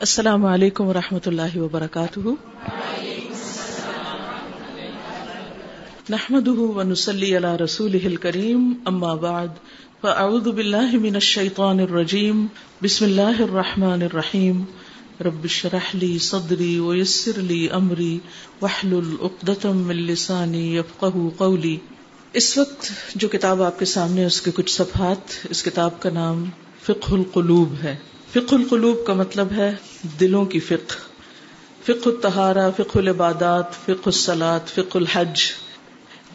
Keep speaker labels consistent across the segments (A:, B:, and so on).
A: السلام علیکم و رحمۃ اللہ وبرکاتہ۔ نحمد ونسلی علی رسول کریم اما بعد، فاعوذ باللہ من الشیطان الرجیم، بسم اللہ الرحمن الرحیم۔ رب شرح لی صدری ویسر لی امری وحلل اقدتم من لسانی یفقہ قولی۔ اس وقت جو کتاب آپ کے سامنے، اس کے کچھ صفحات، اس کتاب کا نام فقہ القلوب ہے۔ فقہ القلوب کا مطلب ہے دلوں کی فقہ۔ فقہ التہارا فقہ العبادات، فقہ السلاد فقہ الحج۔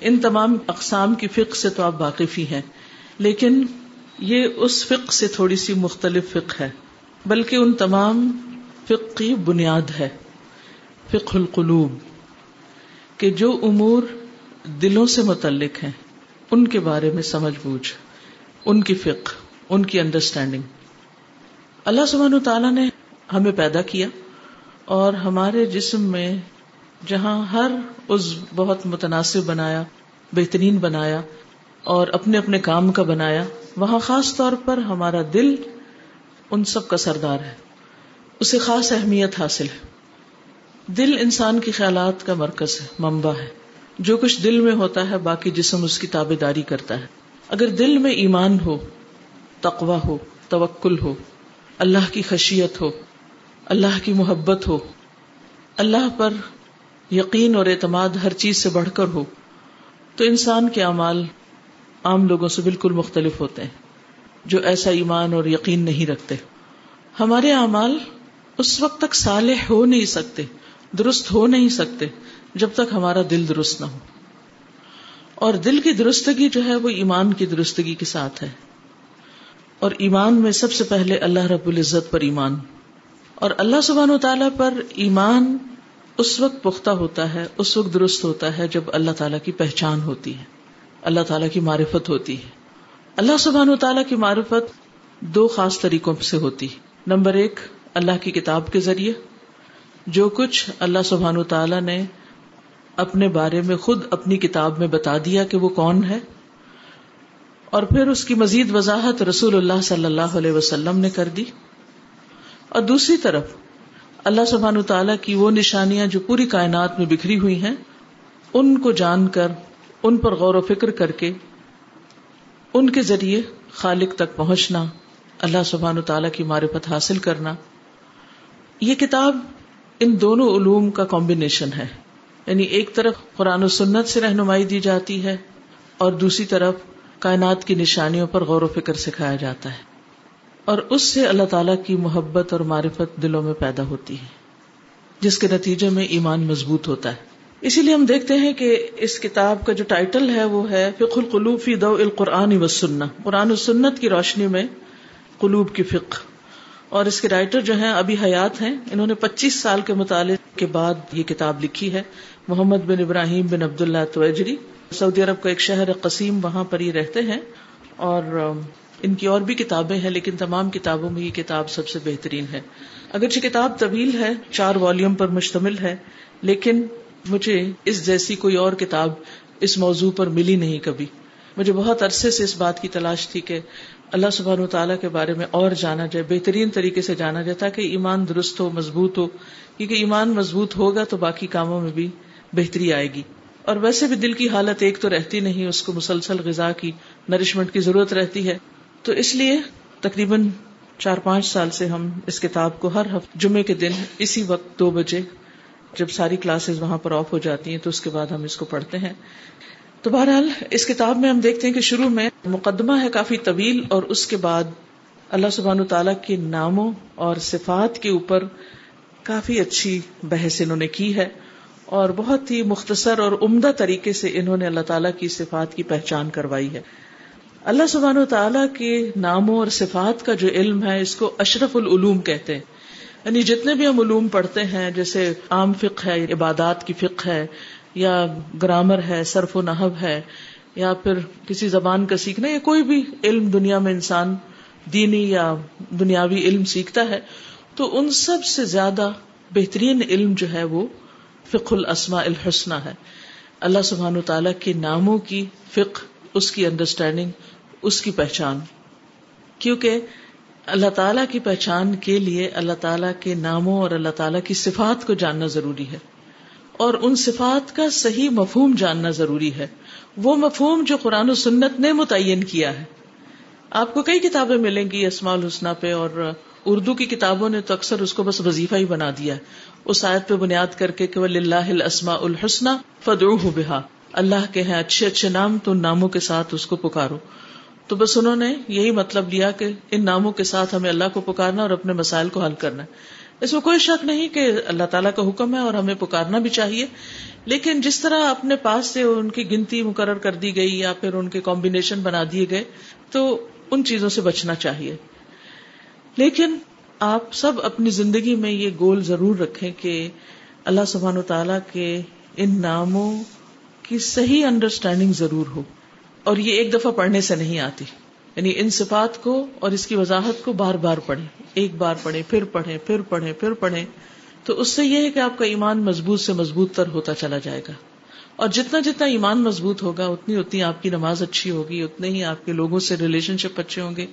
A: ان تمام اقسام کی فقہ سے تو آپ واقف ہی ہیں، لیکن یہ اس فقہ سے تھوڑی سی مختلف فقہ ہے، بلکہ ان تمام فقہ کی بنیاد ہے۔ فقہ القلوب، کہ جو امور دلوں سے متعلق ہیں، ان کے بارے میں سمجھ بوجھ، ان کی فقہ، ان کی انڈرسٹینڈنگ اللہ سبحانہ تعالیٰ نے ہمیں پیدا کیا اور ہمارے جسم میں جہاں ہر عز بہت متناسب بنایا، بہترین بنایا اور اپنے اپنے کام کا بنایا، وہاں خاص طور پر ہمارا دل ان سب کا سردار ہے۔ اسے خاص اہمیت حاصل ہے۔ دل انسان کے خیالات کا مرکز ہے ممبا ہے۔ جو کچھ دل میں ہوتا ہے، باقی جسم اس کی تابے داری کرتا ہے۔ اگر دل میں ایمان ہو تقوا ہو، توکل ہو اللہ کی خشیت ہو، اللہ کی محبت ہو، اللہ پر یقین اور اعتماد ہر چیز سے بڑھ کر ہو، تو انسان کے اعمال عام لوگوں سے بالکل مختلف ہوتے ہیں، جو ایسا ایمان اور یقین نہیں رکھتے۔ ہمارے اعمال اس وقت تک صالح ہو نہیں سکتے، درست ہو نہیں سکتے، جب تک ہمارا دل درست نہ ہو۔ اور دل کی درستگی جو ہے، وہ ایمان کی درستگی کے ساتھ ہے۔ اور ایمان میں سب سے پہلے اللہ رب العزت پر ایمان۔ اور اللہ سبحان و تعالیٰ پر ایمان اس وقت پختہ ہوتا ہے، اس وقت درست ہوتا ہے جب اللہ تعالیٰ کی پہچان ہوتی ہے، اللہ تعالیٰ کی معرفت ہوتی ہے۔ اللہ سبحان و تعالیٰ کی معرفت دو خاص طریقوں سے ہوتی نمبر ایک، اللہ کی کتاب کے ذریعے، جو کچھ اللہ سبحان و تعالیٰ نے اپنے بارے میں خود اپنی کتاب میں بتا دیا کہ وہ کون ہے اور پھر اس کی مزید وضاحت رسول اللہ صلی اللہ علیہ وسلم نے کر دی۔ اور دوسری طرف اللہ سبحان تعالیٰ کی وہ نشانیاں جو پوری کائنات میں بکھری ہوئی ہیں، ان کو جان کر، ان پر غور و فکر کر کے، ان کے ذریعے خالق تک پہنچنا، اللہ سبحان تعالیٰ کی معرفت حاصل کرنا، یہ کتاب ان دونوں علوم کا کمبینیشن ہے۔ یعنی ایک طرف قرآن و سنت سے رہنمائی دی جاتی ہے اور دوسری طرف کائنات کی نشانیوں پر غور و فکر سکھایا جاتا ہے اور اس سے اللہ تعالی کی محبت اور معرفت دلوں میں پیدا ہوتی ہے، جس کے نتیجے میں ایمان مضبوط ہوتا ہے۔ اسی لیے ہم دیکھتے ہیں کہ اس کتاب کا جو ٹائٹل ہے، وہ ہے فق القلوفی دو القرآن و سننا قرآن و سنت کی روشنی میں قلوب کی فقہ۔ اور اس کے رائٹر جو ہیں ابھی حیات ہیں، انہوں نے پچیس سال کے مطالعے کے بعد یہ کتاب لکھی ہے، محمد بن ابراہیم بن عبد اللہ توجری سعودی عرب کا ایک شہر قسیم، وہاں پر ہی رہتے ہیں۔ اور ان کی اور بھی کتابیں ہیں، لیکن تمام کتابوں میں یہ کتاب سب سے بہترین ہے۔ اگرچہ کتاب طویل ہے، چار والیوم پر مشتمل ہے، لیکن مجھے اس جیسی کوئی اور کتاب اس موضوع پر ملی نہیں کبھی۔ مجھے بہت عرصے سے اس بات کی تلاش تھی کہ اللہ سبحان و تعالیٰ کے بارے میں اور جانا جائے، بہترین طریقے سے جانا جائے تاکہ ایمان درست ہو، مضبوط ہو۔ کیونکہ ایمان مضبوط ہوگا تو باقی کاموں میں بھی بہتری آئے گی۔ اور ویسے بھی دل کی حالت ایک تو رہتی نہیں، اس کو مسلسل غذا کی نرشمنٹ کی ضرورت رہتی ہے۔ تو اس لیے تقریباً چار پانچ سال سے ہم اس کتاب کو ہر ہفتے جمعے کے دن اسی وقت دو بجے جب ساری کلاسز وہاں پر آف ہو جاتی ہیں، تو اس کے بعد ہم اس کو پڑھتے ہیں۔ تو بہرحال اس کتاب میں ہم دیکھتے ہیں کہ شروع میں مقدمہ ہے کافی طویل اور اس کے بعد اللہ سبحان تعالیٰ کے ناموں اور صفات کے اوپر کافی اچھی بحث انہوں نے کی ہے اور بہت ہی مختصر اور عمدہ طریقے سے انہوں نے اللہ تعالیٰ کی صفات کی پہچان کروائی ہے۔ اللہ سبحانہ و تعالیٰ کے ناموں اور صفات کا جو علم ہے، اس کو اشرف العلوم کہتے ہیں۔ یعنی جتنے بھی ہم علوم پڑھتے ہیں، جیسے عام فقہ ہے، عبادات کی فقہ ہے یا گرامر ہے، صرف و نحب ہے، یا پھر کسی زبان کا سیکھنا، یا کوئی بھی علم دنیا میں انسان دینی یا دنیاوی علم سیکھتا ہے، تو ان سب سے زیادہ بہترین علم جو ہے وہ فق الاسماء الحسن ہے۔ اللہ سبحان تعالیٰ کے ناموں کی فق اس کی انڈرسٹینڈنگ اس کی پہچان۔ کیونکہ اللہ تعالیٰ کی پہچان کے لیے اللہ تعالیٰ کے ناموں اور اللہ تعالیٰ کی صفات کو جاننا ضروری ہے۔ اور ان صفات کا صحیح مفہوم جاننا ضروری ہے۔ وہ مفہوم جو قرآن و سنت نے متعین کیا ہے۔ آپ کو کئی کتابیں ملیں گی اسماء الحسنہ پہ اور اردو کی کتابوں نے تو اکثر اس کو بس وظیفہ ہی بنا دیا ہے۔ اس آیت پہ بنیاد کر کے کہ اللہ الاسماء الحسنہ فدعوہ بہا اللہ کے ہیں اچھے اچھے نام، تو ان ناموں کے ساتھ اس کو پکارو۔ تو بس انہوں نے یہی مطلب لیا کہ ان ناموں کے ساتھ ہمیں اللہ کو پکارنا اور اپنے مسائل کو حل کرنا ہے۔ اس میں کوئی شک نہیں کہ اللہ تعالیٰ کا حکم ہے اور ہمیں پکارنا بھی چاہیے۔ لیکن جس طرح اپنے پاس سے ان کی گنتی مقرر کر دی گئی یا پھر ان کے کمبینیشن بنا دیے گئے، تو ان چیزوں سے بچنا چاہیے۔ لیکن آپ سب اپنی زندگی میں یہ گول ضرور رکھیں کہ اللہ سبحان و تعالیٰ کے ان ناموں کی صحیح انڈرسٹینڈنگ ضرور ہو اور یہ ایک دفعہ پڑھنے سے نہیں آتی۔ یعنی ان صفات کو اور اس کی وضاحت کو بار بار پڑھیں، ایک بار پڑھیں، پھر پڑھیں پھر پڑھیں پھر پڑھیں، تو اس سے یہ ہے کہ آپ کا ایمان مضبوط سے مضبوط تر ہوتا چلا جائے گا۔ اور جتنا جتنا ایمان مضبوط ہوگا، اتنی اتنی آپ کی نماز اچھی ہوگی، اتنے ہی آپ کے لوگوں سے ریلیشن شپ اچھے ہوں گے۔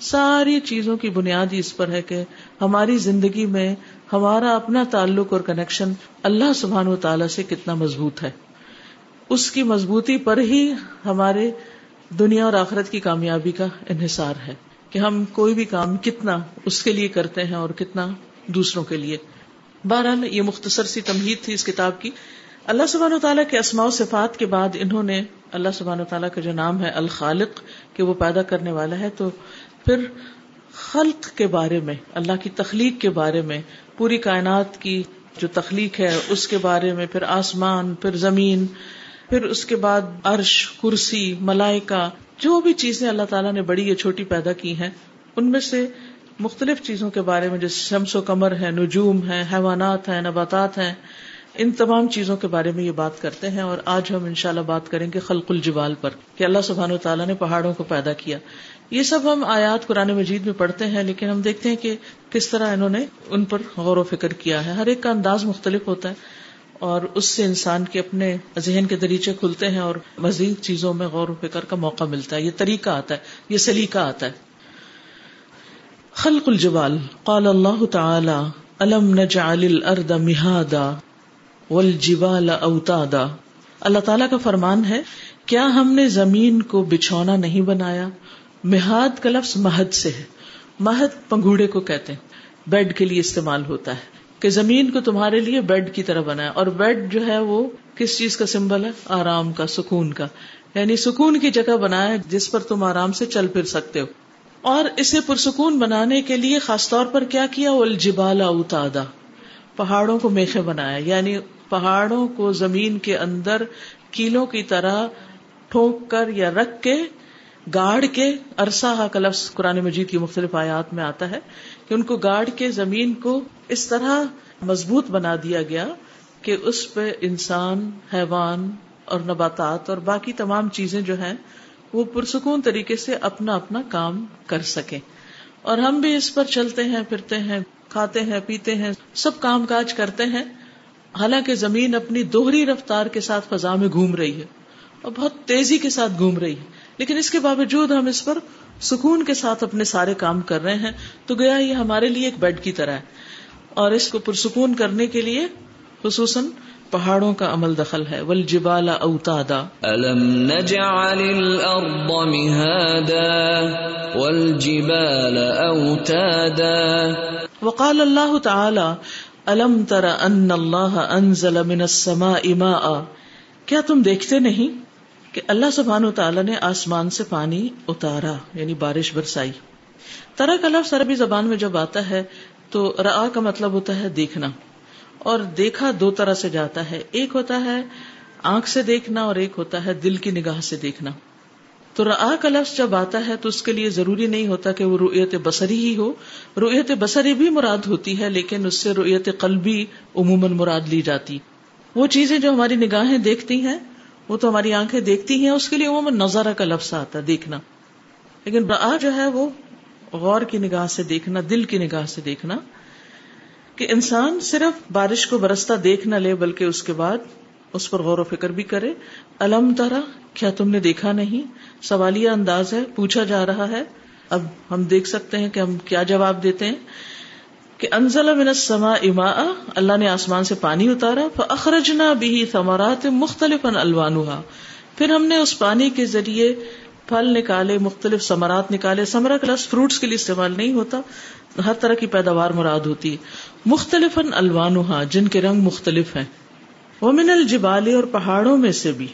A: ساری چیزوں کی بنیاد اس پر ہے کہ ہماری زندگی میں ہمارا اپنا تعلق اور کنیکشن اللہ سبحان و تعالی سے کتنا مضبوط ہے۔ اس کی مضبوطی پر ہی ہمارے دنیا اور آخرت کی کامیابی کا انحصار ہے کہ ہم کوئی بھی کام کتنا اس کے لیے کرتے ہیں اور کتنا دوسروں کے لیے۔ بہرحال یہ مختصر سی تمہید تھی اس کتاب کی۔ اللہ سبحانہ و تعالیٰ کے اسماء و صفات کے بعد انہوں نے اللہ سبحانہ و تعالیٰ کا جو نام ہے الخالق کہ وہ پیدا کرنے والا ہے، تو پھر خلق کے بارے میں، اللہ کی تخلیق کے بارے میں، پوری کائنات کی جو تخلیق ہے، اس کے بارے میں، پھر آسمان، پھر زمین پھر اس کے بعد عرش، کرسی ملائکا جو بھی چیزیں اللہ تعالیٰ نے بڑی یا چھوٹی پیدا کی ہیں، ان میں سے مختلف چیزوں کے بارے میں، جیسے شمس و کمر ہے نجوم ہے حیوانات ہیں، نباتات ہیں، ان تمام چیزوں کے بارے میں یہ بات کرتے ہیں اور آج ہم انشاءاللہ بات کریں گے خلق الجبال پر، کہ اللہ سبحانہ و تعالیٰ نے پہاڑوں کو پیدا کیا۔ یہ سب ہم آیات قرآن مجید میں پڑھتے ہیں، لیکن ہم دیکھتے ہیں کہ کس طرح انہوں نے ان پر غور و فکر کیا ہے۔ ہر ایک کا انداز مختلف ہوتا ہے۔ اور اس سے انسان کے اپنے ذہن کے دریچے کھلتے ہیں اور مزید چیزوں میں غور و فکر کا موقع ملتا ہے، یہ طریقہ آتا ہے، یہ سلیقہ آتا ہے۔ خلق الجبال، قال اللہ تعالی، الم نجعل الارض مہادا والجبال اوتادا۔ اللہ تعالیٰ کا فرمان ہے، کیا ہم نے زمین کو بچھونا نہیں بنایا؟ مہاد کا لفظ مہد سے ہے۔ مہد پنگوڑے کو کہتے ہیں، بیڈ کے لیے استعمال ہوتا ہے۔ کہ زمین کو تمہارے لیے بیڈ کی طرح بنایا اور بیڈ جو ہے وہ کس چیز کا سمبل ہے؟ آرام کا، سکون کا۔ یعنی سکون کی جگہ بنایا جس پر تم آرام سے چل پھر سکتے ہو۔ اور اسے پرسکون بنانے کے لیے خاص طور پر کیا کیا؟ الجبالا اتادا پہاڑوں کو میخے بنایا۔ یعنی پہاڑوں کو زمین کے اندر کیلوں کی طرح ٹھوک کر یا رکھ کے، گاڑ کے عرصہ کا لفظ قرآن مجید کی مختلف آیات میں آتا ہے کہ ان کو گاڑ کے زمین کو اس طرح مضبوط بنا دیا گیا کہ اس پہ انسان، حیوان اور نباتات اور باقی تمام چیزیں جو ہیں، وہ پرسکون طریقے سے اپنا اپنا کام کر سکیں۔ اور ہم بھی اس پر چلتے ہیں، پھرتے ہیں، کھاتے ہیں، پیتے ہیں، سب کام کاج کرتے ہیں۔ حالانکہ زمین اپنی دوہری رفتار کے ساتھ فضا میں گھوم رہی ہے اور بہت تیزی کے ساتھ گھوم رہی ہے۔ لیکن اس کے باوجود ہم اس پر سکون کے ساتھ اپنے سارے کام کر رہے ہیں تو گیا یہ ہمارے لیے ایک بیڈ کی طرح ہے۔ اور اس کو پرسکون کرنے کے لیے خصوصاً پہاڑوں کا عمل دخل ہے۔ والجبال اوتادا الم نجعل الارض مهادا والجبال اوتادا وقال اللہ تعالی الم تر ان اللہ انزل من السماء ماء؟ کیا تم دیکھتے نہیں؟ کہ اللہ سبحان و تعالیٰ نے آسمان سے پانی اتارا یعنی بارش برسائی۔ طرح کا لفظ عربی زبان میں جب آتا ہے تو را کا مطلب ہوتا ہے دیکھنا۔ اور دیکھا دو طرح سے جاتا ہے، ایک ہوتا ہے آنکھ سے دیکھنا اور ایک ہوتا ہے دل کی نگاہ سے دیکھنا۔ تو را کا لفظ جب آتا ہے تو اس کے لیے ضروری نہیں ہوتا کہ وہ رویت بسری ہی ہو۔ رویت بسری بھی مراد ہوتی ہے، لیکن اس سے رویت قلبی عموماً مراد لی جاتی۔ وہ چیزیں جو ہماری نگاہیں دیکھتی ہیں وہ تو ہماری آنکھیں دیکھتی ہیں، اس کے لیے عموماً نظارہ کا لفظ آتا ہے، دیکھنا۔ لیکن جو ہے وہ غور کی نگاہ سے دیکھنا، دل کی نگاہ سے دیکھنا کہ انسان صرف بارش کو برستا دیکھ نہ لے، بلکہ اس کے بعد اس پر غور و فکر بھی کرے۔ الم ترا، کیا تم نے دیکھا نہیں؟ سوالیہ انداز ہے، پوچھا جا رہا ہے۔ اب ہم دیکھ سکتے ہیں کہ ہم کیا جواب دیتے ہیں۔ کہ انزل من السماء اما اللہ نے آسمان سے پانی اتارا، فاخرجنا به ثمرات مختلفا الوانها پھر ہم نے اس پانی کے ذریعے پھل نکالے، مختلف ثمرات نکالے۔ ثمرہ کلاس فروٹس کے لیے استعمال نہیں ہوتا، ہر طرح کی پیداوار مراد ہوتی۔ ہے مختلف الوانها جن کے رنگ مختلف ہیں۔ ومن الجبال، اور پہاڑوں میں سے بھی۔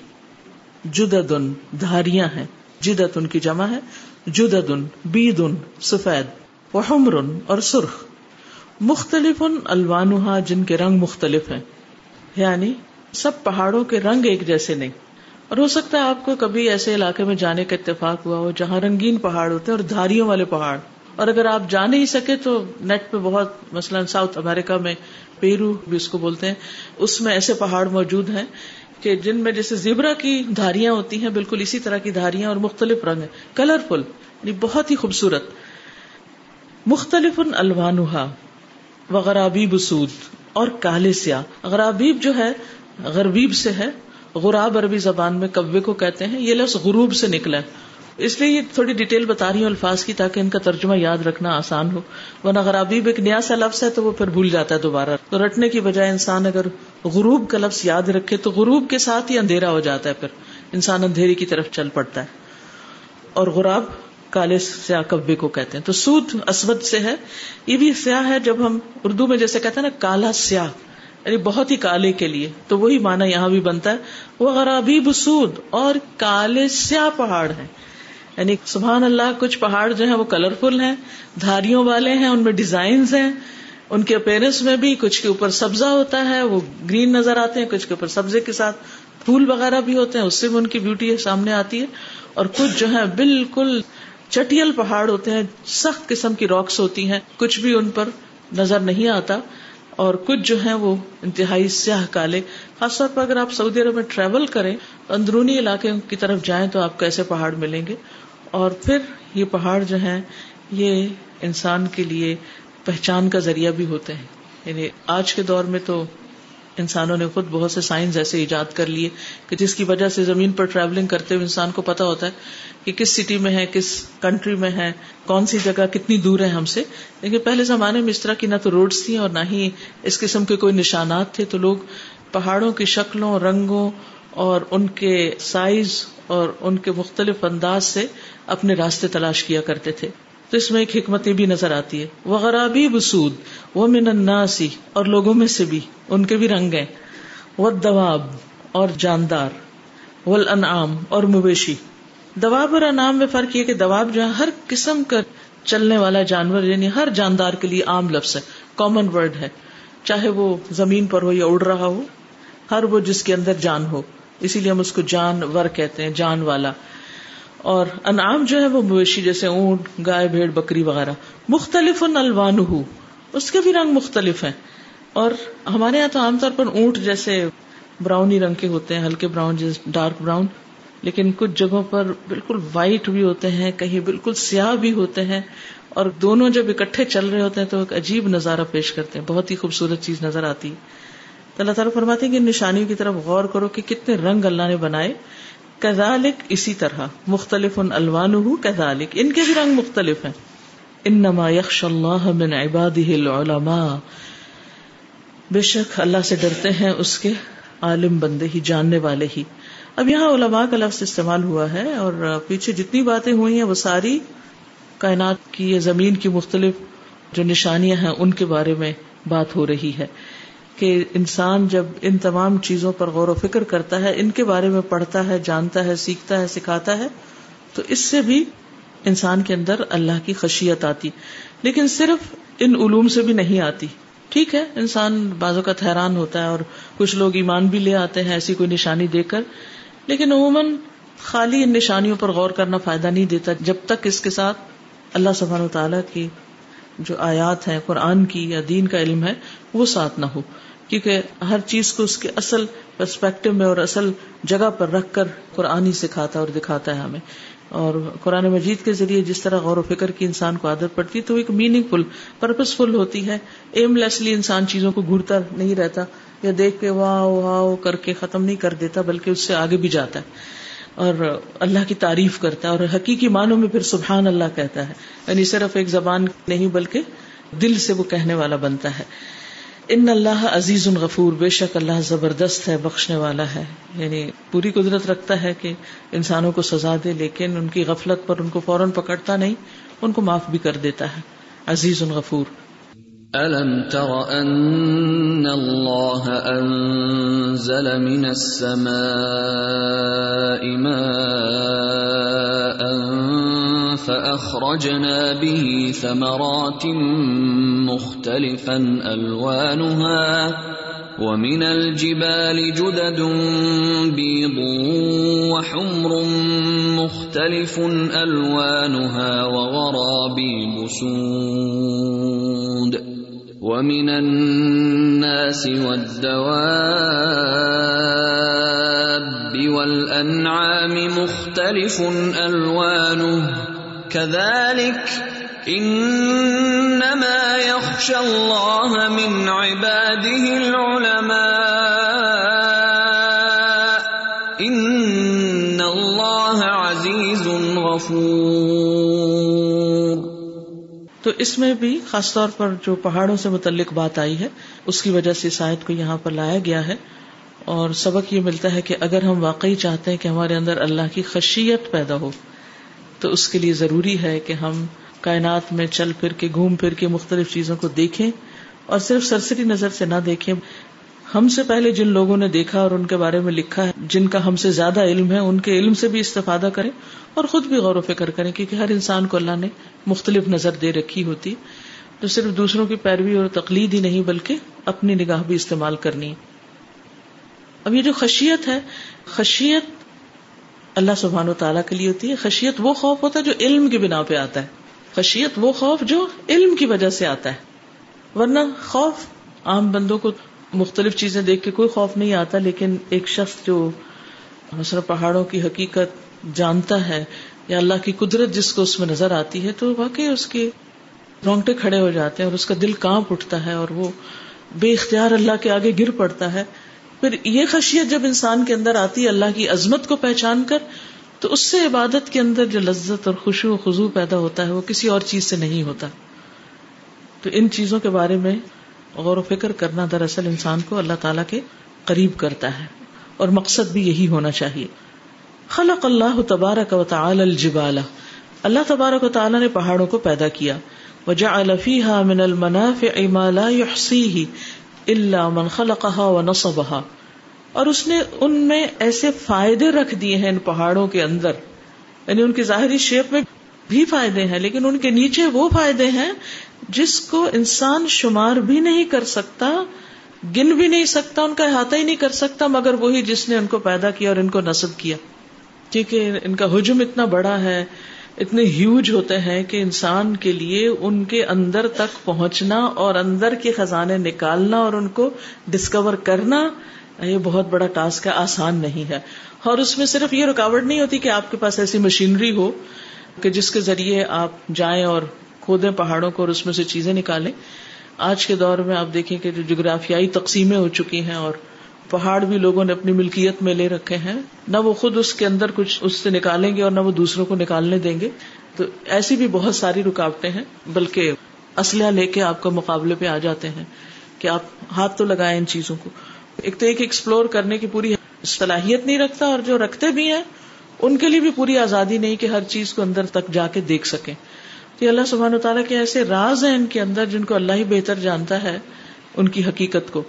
A: جددن، دھاریاں ہیں۔ جدت ان کی جمع ہے۔ جددن، بیدن، سفید۔ وحمر اور سرخ۔ مختلف الوانها جن کے رنگ مختلف ہیں۔ یعنی سب پہاڑوں کے رنگ ایک جیسے نہیں۔ اور ہو سکتا ہے آپ کو کبھی ایسے علاقے میں جانے کا اتفاق ہوا ہو جہاں رنگین پہاڑ ہوتے ہیں اور دھاریوں والے پہاڑ۔ اور اگر آپ جا نہیں سکے تو نیٹ پہ بہت مثلاً ساؤتھ امیرکا میں پیرو بھی اس کو بولتے ہیں۔ اس میں ایسے پہاڑ موجود ہیں کہ جن میں جیسے زیبرا کی دھاریاں ہوتی ہیں، بالکل اسی طرح کی دھاریاں اور مختلف رنگ ہیں۔ کلرفل یعنی بہت ہی خوبصورت۔ مختلف الوانحا وغرابیب سود اور کالے سیاہ۔ غرابیب جو ہے، غربیب سے ہے۔ غراب عربی زبان میں کبے کو کہتے ہیں۔ یہ لفظ غروب سے نکلا ہے۔ اس لیے یہ تھوڑی ڈیٹیل بتا رہی ہوں الفاظ کی تاکہ ان کا ترجمہ یاد رکھنا آسان ہو۔ ورنہ اگر ابیب ایک نیا سا لفظ ہے تو وہ پھر بھول جاتا ہے دوبارہ۔ تو رٹنے کی بجائے انسان اگر غروب کا لفظ یاد رکھے تو غروب کے ساتھ ہی اندھیرا ہو جاتا ہے پھر۔ انسان اندھیری کی طرف چل پڑتا ہے۔ اور غراب کالے سیاہ کبے کو کہتے ہیں۔ تو سود اسود سے ہے۔ یہ بھی سیاہ ہے جب ہم اردو میں جیسے کہتے ہیں نا، کالا سیاہ۔ یعنی بہت ہی کالے کے لیے۔ تو وہی مانا یہاں بھی بنتا ہے۔ وہ غرابی بسود اور کالے سیاہ پہاڑ ہیں۔ یعنی سبحان اللہ، کچھ پہاڑ جو ہیں وہ کلرفل ہیں، دھاریوں والے ہیں، ان میں ڈیزائنز ہیں۔ ان کے اپیرنس میں بھی کچھ کے اوپر سبزہ ہوتا ہے، وہ گرین نظر آتے ہیں، کچھ کے اوپر سبزے کے ساتھ۔ پھول وغیرہ بھی ہوتے ہیں، اس سے بھی ان کی بیوٹی سامنے آتی ہے۔ اور کچھ جو ہے بالکل چٹیل پہاڑ ہوتے ہیں، سخت قسم کی راکس ہوتی ہیں، کچھ بھی ان پر نظر نہیں آتا، اور کچھ جو ہے وہ انتہائی سیاہ کالے۔ خاص طور پر اگر آپ سعودی عرب میں ٹریول کریں، اندرونی علاقے کی طرف جائیں تو آپ کو ایسے پہاڑ ملیں گے۔ اور پھر یہ پہاڑ جو ہیں، یہ انسان کے لیے پہچان کا ذریعہ بھی ہوتے ہیں۔ یعنی آج کے دور میں تو انسانوں نے خود بہت سے سائنس ایسے ایجاد کر لیے کہ جس کی وجہ سے زمین پر ٹریولنگ کرتے ہوئے انسان کو پتا ہوتا ہے کہ کس سٹی میں ہے، کس کنٹری میں ہے، کون سی جگہ کتنی دور ہے ہم سے۔ لیکن پہلے زمانے میں اس طرح کی نہ تو روڈس تھیں اور نہ ہی اس قسم کے کوئی نشانات تھے۔ تو لوگ پہاڑوں کی شکلوں، رنگوں اور ان کے سائز اور ان کے مختلف انداز سے اپنے راستے تلاش کیا کرتے تھے۔ تو اس میں ایک حکمت بھی نظر آتی ہے وہ غرابی بسود وہ من الناسی اور لوگوں میں سے بھی، ان کے بھی رنگ ہیں۔ وہ دواب اور جاندار۔ وہ انعام اور مویشی۔ دواب اور انعام میں فرق یہ کہ دواب جو ہے، ہر قسم کا چلنے والا جانور یعنی ہر جاندار کے لیے عام لفظ ہے کامن ورڈ ہے۔ چاہے وہ زمین پر ہو یا اڑ رہا ہو، ہر وہ جس کے اندر جان ہو۔ اسی لیے ہم اس کو جانور کہتے ہیں، جان والا۔ اور انعام جو ہے وہ مویشی جیسے اونٹ، گائے، بھیڑ، بکری وغیرہ۔ مختلف الوان اس کے بھی رنگ مختلف ہیں۔ اور ہمارے یہاں تو عام طور پر اونٹ جیسے براؤنی رنگ کے ہوتے ہیں، ہلکے براؤن جیسے ڈارک براؤن۔ لیکن کچھ جگہوں پر بالکل وائٹ بھی ہوتے ہیں، کہیں بالکل سیاہ بھی ہوتے ہیں۔ اور دونوں جب اکٹھے چل رہے ہوتے ہیں تو ایک عجیب نظارہ پیش کرتے ہیں۔ بہت ہی خوبصورت چیز نظر آتی۔ ہے اللہ تعالیٰ فرماتے ہیں کہ نشانیوں کی طرف غور کرو کہ کتنے رنگ اللہ نے بنائے۔ کزالک اسی طرح مختلف ان الوان کزالک ان کے بھی رنگ مختلف ہیں۔ ان نما یکش اللہ من عباد العلماء۔ بے شک اللہ سے ڈرتے ہیں اس کے عالم بندے ہی، جاننے والے ہی۔ اب یہاں علماء کا لفظ استعمال ہوا ہے اور پیچھے جتنی باتیں ہوئی ہیں، وہ ساری کائنات کی یا زمین کی مختلف جو نشانیاں ہیں، ان کے بارے میں بات ہو رہی ہے۔ کہ انسان جب ان تمام چیزوں پر غور و فکر کرتا ہے، ان کے بارے میں پڑھتا ہے، جانتا ہے، سیکھتا ہے، سکھاتا ہے، تو اس سے بھی انسان کے اندر اللہ کی خشیت آتی۔ لیکن صرف ان علوم سے بھی نہیں آتی۔ ٹھیک ہے، انسان بازو کا حیران ہوتا ہے اور کچھ لوگ ایمان بھی لے آتے ہیں ایسی کوئی نشانی دے کر۔ لیکن عموماً خالی ان نشانیوں پر غور کرنا فائدہ نہیں دیتا، جب تک اس کے ساتھ اللہ سبحان و تعالیٰ کی جو آیات ہیں، قرآن کی یا دین کا علم ہے، وہ ساتھ نہ ہو۔ کیونکہ ہر چیز کو اس کے اصل پرسپیکٹو میں اور اصل جگہ پر رکھ کر قرآن ہی سکھاتا اور دکھاتا ہے ہمیں۔ اور قرآن مجید کے ذریعے جس طرح غور و فکر کی انسان کو عادت پڑتی ہے تو ایک میننگ فل پرپز فل ہوتی ہے۔ ایم لیسلی انسان چیزوں کو گھرتا نہیں رہتا یا دیکھ کے واہ واہ کر کے ختم نہیں کر دیتا، بلکہ اس سے آگے بھی جاتا ہے۔ اور اللہ کی تعریف کرتا ہے اور حقیقی معنوں میں پھر سبحان اللہ کہتا ہے۔ یعنی صرف ایک زبان نہیں، بلکہ دل سے وہ کہنے والا بنتا ہے۔ ان اللہ عزیز الغفور بے شک اللہ زبردست ہے، بخشنے والا ہے۔ یعنی پوری قدرت رکھتا ہے کہ انسانوں کو سزا دے، لیکن ان کی غفلت پر ان کو فوراً پکڑتا نہیں، ان کو معاف بھی کر دیتا ہے۔ عزیز الغفور
B: ألم تر أن الله أنزل من السماء ماء فأخرجنا به ثمرات مختلفا ألوانها، ومن الجبال جدد بيض وحمر مختلف ألوانها وغرابي بسود ومن الناس والدواب والأنعام مختلف ألوانه. كذلك انما يخشى الله من عباده العلماء. ان الله عزيز غفور.
A: تو اس میں بھی خاص طور پر جو پہاڑوں سے متعلق بات آئی ہے، اس کی وجہ سے شاید کو یہاں پر لایا گیا ہے اور سبق یہ ملتا ہے کہ اگر ہم واقعی چاہتے ہیں کہ ہمارے اندر اللہ کی خشیت پیدا ہو تو اس کے لیے ضروری ہے کہ ہم کائنات میں چل پھر کے، گھوم پھر کے مختلف چیزوں کو دیکھیں اور صرف سرسری نظر سے نہ دیکھیں۔ ہم سے پہلے جن لوگوں نے دیکھا اور ان کے بارے میں لکھا ہے، جن کا ہم سے زیادہ علم ہے، ان کے علم سے بھی استفادہ کریں اور خود بھی غور و فکر کریں، کیونکہ ہر انسان کو اللہ نے مختلف نظر دے رکھی ہوتی۔ تو صرف دوسروں کی پیروی اور تقلید ہی نہیں، بلکہ اپنی نگاہ بھی استعمال کرنی۔ اب یہ جو خشیت ہے، خشیت اللہ سبحان و تعالیٰ کے لیے ہوتی ہے، خشیت وہ خوف ہوتا ہے جو علم کی بنا پہ آتا ہے۔ خشیت وہ خوف جو علم کی وجہ سے آتا ہے۔ ورنہ خوف عام بندوں کو مختلف چیزیں دیکھ کے کوئی خوف نہیں آتا، لیکن ایک شخص جو مثلا پہاڑوں کی حقیقت جانتا ہے یا اللہ کی قدرت جس کو اس میں نظر آتی ہے، تو واقعی اس کے رونگٹے کھڑے ہو جاتے ہیں اور اس کا دل کانپ اٹھتا ہے اور وہ بے اختیار اللہ کے آگے گر پڑتا ہے۔ پھر یہ خشیت جب انسان کے اندر آتی ہے، اللہ کی عظمت کو پہچان کر، تو اس سے عبادت کے اندر جو لذت اور خوشو و خزو پیدا ہوتا ہے، وہ کسی اور چیز سے نہیں ہوتا۔ تو ان چیزوں کے بارے میں غور و فکر کرنا دراصل انسان کو اللہ تعالی کے قریب کرتا ہے۔ اور مقصد بھی یہی ہونا چاہیے۔ خلق اللہ تبارک و تعالی الجبال۔ اللہ تبارک و تعالی نے پہاڑوں کو پیدا کیا۔ وجعل فيها من المنافع ما لا يحصيه اللہ من خلقها و نصبها اور اس نے ان میں ایسے فائدے رکھ دیے ہیں ان پہاڑوں کے اندر۔ یعنی ان کی ظاہری شیپ میں بھی فائدے ہیں، لیکن ان کے نیچے وہ فائدے ہیں جس کو انسان شمار بھی نہیں کر سکتا، گن بھی نہیں سکتا، ان کا احاطہ ہی نہیں کر سکتا، مگر وہی جس نے ان کو پیدا کیا اور ان کو نصب کیا۔ کیونکہ ان کا حجم اتنا بڑا ہے، اتنے ہیوج ہوتے ہیں کہ انسان کے لیے ان کے اندر تک پہنچنا اور اندر کے خزانے نکالنا اور ان کو ڈسکور کرنا یہ بہت بڑا ٹاسک ہے، آسان نہیں ہے۔ اور اس میں صرف یہ رکاوٹ نہیں ہوتی کہ آپ کے پاس ایسی مشینری ہو کہ جس کے ذریعے آپ جائیں اور کھودیں پہاڑوں کو اور اس میں سے چیزیں نکالیں۔ آج کے دور میں آپ دیکھیں کہ جو جغرافیائی تقسیمیں ہو چکی ہیں اور پہاڑ بھی لوگوں نے اپنی ملکیت میں لے رکھے ہیں۔ نہ وہ خود اس کے اندر کچھ اس سے نکالیں گے اور نہ وہ دوسروں کو نکالنے دیں گے۔ تو ایسی بھی بہت ساری رکاوٹیں ہیں، بلکہ اسلحہ لے کے آپ کا مقابلے پہ آ جاتے ہیں کہ آپ ہاتھ تو لگائیں ان چیزوں کو۔ ایک تو ایک ایکسپلور کرنے کی پوری صلاحیت نہیں رکھتا اور جو رکھتے بھی ہیں، ان کے لیے بھی پوری آزادی نہیں کہ ہر چیز کو اندر تک جا کے دیکھ سکیں۔ تو یہ اللہ سبحان و تعالیٰ کے ایسے راز ہیں ان کے اندر جن کو اللہ ہی بہتر جانتا ہے، ان کی حقیقت کو۔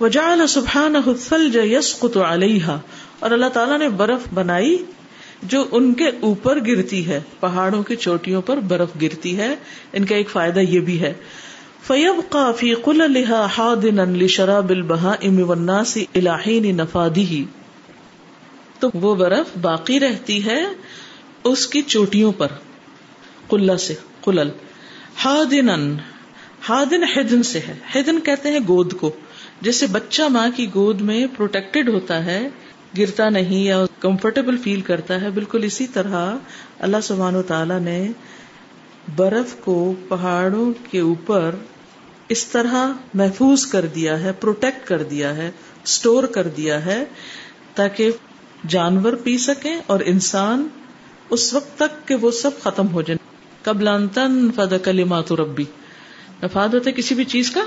A: وجعل سبحانہ الثلج يسقط علیہا، اور اللہ تعالیٰ نے برف بنائی جو ان کے اوپر گرتی ہے، پہاڑوں کی چوٹیوں پر برف گرتی ہے۔ ان کا ایک فائدہ یہ بھی ہے۔ فیبقى في قللها حاضنا لشراب البهائم والناس الى حين نفاده تو وہ برف باقی رہتی ہے اس کی چوٹیوں پر. قلہ سے، قلل. حاضنا حاضن حدن سے ہے. حدن کہتے ہیں گود کو، جیسے بچہ ماں کی گود میں پروٹیکٹڈ ہوتا ہے، گرتا نہیں یا کمفرٹیبل فیل کرتا ہے، بالکل اسی طرح اللہ سبحانہ و تعالی نے برف کو پہاڑوں کے اوپر اس طرح محفوظ کر دیا ہے پروٹیکٹ کر دیا ہے اسٹور کر دیا ہے تاکہ جانور پی سکیں اور انسان اس وقت تک کہ وہ سب ختم ہو جائے۔ قبل انتن فد کلمات ربی۔ مفاد ہوتا ہے کسی بھی چیز کا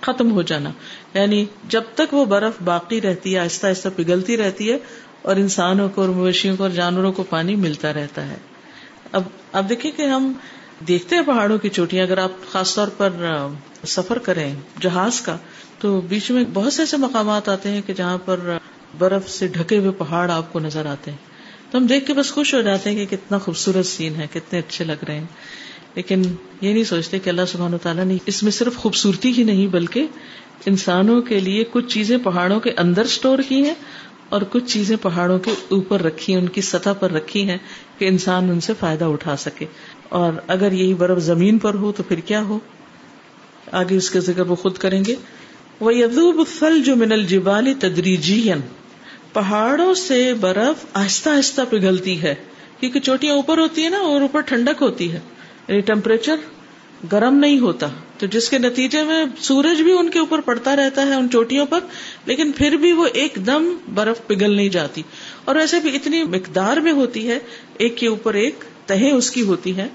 A: ختم ہو جانا۔ یعنی جب تک وہ برف باقی رہتی ہے، آہستہ آہستہ پگھلتی رہتی ہے اور انسانوں کو اور مویشیوں کو اور جانوروں کو پانی ملتا رہتا ہے۔ اب اب دیکھیں کہ ہم دیکھتے ہیں پہاڑوں کی چوٹیاں، اگر آپ خاص طور پر سفر کریں جہاز کا، تو بیچ میں بہت سے ایسے مقامات آتے ہیں کہ جہاں پر برف سے ڈھکے ہوئے پہاڑ آپ کو نظر آتے ہیں۔ تو ہم دیکھ کے بس خوش ہو جاتے ہیں کہ کتنا خوبصورت سین ہے، کتنے اچھے لگ رہے ہیں۔ لیکن یہ نہیں سوچتے کہ اللہ سبحانہ تعالیٰ نے اس میں صرف خوبصورتی ہی نہیں، بلکہ انسانوں کے لیے کچھ چیزیں پہاڑوں کے اندر اسٹور کی ہیں اور کچھ چیزیں پہاڑوں کے اوپر رکھی ہیں، ان کی سطح پر رکھی ہیں کہ انسان ان سے فائدہ اٹھا سکے۔ اور اگر یہی برف زمین پر ہو تو پھر کیا ہو؟ آگے اس کا ذکر وہ خود کریں گے۔ وہ یدوب فل جو من الجبال تدریجی پہاڑوں سے برف آہستہ آہستہ پگھلتی ہے۔ کیونکہ چوٹیاں اوپر ہوتی ہے نا اور اوپر ٹھنڈک ہوتی ہے۔ یعنی ٹیمپریچر گرم نہیں ہوتا۔ تو جس کے نتیجے میں سورج بھی ان کے اوپر پڑتا رہتا ہے ان چوٹیوں پر، لیکن پھر بھی وہ ایک دم برف پگھل نہیں جاتی۔ اور ویسے بھی اتنی مقدار میں ہوتی ہے، ایک کے اوپر ایک تہ اس کی ہوتی ہے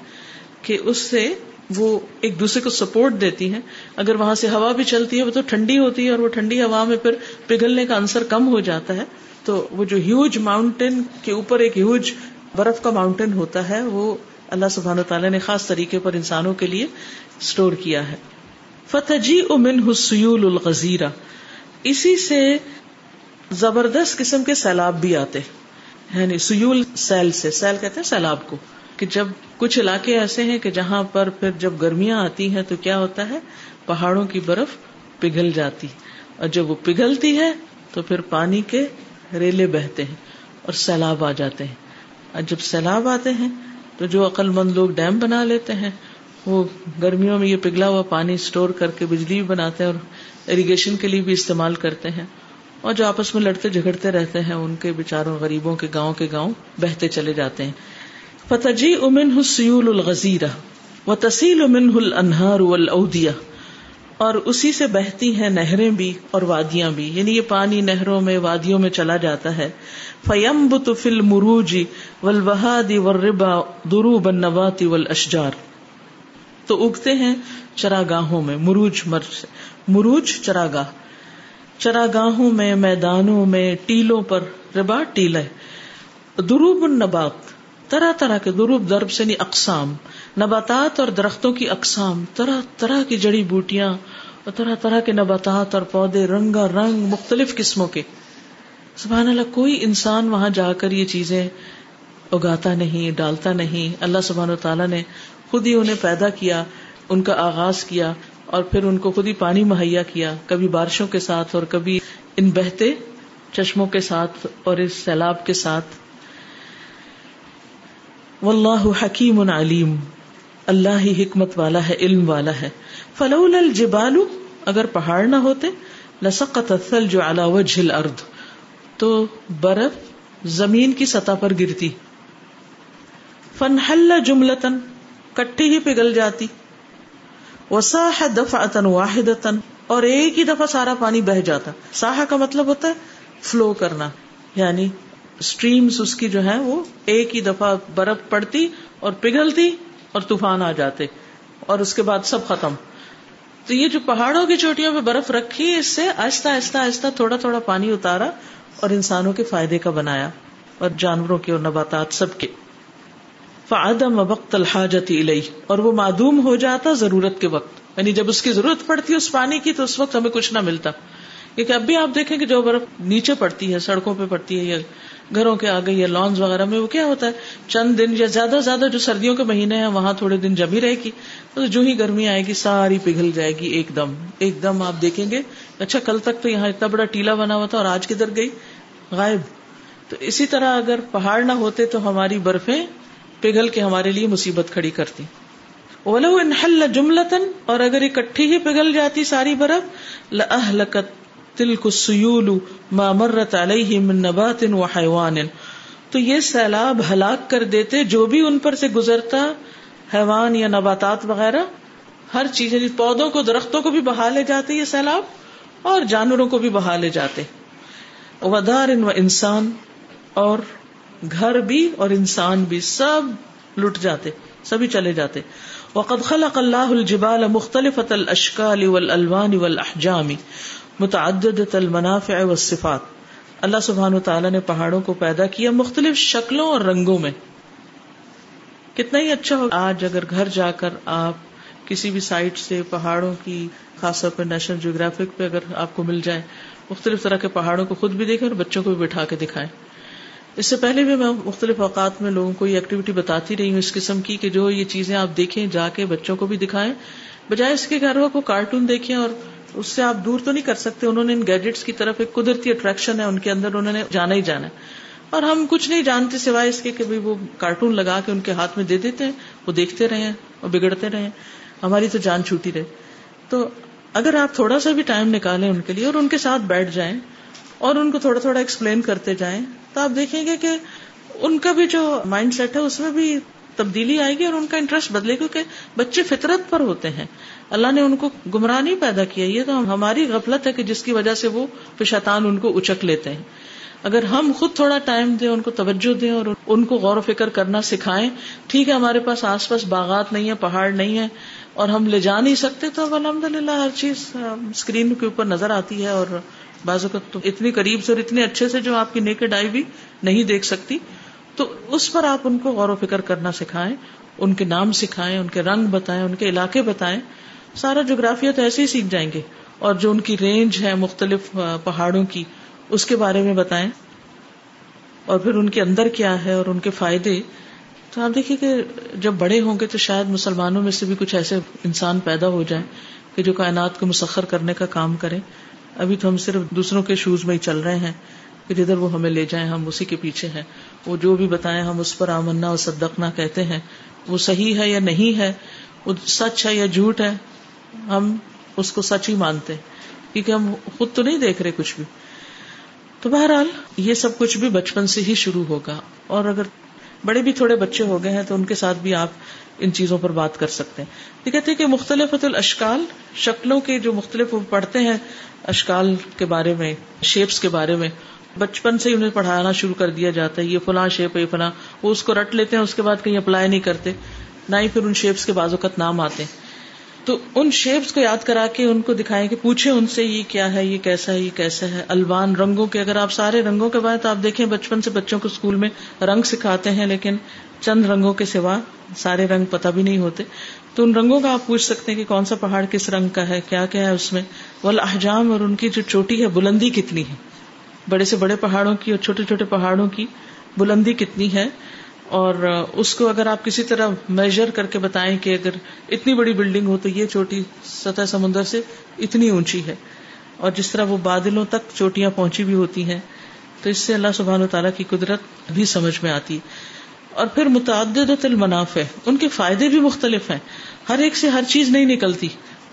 A: کہ اس سے وہ ایک دوسرے کو سپورٹ دیتی ہے۔ اگر وہاں سے ہوا بھی چلتی ہے، وہ تو ٹھنڈی ہوتی ہے اور وہ ٹھنڈی ہوا میں پھر پگھلنے کا انصر کم ہو جاتا ہے۔ تو وہ جو ہیوج ماؤنٹین کے اوپر ایک ہیوج برف کا ماؤنٹین ہوتا ہے، وہ اللہ سبحان تعالیٰ نے خاص طریقے پر انسانوں کے لیے اسٹور کیا ہے۔ فتح جی امن حسیول الغزیرہ اسی سے زبردست قسم کے سیلاب بھی آتے یعنی سیول سیل سے، سیل کہتے ہیں سیلاب کو۔ کہ جب کچھ علاقے ایسے ہیں کہ جہاں پر پھر جب گرمیاں آتی ہیں تو کیا ہوتا ہے؟ پہاڑوں کی برف پگھل جاتی۔ اور جب وہ پگھلتی ہے تو پھر پانی کے ریلے بہتے ہیں اور سیلاب آ جاتے ہیں۔ اور جب سیلاب آتے ہیں تو جو عقل مند لوگ ڈیم بنا لیتے ہیں، وہ گرمیوں میں یہ پگھلا ہوا پانی اسٹور کر کے بجلی بھی بناتے ہیں اور اریگیشن کے لیے بھی استعمال کرتے ہیں۔ اور جو آپس میں لڑتے جھگڑتے رہتے ہیں، ان کے بےچاروں غریبوں کے گاؤں کے گاؤں بہتے چلے جاتے ہیں۔ فتجی امن حسیول الغزیرہ و تسیل امن ہل انہار اور اسی سے بہتی ہیں نہریں بھی اور وادیاں بھی۔ یعنی یہ پانی نہروں میں، وادیوں میں چلا جاتا ہے۔ فیم بت فل مروجی ول وہادی وربا درو بن نواتی ول اشجار تو اگتے ہیں چراگاہوں میں، مروج مرچ مروج چراگاہ۔ چراگاہوں میں، میدانوں میں، ٹیلوں پر ربا ٹیلے۔ دروب النبات۔ طرح طرح کے دروب درب سے اقسام، نباتات اور درختوں کی اقسام، طرح طرح کی جڑی بوٹیاں اور طرح طرح کے نباتات اور پودے، رنگا رنگ، مختلف قسموں کے۔ سبحان اللہ، کوئی انسان وہاں جا کر یہ چیزیں اگاتا نہیں، ڈالتا نہیں۔ اللہ سبحان و تعالیٰ نے خود ہی انہیں پیدا کیا، ان کا آغاز کیا اور پھر ان کو خود ہی پانی مہیا کیا، کبھی بارشوں کے ساتھ اور کبھی ان بہتے چشموں کے ساتھ اور اس سیلاب کے ساتھ۔ واللہ حکیم علیم۔ اللہ ہی حکمت والا ہے، علم والا ہے۔ فلول الجبال، اگر پہاڑ نہ ہوتے لسقط الثلج على وجه الارض۔ تو برف زمین کی سطح پر گرتی۔ فنحل جملتن کٹھی ہی پگل جاتی۔ وساح دفعتا واحدتا، اور ایک ہی دفعہ سارا پانی بہ جاتا۔ ساحا کا مطلب ہوتا ہے فلو کرنا۔ یعنی اسٹریمس اس کی جو ہے وہ ایک ہی دفعہ برف پڑتی اور پگھلتی اور طوفان آ جاتے اور اس کے بعد سب ختم۔ تو یہ جو پہاڑوں کی چوٹیوں پہ برف رکھی، اس سے آہستہ آہستہ آہستہ تھوڑا تھوڑا پانی اتارا اور انسانوں کے فائدے کا بنایا اور جانوروں کے اور نباتات سب کے۔ فعدم وقت الحاجت الئی اور وہ معدوم ہو جاتا ضرورت کے وقت۔ یعنی جب اس کی ضرورت پڑتی اس پانی کی تو اس وقت ہمیں کچھ نہ ملتا۔ کیونکہ اب بھی آپ دیکھیں کہ جو برف نیچے پڑتی ہے، سڑکوں پہ پڑتی ہے یا گھروں کے آگے یا لانس وغیرہ میں، وہ کیا ہوتا ہے؟ چند دن یا زیادہ زیادہ جو سردیوں کے مہینے ہیں، وہاں تھوڑے دن جمی رہے گی، تو جو ہی گرمی آئے گی، ساری پگھل جائے گی ایک دم۔ ایک دم آپ دیکھیں گے اچھا کل تک تو یہاں اتنا بڑا ٹیلا بنا ہوا تھا اور آج کدھر گئی؟ غائب۔ تو اسی طرح اگر پہاڑ نہ ہوتے تو ہماری برفیں پگھل کے ہمارے لیے مصیبت کھڑی کرتی۔ ولو انحل جملتن اور اگر اکٹھی ہی پگھل جاتی ساری برف لأہلکت تلک السیول ما مرت علیہ من نبات و حیوان. تو یہ سیلاب ہلاک کر دیتے جو بھی ان پر سے گزرتا، حیوان یا نباتات وغیرہ، ہر چیز یعنی پودوں کو، درختوں کو بھی بہا لے جاتے یہ سیلاب، اور جانوروں کو بھی بہا لے جاتے. ودار و انسان، اور گھر بھی اور انسان بھی سب لٹ جاتے، سبھی چلے جاتے. وقد خلق اللہ الجبال مختلف الاشکال والالوان والاحجام متعدد المنافع والصفات۔ اللہ سبحان و تعالیٰ نے پہاڑوں کو پیدا کیا مختلف شکلوں اور رنگوں میں۔ کتنا ہی اچھا ہو۔ آج اگر گھر جا کر آپ کسی بھی سائٹ سے پہاڑوں کی، خاص طور پر نیشنل جیوگرافک پہ اگر آپ کو مل جائے، مختلف طرح کے پہاڑوں کو خود بھی دیکھیں اور بچوں کو بھی بٹھا کے دکھائیں۔ اس سے پہلے بھی میں مختلف اوقات میں لوگوں کو یہ ایکٹیویٹی بتاتی رہی ہوں اس قسم کی کہ جو یہ چیزیں آپ دیکھیں، جا کے بچوں کو بھی دکھائیں۔ بجائے اس کے گھر کو کارٹون دیکھیں اور اس سے آپ دور تو نہیں کر سکتے، انہوں نے ان گیجٹس کی طرف ایک قدرتی اٹریکشن ہے، ان کے اندر انہوں نے جانا ہی جانا ہے۔ اور ہم کچھ نہیں جانتے سوائے اس کے کہ وہ کارٹون لگا کے ان کے ہاتھ میں دے دیتے ہیں، وہ دیکھتے رہے اور بگڑتے رہے ہماری تو جان چھوٹی رہے۔ تو اگر آپ تھوڑا سا بھی ٹائم نکالیں ان کے لیے اور ان کے ساتھ بیٹھ جائیں اور ان کو تھوڑا تھوڑا ایکسپلین کرتے جائیں، تو آپ دیکھیں گے کہ ان کا بھی جو مائنڈ سیٹ ہے، اس میں بھی تبدیلی آئے گی اور ان کا انٹرسٹ بدلے گا کیونکہ بچے فطرت پر ہوتے ہیں۔ اللہ نے ان کو گمراہ نہیں پیدا کیا یہ تو ہماری غفلت ہے کہ جس کی وجہ سے وہ شیطان ان کو اچک لیتے ہیں۔ اگر ہم خود تھوڑا ٹائم دیں، ان کو توجہ دیں اور ان کو غور و فکر کرنا سکھائیں، ٹھیک ہے ہمارے پاس آس پاس باغات نہیں ہے پہاڑ نہیں ہے اور ہم لے جا نہیں سکتے، تو اب الحمد للہ ہر چیز اسکرین کے اوپر نظر آتی ہے اور بعض اوقات تو اتنی قریب سے اور اتنے اچھے سے جو آپ کی نیکڈ آئی بھی نہیں دیکھ سکتی۔ تو اس پر آپ ان کو غور و فکر کرنا سکھائیں، ان کے نام سکھائیں، ان کے رنگ بتائیں، ان کے علاقے بتائیں۔ سارا جغرافیہ تو ایسے ہی سیکھ جائیں گے اور جو ان کی رینج ہے مختلف پہاڑوں کی، اس کے بارے میں بتائیں۔ اور پھر ان کے اندر کیا ہے اور ان کے فائدے۔ تو آپ دیکھیے کہ جب بڑے ہوں گے تو شاید مسلمانوں میں سے بھی کچھ ایسے انسان پیدا ہو جائیں کہ جو کائنات کو مسخر کرنے کا کام کریں۔ ابھی تو ہم صرف دوسروں کے شوز میں ہی چل رہے ہیں کہ جدھر وہ ہمیں لے جائیں، ہم اسی کے پیچھے ہیں۔ وہ جو بھی بتائیں، ہم اس پر آمنا اور صدقنا کہتے ہیں۔ وہ صحیح ہے یا نہیں ہے؟ وہ سچ ہے یا جھوٹ ہے؟ ہم اس کو سچ ہی مانتے کیونکہ ہم خود تو نہیں دیکھ رہے کچھ بھی۔ تو بہرحال یہ سب کچھ بھی بچپن سے ہی شروع ہوگا۔ اور اگر بڑے بھی تھوڑے بچے ہو گئے ہیں تو ان کے ساتھ بھی آپ ان چیزوں پر بات کر سکتے ہیں۔ یہ کہتے کہ مختلف الاشکال، شکلوں کے جو مختلف پڑھتے ہیں اشکال کے بارے میں شیپس کے بارے میں، بچپن سے ہی انہیں پڑھانا شروع کر دیا جاتا ہے، یہ فلاں شیپ ہے، یہ فلاں۔ وہ اس کو رٹ لیتے ہیں، اس کے بعد کہیں اپلائی نہیں کرتے، نہ ہی پھر ان شیپس کے بازو نام آتے ہیں۔ تو ان شیپس کو یاد کرا کے ان کو دکھائیں کہ پوچھے ان سے یہ کیا ہے، یہ کیسا ہے، یہ کیسا ہے۔ الوان رنگوں کے، اگر آپ سارے رنگوں کے بعد آپ دیکھیں بچپن سے بچوں کو اسکول میں رنگ سکھاتے ہیں، لیکن چند رنگوں کے سوا سارے رنگ پتہ بھی نہیں ہوتے۔ تو ان رنگوں کا آپ پوچھ سکتے ہیں کہ کون سا پہاڑ کس رنگ کا ہے، کیا کیا ہے اس میں۔ وہ احجام اور ان کی جو چوٹی ہے، بلندی کتنی ہے؟ بڑے سے بڑے پہاڑوں کی اور چھوٹے چھوٹے پہاڑوں کی بلندی کتنی ہے؟ اور اس کو اگر آپ کسی طرح میجر کر کے بتائیں کہ اگر اتنی بڑی بلڈنگ ہو تو یہ چوٹی سطح سمندر سے اتنی اونچی ہے اور جس طرح وہ بادلوں تک چوٹیاں پہنچی بھی ہوتی ہیں، تو اس سے اللہ سبحان و تعالیٰ کی قدرت بھی سمجھ میں آتی۔ اور پھر متعدد المناف ہے، ان کے فائدے بھی مختلف ہیں۔ ہر ایک سے ہر چیز نہیں نکلتی،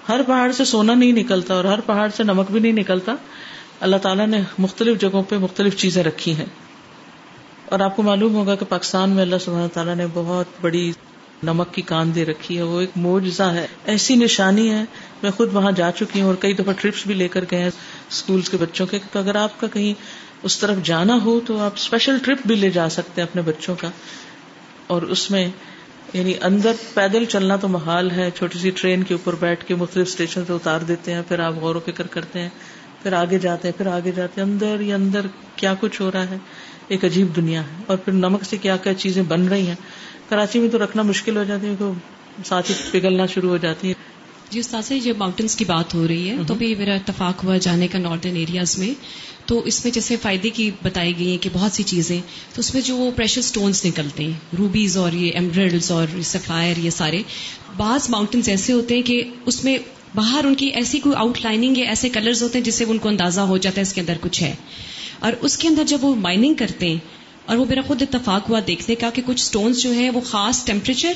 A: ہر پہاڑ سے سونا نہیں نکلتا اور ہر پہاڑ سے نمک بھی نہیں نکلتا۔ اللہ تعالیٰ نے مختلف جگہوں پہ مختلف چیزیں رکھی ہیں۔ اور آپ کو معلوم ہوگا کہ پاکستان میں اللہ سبحانہ تعالیٰ نے بہت بڑی نمک کی کان دے رکھی ہے، وہ ایک موجزہ ہے۔ ایسی نشانی ہے، میں خود وہاں جا چکی ہوں اور کئی دفعہ ٹرپس بھی لے کر گئے اسکول کے بچوں کے۔ اگر آپ کا کہیں اس طرف جانا ہو تو آپ اسپیشل ٹرپ بھی لے جا سکتے ہیں اپنے بچوں کا۔ اور اس میں یعنی اندر پیدل چلنا تو محال ہے، چھوٹی سی ٹرین کے اوپر بیٹھ کے مختلف اسٹیشن سے اتار دیتے ہیں، پھر آپ غور و فکر کرتے ہیں، پھر آگے جاتے ہیں، پھر آگے جاتے ہیں، اندر یا اندر کیا کچھ ہو رہا ہے۔ ایک عجیب دنیا ہے۔ اور پھر نمک سے کیا کیا چیزیں بن رہی ہیں۔ کراچی میں تو رکھنا مشکل ہو جاتی ہے تو ساتھ ہی پگھلنا شروع ہو جاتی ہے۔
C: جی استاذ جب ماؤنٹینس کی بات ہو رہی ہے تو بھی میرا اتفاق ہوا جانے کا ناردرن ایریاز میں۔ تو اس میں جیسے فائدے کی بتائی گئی ہیں کہ بہت سی چیزیں تو اس میں جو پریشر سٹونز نکلتے ہیں روبیز اور یہ ایمبرلز اور سفائر یہ سارے۔ بعض ماؤنٹینس ایسے ہوتے ہیں کہ اس میں باہر ان کی ایسی کوئی آؤٹ لائننگ یا ایسے کلرز ہوتے ہیں جس سے ان کو اندازہ ہو جاتا ہے اس کے اندر کچھ ہے۔ اور اس کے اندر جب وہ مائننگ کرتے ہیں اور وہ میرا خود اتفاق ہوا دیکھنے کا کہ کچھ سٹونز جو ہیں وہ خاص ٹیمپریچر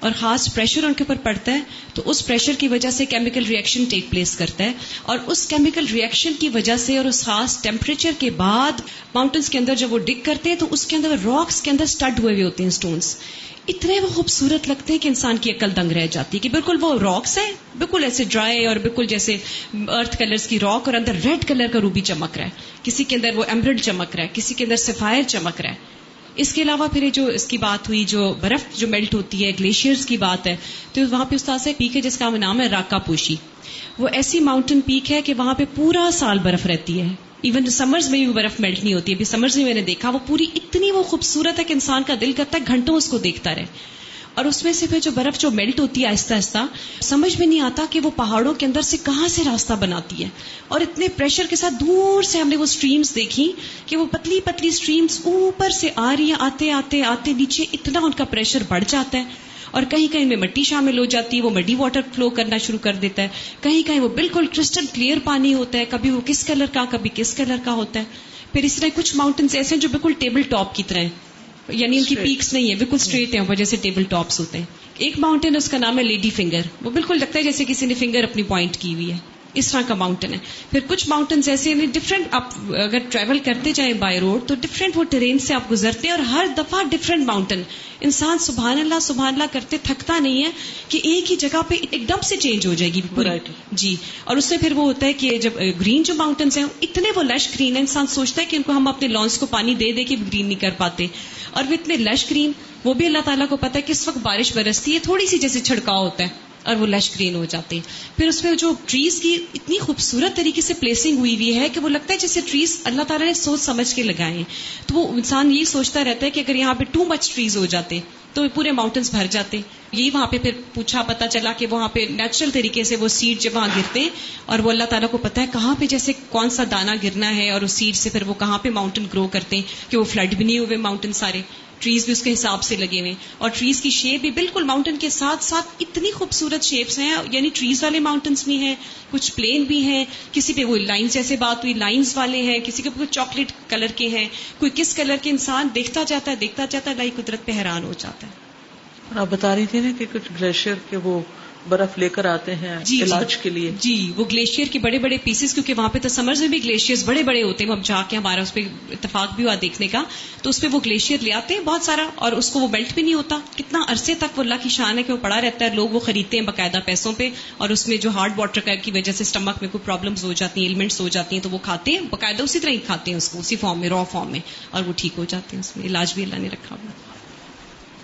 C: اور خاص پریشر ان کے اوپر پڑتا ہے، تو اس پریشر کی وجہ سے کیمیکل ریئیکشن ٹیک پلیس کرتا ہے۔ اور اس کیمیکل ریئیکشن کی وجہ سے اور اس خاص ٹیمپریچر کے بعد ماؤنٹینس کے اندر جب وہ ڈگ کرتے ہیں، تو اس کے اندر راکس کے اندر اسٹڈ ہوئے ہوئے ہوتے ہیں اسٹونس اتنے وہ خوبصورت لگتے ہیں کہ انسان کی عقل دنگ رہ جاتی ہے کہ بالکل وہ راکس ہے بالکل ایسے ڈرائی اور بالکل جیسے ارتھ کلرز کی راک اور اندر ریڈ کلر کا روبی چمک رہا ہے۔ کسی کے اندر وہ ایمبرڈ چمک رہا ہے، کسی کے اندر سفائر چمک رہا ہے۔ اس کے علاوہ پھر جو اس کی بات ہوئی، جو برف جو میلٹ ہوتی ہے گلیشیئرز کی بات ہے، تو وہاں پہ استاد سے پیک ہے، جس کا نام ہے راکا پوشی وہ ایسی ماؤنٹین پیک ہے کہ وہاں پہ پورا سال برف رہتی ہے۔ ایون سمرز میں بھی برف میلٹ نہیں ہوتی ابھی سمرز میں میں نے دیکھا، وہ پوری اتنی وہ خوبصورت ہے کہ انسان کا دل کرتا ہے گھنٹوں اس کو دیکھتا رہے. اور اس میں سے پھر جو برف جو میلٹ ہوتی ہے آہستہ آہستہ، سمجھ میں نہیں آتا کہ وہ پہاڑوں کے اندر سے کہاں سے راستہ بناتی ہے. اور اتنے پریشر کے ساتھ دور سے ہم نے وہ سٹریمز دیکھی کہ وہ پتلی پتلی سٹریمز اوپر سے آ رہی ہیں، آتے آتے آتے نیچے اتنا ان کا پریشر بڑھ جاتا ہے. اور کہیں کہیں میں مٹی شامل ہو جاتی ہے وہ مڈی واٹر فلو کرنا شروع کر دیتا ہے۔ کہیں کہیں وہ بالکل کرسٹل کلیئر پانی ہوتا ہے کبھی وہ کس کلر کا کبھی کس کلر کا ہوتا ہے۔ پھر اس طرح کچھ ماؤنٹینس ایسے ہیں جو بالکل ٹیبل ٹاپ کی طرح ہیں۔ یعنی ان کی پیکس نہیں ہے بالکل اسٹریٹ ہیں جیسے ٹیبل ٹاپس ہوتے ہیں۔ ایک ماؤنٹین اس کا نام ہے لیڈی فنگر۔ وہ بالکل لگتا ہے جیسے کسی نے فنگر اپنی پوائنٹ کی ہوئی ہے۔ اس طرح کا ماؤنٹین ہے۔ پھر کچھ ماؤنٹینس ایسے ہیں ڈفرینٹ آپ اگر ٹریول کرتے جائیں بائی روڈ تو ڈفرینٹ وہ ٹرین سے آپ گزرتے ہیں اور ہر دفعہ ڈفرینٹ ماؤنٹین انسان سبحان اللہ سبحان اللہ کرتے تھکتا نہیں ہے کہ ایک ہی جگہ پہ ایک دم سے چینج ہو جائے گی جی۔ اور اس سے پھر وہ ہوتا ہے کہ جب گرین جو ماؤنٹینس ہیں اتنے وہ لش گرین ہے انسان سوچتا ہے کہ ان کو ہم اپنے لانس کو پانی دے دے کے گرین نہیں کر پاتے۔ اور وہ اتنے لش گرین وہ بھی اللہ تعالیٰ کو پتا ہے کس وقت بارش برستی ہے تھوڑی سی جیسے چھڑکاؤ ہوتا ہے۔ اور وہ لش گرین ہو جاتے ہیں۔ پھر اس میں جو ٹریز کی اتنی خوبصورت طریقے سے پلیسنگ ہوئی ہوئی ہے کہ وہ لگتا ہے جیسے ٹریز اللہ تعالیٰ نے سوچ سمجھ کے لگائے ہیں۔ تو وہ انسان یہی سوچتا رہتا ہے کہ اگر یہاں پہ ٹو مچ ٹریز ہو جاتے تو پورے ماؤنٹینس بھر جاتے یہی وہاں پہ پھر پوچھا پتا چلا کہ وہاں پہ نیچرل طریقے سے وہ سیڈ جب وہاں گرتے ہیں اور وہ اللہ تعالیٰ کو پتا ہے کہاں پہ جیسے کون سا دانا گرنا ہے اور اس سیڈ سے پھر وہ کہاں پہ ماؤنٹین گرو کرتے ہیں کہ وہ فلڈ بھی نہیں ہوئے ماؤنٹین سارے۔ ٹریز بھی اس کے حساب سے لگے ہوئے اور ٹریز کی شیپ بھی بالکل ماؤنٹین کے ساتھ ساتھ اتنی خوبصورت شیپس ہیں۔ یعنی ٹریز والے ماؤنٹینس بھی ہیں، کچھ پلین بھی ہیں۔ کسی پہ وہ لائنز جیسے بات ہوئی لائنز والے ہیں۔ کسی کے چاکلیٹ کلر کے ہیں۔ کوئی کس کلر کے انسان دیکھتا جاتا ہے، دیکھتا جاتا ہے لائی قدرت پہ حیران ہو جاتا ہے۔
A: اور آپ بتا رہی تھی نا کہ کچھ گلیشیئر کے وہ برف لے کر آتے ہیں جی, جی۔ علاج کے لیے۔
C: جی وہ گلیشیئر کے بڑے بڑے پیسز کیونکہ وہاں پہ تو سمرز میں بھی گلیشیئر بڑے بڑے ہوتے ہیں۔ اب جا کے ہمارا اس پہ اتفاق بھی ہوا دیکھنے کا۔ تو اس پہ وہ گلیشیئر لے آتے ہیں بہت سارا اور اس کو وہ بیلٹ بھی نہیں ہوتا۔ کتنا عرصے تک وہ اللہ کی شان ہے کہ وہ پڑا رہتا ہے۔ لوگ وہ خریدتے ہیں باقاعدہ پیسوں پہ اور اس میں جو ہارڈ واٹر کی وجہ سے اسٹمک میں کوئی پرابلمس ہو جاتی ہیں ایلیمنٹس ہو جاتی ہیں تو وہ کھاتے ہیں۔ باقاعدہ اسی طرح ہی کھاتے ہیں اس کو اسی فارم میں را فارم میں اور وہ ٹھیک ہو جاتے ہیں اس میں۔ علاج بھی اللہ نے رکھا ہوا۔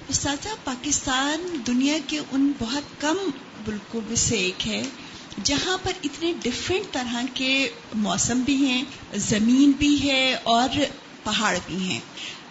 D: استاذہ پاکستان دنیا کے ان بہت کم ملکوں میں سے ایک ہے۔ جہاں پر اتنے ڈفرینٹ طرح کے موسم بھی ہیں، زمین بھی ہے اور پہاڑ بھی ہیں۔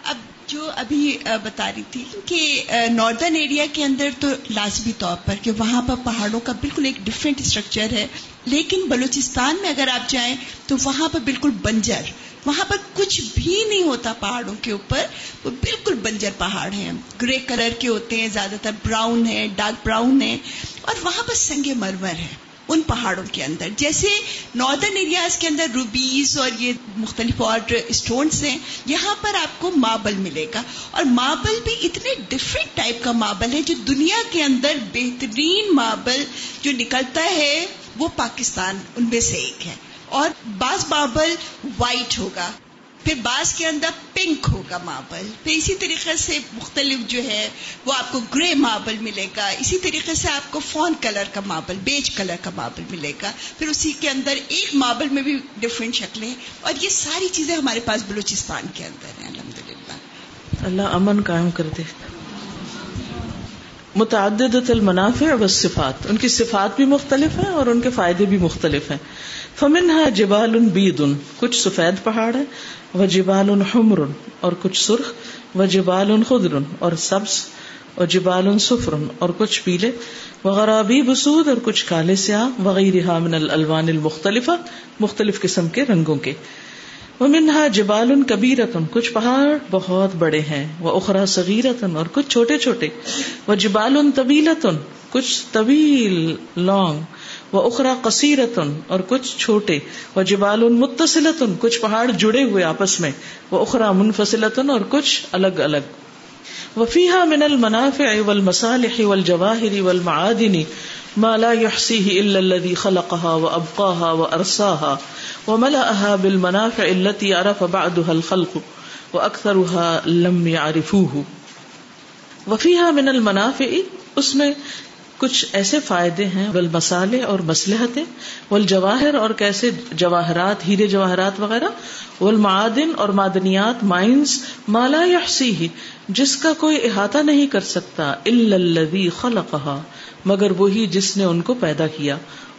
D: اب جو ابھی بتا رہی تھی کہ ناردرن ایریا کے اندر تو لازمی طور پر کہ وہاں پر پہاڑوں کا بالکل ایک ڈفرینٹ اسٹرکچر ہے۔ لیکن بلوچستان میں اگر آپ جائیں تو وہاں پر بالکل بنجر وہاں پر کچھ بھی نہیں ہوتا پہاڑوں کے اوپر، وہ بالکل بنجر پہاڑ ہیں۔ گرے کلر کے ہوتے ہیں، زیادہ تر براؤن ہے، ڈارک براؤن ہے۔ اور وہاں پر سنگ مرمر ہے، ان پہاڑوں کے اندر۔ جیسے ناردرن ایریاز کے اندر روبیز اور یہ مختلف اور اسٹونس ہیں، یہاں پر آپ کو ماربل ملے گا۔ اور ماربل بھی اتنے ڈفرینٹ ٹائپ کا ماربل ہے جو دنیا کے اندر بہترین ماربل جو نکلتا ہے، وہ پاکستان، ان میں سے ایک ہے۔ اور بعض ماربل وائٹ ہوگا، پھر بعض کے اندر پنک ہوگا ماربل پھر اسی طریقے سے مختلف جو ہے، وہ آپ کو گرے ماربل ملے گا۔ اسی طریقے سے آپ کو فون کلر کا ماربل بیج کلر کا ماربل ملے گا۔ پھر اسی کے اندر ایک ماربل میں بھی ڈفرینٹ شکلیں۔ اور یہ ساری چیزیں ہمارے پاس بلوچستان کے اندر ہیں الحمد للہ
A: اللہ امن قائم کر دے۔ متعدد المنافع و صفات ان کی صفات بھی مختلف ہیں اور ان کے فائدے بھی مختلف ہیں۔ فمن ہے جبال بید کچھ سفید پہاڑ ہے وہ جبال حمر اور کچھ سرخ و جبال خدر اور سبز اور جبال سفر اور کچھ پیلے وغیرہ بسود اور کچھ کالے سیاہ وغیرہ من الوان المختلف مختلف قسم کے رنگوں کے۔ وہ منہا جبال کبیرتن، کچھ پہاڑ بہت بڑے ہیں وہ اخرا صغیرتن، اور کچھ چھوٹے چھوٹے۔ وہ جبال طویلتن، کچھ طویل لانگ وہ اخرا کثیرتن اور کچھ چھوٹے وہ جبال متصلتن کچھ پہاڑ جڑے ہوئے آپس میں وہ اخرا منفصلتن اور کچھ الگ الگ۔ وفیحا من المنافع والمصالح والجواہر والمعادن ما لا يحصيه الا الذي خلقها وابقاها وارساها وملأها بالمنافع التي عرف بعدها الخلق واكثرها لم يعرفوه۔ وفیہ من المنافع، اس میں کچھ ایسے فائدے ہیں بل مسالے اور مسلحتیں ول جواہر اور کیسے جواہرات، ہیرے جواہرات وغیرہ ول معدن اور معدنیات مائنس مالا یا جس کا کوئی احاطہ نہیں کر سکتا الذی خلقها مگر وہی جس نے ان کو پیدا کیا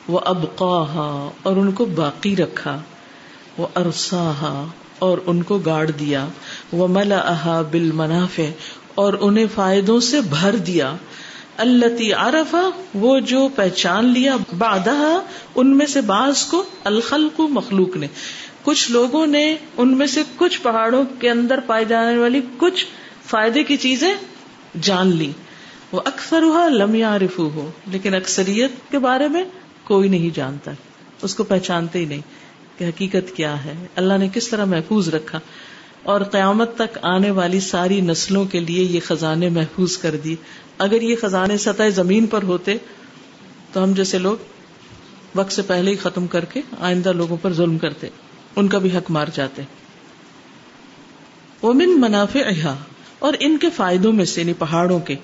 A: وہ ابقاہا اور ان کو باقی رکھا وہ ارساہا اور ان کو گاڑ دیا وہ ملا بل منافع اور انہیں فائدوں سے بھر دیا۔ التی عرفا وہ جو پہچان لیا بادہ ان میں سے بعض کو الخل کو مخلوق نے۔ کچھ لوگوں نے ان میں سے کچھ پہاڑوں کے اندر پائے جانے والی کچھ فائدے کی چیزیں جان لی وہ اکثر ہوا لم عارف ہو لیکن اکثریت کے بارے میں کوئی نہیں جانتا۔ اس کو پہچانتے ہی نہیں کہ حقیقت کیا ہے۔ اللہ نے کس طرح محفوظ رکھا۔ اور قیامت تک آنے والی ساری نسلوں کے لیے یہ خزانے محفوظ کر دی۔ اگر یہ خزانے سطح زمین پر ہوتے تو ہم جیسے لوگ وقت سے پہلے ہی ختم کر کے آئندہ لوگوں پر ظلم کرتے، ان کا بھی حق مار جاتے۔ ومن منافع اور ان کے فائدوں میں سے یعنی پہاڑوں کے۔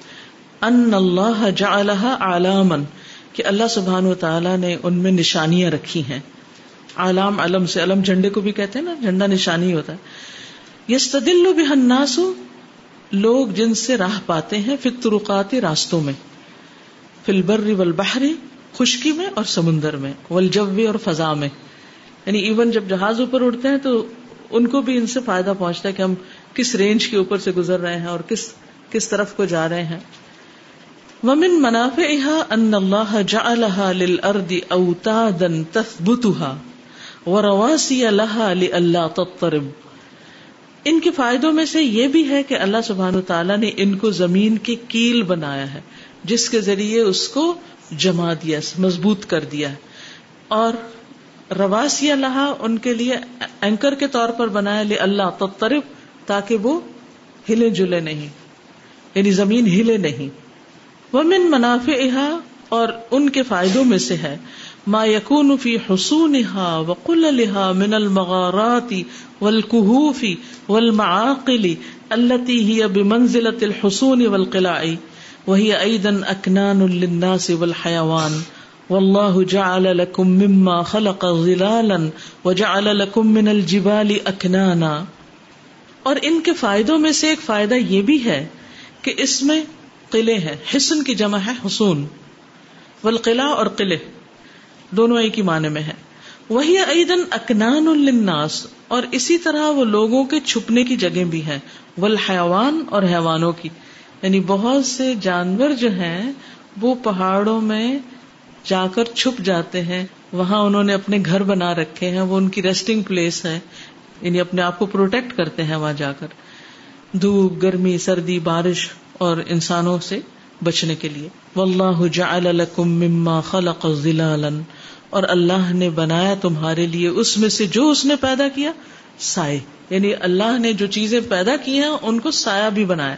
A: ان اللہ جعلها علامن کہ اللہ سبحان و تعالیٰ نے ان میں نشانیاں رکھی ہیں۔ علام علم سے، علم جھنڈے کو بھی کہتے ہیں نا، جھنڈا نشانی ہوتا ہے۔ یس تدل بحناسو لوگ جن سے راہ پاتے ہیں فطرقاتی راستوں میں فلبر والبحری خشکی میں اور سمندر میں، والجو اور فضا میں۔ یعنی ایون جب جہاز اوپر اڑتے ہیں تو ان کو بھی ان سے فائدہ پہنچتا ہے کہ ہم کس رینج کے اوپر سے گزر رہے ہیں اور کس کس طرف کو جا رہے ہیں۔ ومن منافعها ان اللہ جعلها للارض اوتادا تثبتها ورواسي لها لالا تضطرب ان کے فائدوں میں سے یہ بھی ہے کہ اللہ سبحان تعالیٰ نے ان کو زمین کی کیل بنایا ہے، جس کے ذریعے اس کو جما دیا، مضبوط کر دیا اور رواسی اللہ ان کے لیے اینکر کے طور پر بنایا، لے اللہ تطرب تاکہ وہ ہلے جلے نہیں۔ یعنی زمین ہلے نہیں۔ وہ من منافع اور ان کے فائدوں میں سے ہے۔ ما یقون فی حسونها وقللها من المغارات والكهوف والمعاقل التي هي بمنزلة الحصون والقلاع. وهي ايضا اكنان للناس والحيوان. والله جعل لكم مما خلق ظلالا وجعل لكم من الجبال اكنانا اور ان کے فائدوں میں سے ایک فائدہ یہ بھی ہے کہ اس میں قلعے ہیں حسن کی جمع ہے حسون والقلعہ اور قلعے دونوں ایک ہی معنی میں ہے وہی ایدن اکنان الناس اور اسی طرح وہ لوگوں کے چھپنے کی جگہ بھی ہے والحیوان اور حیوانوں کی۔ یعنی بہت سے جانور جو ہیں، وہ پہاڑوں میں جا کر چھپ جاتے ہیں۔ وہاں انہوں نے اپنے گھر بنا رکھے ہیں، وہ ان کی ریسٹنگ پلیس ہے یعنی اپنے آپ کو پروٹیکٹ کرتے ہیں وہاں جا کر۔ دھوپ، گرمی، سردی، بارش اور انسانوں سے بچنے کے لیے۔ واللہ جعل لکم مما خلق ظلالا۔ اور اللہ نے بنایا تمہارے لیے، اس میں سے جو اس نے پیدا کیا، سائے۔ یعنی اللہ نے جو چیزیں پیدا کی ہیں، ان کو سایہ بھی بنایا۔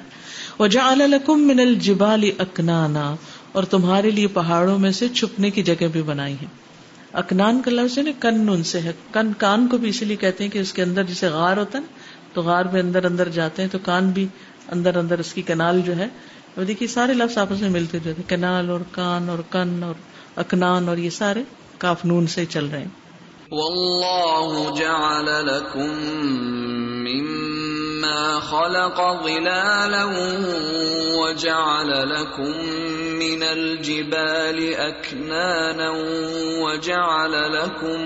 A: وجعل لکم من الجبال اکنانا اور تمہارے لیے پہاڑوں میں سے چھپنے کی جگہ بھی بنائی ہے اکنان کا لفظ ہے کن ان سے ہے۔ کن، کان کو بھی اسی لیے کہتے ہیں کہ اس کے اندر جسے غار ہوتا ہے تو غار میں اندر اندر جاتے ہیں، تو کان بھی اندر اندر اس کی کنال جو ہے، وہ دیکھیے سارے لفظ آپس میں ملتے جو تھے کنال اور کان اور کن اور اکنان اور یہ سارے۔ کاف نون سے چل رہے ہیں۔
B: والله جعل لكم مما خلق ظلالا وجعل لكم من الجبال أكنانا وجعل لكم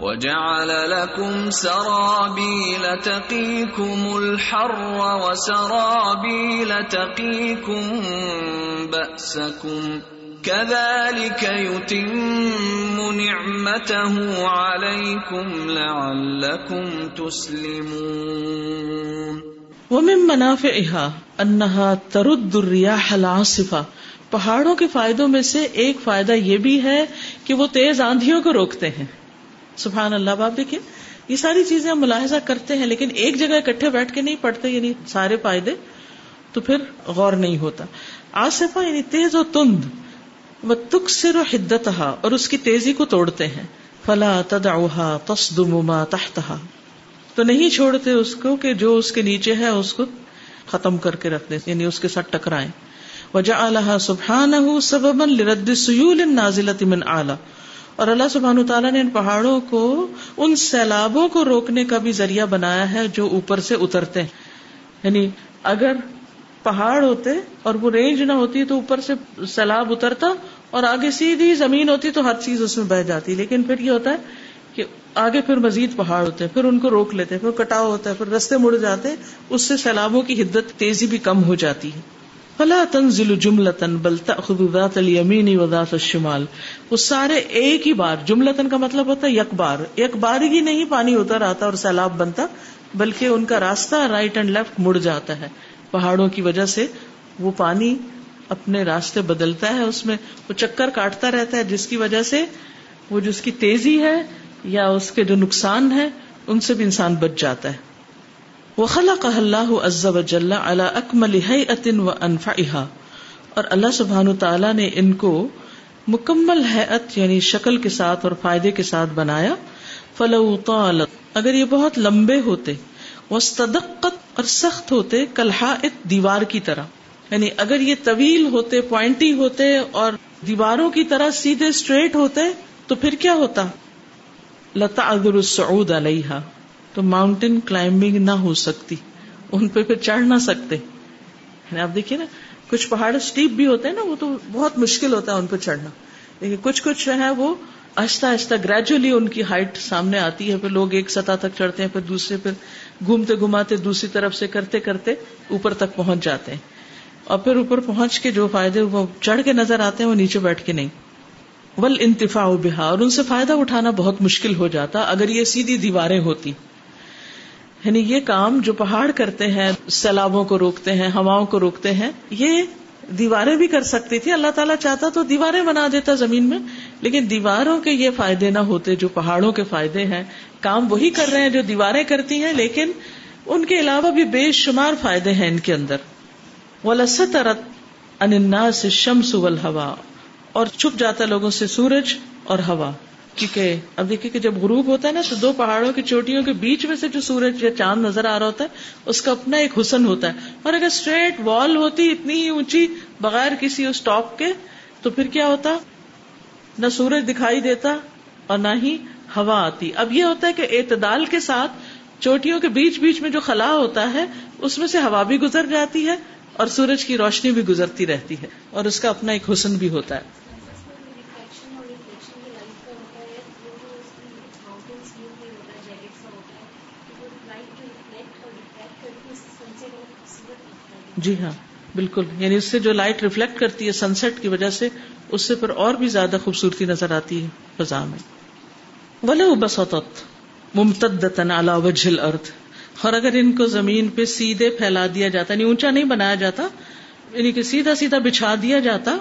B: وجعل لكم سرابيل تقيكم الحر وسرابيل تقيكم بأسكم كذلك يتم نعمته عليكم لعلكم تسلمون.
A: ومن منافعها انها ترد الرياح العاصفه پہاڑوں کے فائدوں میں سے ایک فائدہ یہ بھی ہے کہ وہ تیز آندھیوں کو روکتے ہیں۔ سبحان اللہ، باپ دیکھیے یہ ساری چیزیں ہم ملاحظہ کرتے ہیں، لیکن ایک جگہ اکٹھے بیٹھ کے نہیں پڑھتے یعنی سارے فائدے تو پھر غور نہیں ہوتا۔ آصفا یعنی تیز و تند وہ تک سر اور اس کی تیزی کو توڑتے ہیں۔ فلا تدعوها تصدم ما تحتها۔ تو نہیں چھوڑتے اس کو کہ جو اس کے نیچے ہے، اس کو ختم کر کے رکھ دیں یعنی اس کے ساتھ ٹکرائیں۔ وجہ اللہ سبحان سبب لرد سیول نازلت من اعلی اور اللہ سبحان تعالیٰ نے ان پہاڑوں کو، ان سیلابوں کو روکنے کا بھی ذریعہ بنایا ہے جو اوپر سے اترتے ہیں۔ یعنی اگر پہاڑ ہوتے اور وہ رینج نہ ہوتی تو اوپر سے سیلاب اترتا اور آگے سیدھی زمین ہوتی تو ہر چیز اس میں بہ جاتی۔ لیکن پھر یہ ہوتا ہے کہ آگے پھر مزید پہاڑ ہوتے ہیں، پھر ان کو روک لیتے پھر کٹاؤ ہوتا ہے، پھر رستے مڑ جاتے اس سے سیلابوں کی حدت تیزی بھی کم ہو جاتی ہے۔ فلا تنزل جملتن بل تاخذ ذات الیمین و ذات الشمال۔ وہ سارے ایک ہی بار جملتن کا مطلب ہوتا ہے یک بار ایک بار ہی نہیں، پانی اتر آتا اور سیلاب بنتا، بلکہ ان کا راستہ رائٹ اینڈ لیفٹ مڑ جاتا ہے۔ پہاڑوں کی وجہ سے وہ پانی اپنے راستے بدلتا ہے، اس میں وہ چکر کاٹتا رہتا ہے، جس کی وجہ سے وہ جو اس کی تیزی ہے یا اس کے جو نقصان ہے ان سے بھی انسان بچ جاتا ہے۔ وہ خلا کا اللہ عز و جل اللہ اکمل عطن و انفا اور اللہ سبحان تعالیٰ نے ان کو مکمل حیت یعنی شکل کے ساتھ اور فائدے کے ساتھ بنایا۔ فلو طالت اگر یہ بہت لمبے ہوتے وہ اور سخت ہوتے کلحا دیوار کی طرح۔ یعنی اگر یہ طویل ہوتے، پوائنٹی ہوتے اور دیواروں کی طرح سیدھے اسٹریٹ ہوتے، تو پھر کیا ہوتا؟ لتا اگر السعود علیہ تو ماؤنٹین کلائمبنگ نہ ہو سکتی۔ ان پہ پھر چڑھ نہ سکتے۔ یعنی آپ دیکھیے نا، کچھ پہاڑ اسٹیپ بھی ہوتے ہیں نا، وہ تو بہت مشکل ہوتا ہے ان پہ چڑھنا۔ لیکن کچھ کچھ جو ہے وہ آہستہ آہستہ گریجولی ان کی ہائٹ سامنے آتی ہے، پھر لوگ ایک سطح تک چڑھتے ہیں، پھر دوسرے، پھر گھومتے گھماتے دوسری طرف سے کرتے کرتے اوپر تک پہنچ جاتے ہیں۔ اور پھر اوپر پہنچ کے جو فائدے وہ چڑھ کے نظر آتے ہیں، وہ نیچے بیٹھ کے نہیں۔ ول انتفا بہا اور ان سے فائدہ اٹھانا بہت مشکل ہو جاتا، اگر یہ سیدھی دیواریں ہوتی۔ یعنی یہ کام جو پہاڑ کرتے ہیں، سیلابوں کو روکتے ہیں، ہواؤں کو روکتے ہیں، یہ دیواریں بھی کر سکتی تھی۔ اللہ تعالیٰ چاہتا تو دیواریں بنا دیتا زمین میں لیکن دیواروں کے یہ فائدے نہ ہوتے جو پہاڑوں کے فائدے ہیں، کام وہی کر رہے ہیں جو دیواریں کرتی ہیں، لیکن ان کے علاوہ بھی بے شمار فائدے ہیں ان کے اندر۔ وہ اننا سے شمس ہوا اور چھپ جاتا لوگوں سے سورج اور ہوا۔ کیونکہ اب دیکھیے کہ جب غروب ہوتا ہے نا، تو دو پہاڑوں کی چوٹیوں کے بیچ میں سے جو سورج یا چاند نظر آ رہا ہوتا ہے، اس کا اپنا ایک حسن ہوتا ہے۔ اور اگر اسٹریٹ وال ہوتی، اتنی ہی اونچی بغیر کسی اس ٹاپ کے، تو پھر کیا ہوتا؟ نہ سورج دکھائی دیتا اور نہ ہی ہوا آتی۔ اب یہ ہوتا ہے کہ اعتدال کے ساتھ چوٹیوں کے بیچ بیچ میں جو خلا ہوتا ہے، اس میں سے ہوا بھی گزر جاتی ہے اور سورج کی روشنی بھی گزرتی رہتی ہے اور اس کا اپنا ایک حسن بھی ہوتا ہے۔ جی ہاں۔ بالکل یعنی اس سے جو لائٹ ریفلیکٹ کرتی ہے سن سیٹ کی وجہ سے، اس سے پھر اور بھی زیادہ خوبصورتی نظر آتی ہے فضا میں۔ ولو بسطت ممتد وجہ ارتھ اور اگر ان کو زمین پہ سیدھے پھیلا دیا جاتا یعنی اونچا نہیں بنایا جاتا یعنی کہ سیدھا سیدھا بچھا دیا جاتا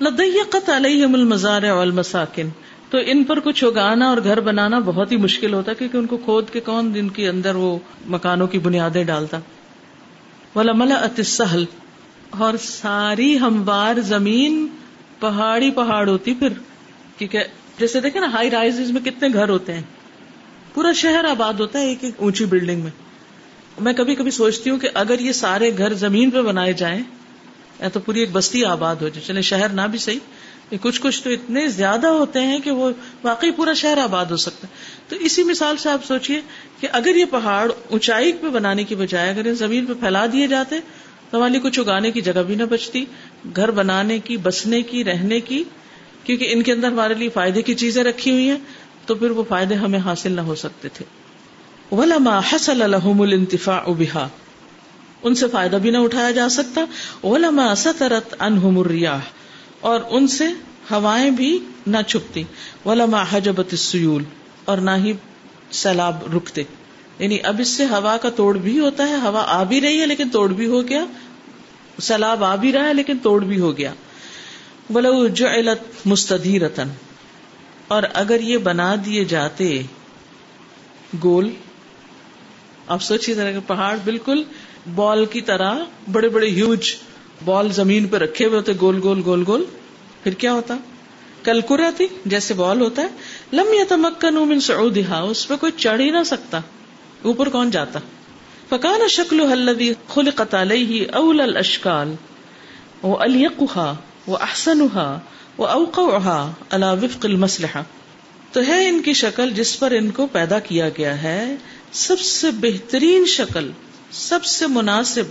A: لدیقت علیہم المزارع والمساکن تو ان پر کچھ اگانا اور گھر بنانا بہت ہی مشکل ہوتا، کیونکہ ان کو کھود کے کون ان کے اندر وہ مکانوں کی بنیادیں ڈالتا۔ ملا اتسل اور ساری ہموار زمین پہاڑی پہاڑ ہوتی پھر، کیونکہ جیسے دیکھے نا ہائی رائز میں کتنے گھر ہوتے ہیں۔ پورا شہر آباد ہوتا ہے ایک ایک اونچی بلڈنگ میں۔ میں کبھی کبھی سوچتی ہوں کہ اگر یہ سارے گھر زمین پہ بنائے جائیں، یا تو پوری ایک بستی آباد ہو جائے۔ چلے شہر نہ بھی صحیح کچھ کچھ تو اتنے زیادہ ہوتے ہیں کہ وہ واقعی پورا شہر آباد ہو سکتا ہے۔ تو اسی مثال سے آپ سوچیے کہ اگر یہ پہاڑ اونچائی پہ بنانے کی بجائے اگر زمین پہ پھیلا دیے جاتے ہماری کچھ اگانے کی جگہ بھی نہ بچتی، گھر بنانے کی، بسنے کی، رہنے کی، کیونکہ ان کے اندر ہمارے لیے فائدے کی چیزیں رکھی ہوئی ہیں، تو پھر وہ فائدے ہمیں حاصل نہ ہو سکتے تھے۔ ولما حصل لهم الانتفاع بها۔ ان سے فائدہ بھی نہ اٹھایا جا سکتا۔ ولما سترت عنهم الرياح۔ اور ان سے ہوائیں بھی نہ چھپتی۔ ولما حجبت السيول۔ اور نہ ہی سیلاب رکتے۔ یعنی اب اس سے ہوا کا توڑ بھی ہوتا ہے، ہوا آ بھی رہی ہے، لیکن توڑ بھی ہو گیا۔ سیلاب آ بھی رہا ہے لیکن توڑ بھی ہو گیا۔ بلو جعلت مستدیرتن اور اگر یہ بنا دیے جاتے گول، آپ سوچیے ذرا کہ پہاڑ بالکل بال کی طرح بڑے بڑے ہیوج بال زمین پہ رکھے ہوئے ہوتے، گول گول گول گول۔ پھر کیا ہوتا؟ کلکرا تھی، جیسے بال ہوتا ہے۔ لم یا تمکن من سعودها اس پہ کوئی چڑھ ہی نہ سکتا۔ اوپر کون جاتا؟ فکان شکل الذي خلقت علیہ اول الاشکال، و الیقها و احسنها و اوقعها على وفق المصلحہ۔ تو ہے ان کی شکل جس پر ان کو پیدا کیا گیا ہے، سب سے بہترین شکل، سب سے مناسب،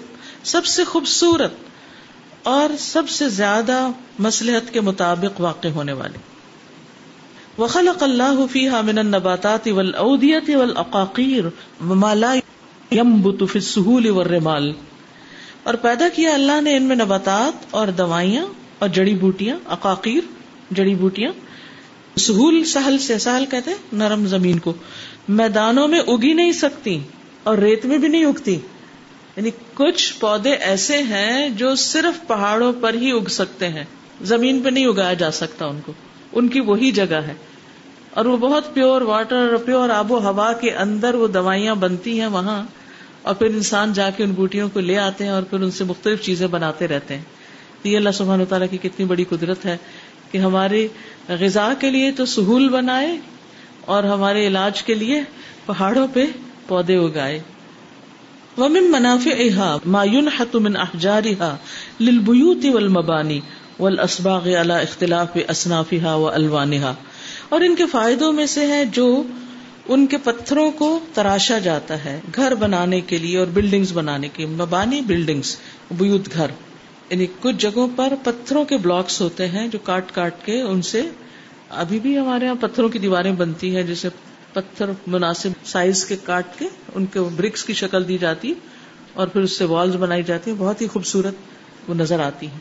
A: سب سے خوبصورت، اور سب سے زیادہ مسلحت کے مطابق واقع ہونے والے۔ وخلق اللہ فیہا من النباتات والعودیت والاقاقیر وما لا ينبت في السهول والرمال۔ اور پیدا کیا اللہ نے ان میں نباتات اور دوائیاں اور جڑی بوٹیاں اقاقیر جڑی بوٹیاں۔ سہول سہل سے سہل کہتے ہیں، نرم زمین کو۔ میدانوں میں اگی نہیں سکتی اور ریت میں بھی نہیں اگتی۔ یعنی کچھ پودے ایسے ہیں جو صرف پہاڑوں پر ہی اگ سکتے ہیں۔ زمین پہ نہیں اگایا جا سکتا ان کو۔ ان کی وہی جگہ ہے۔ اور وہ بہت پیور واٹر اور پیور آب و ہوا کے اندر وہ دوائیاں بنتی ہیں وہاں اور پھر انسان جا کے ان بوٹیوں کو لے آتے ہیں اور پھر ان سے مختلف چیزیں بناتے رہتے ہیں۔ یہ اللہ سبحانہ تعالیٰ کی کتنی بڑی قدرت ہے کہ ہماری غذا کے لیے تو سہول بنائے اور ہمارے علاج کے لیے پہاڑوں پہ پودے اگائے۔ ومن منافعها ما ينحت من احجارها للبيوت والمباني والاسباغ على اختلاف اصنافها والوانها اور ان کے فائدوں میں سے ہے جو ان کے پتھروں کو تراشا جاتا ہے، گھر بنانے کے لیے اور بلڈنگز بنانے کے مبانی بلڈنگز بیوت گھر۔ یعنی کچھ جگہوں پر پتھروں کے بلاکس ہوتے ہیں جو کاٹ کاٹ کے ان سے ابھی بھی ہمارے یہاں پتھروں کی دیواریں بنتی ہیں، جیسے پتھر مناسب سائز کے کاٹ کے ان کے برکس کی شکل دی جاتی اور پھر اس سے والز بنائی جاتی ہیں۔ بہت ہی خوبصورت وہ نظر آتی ہیں۔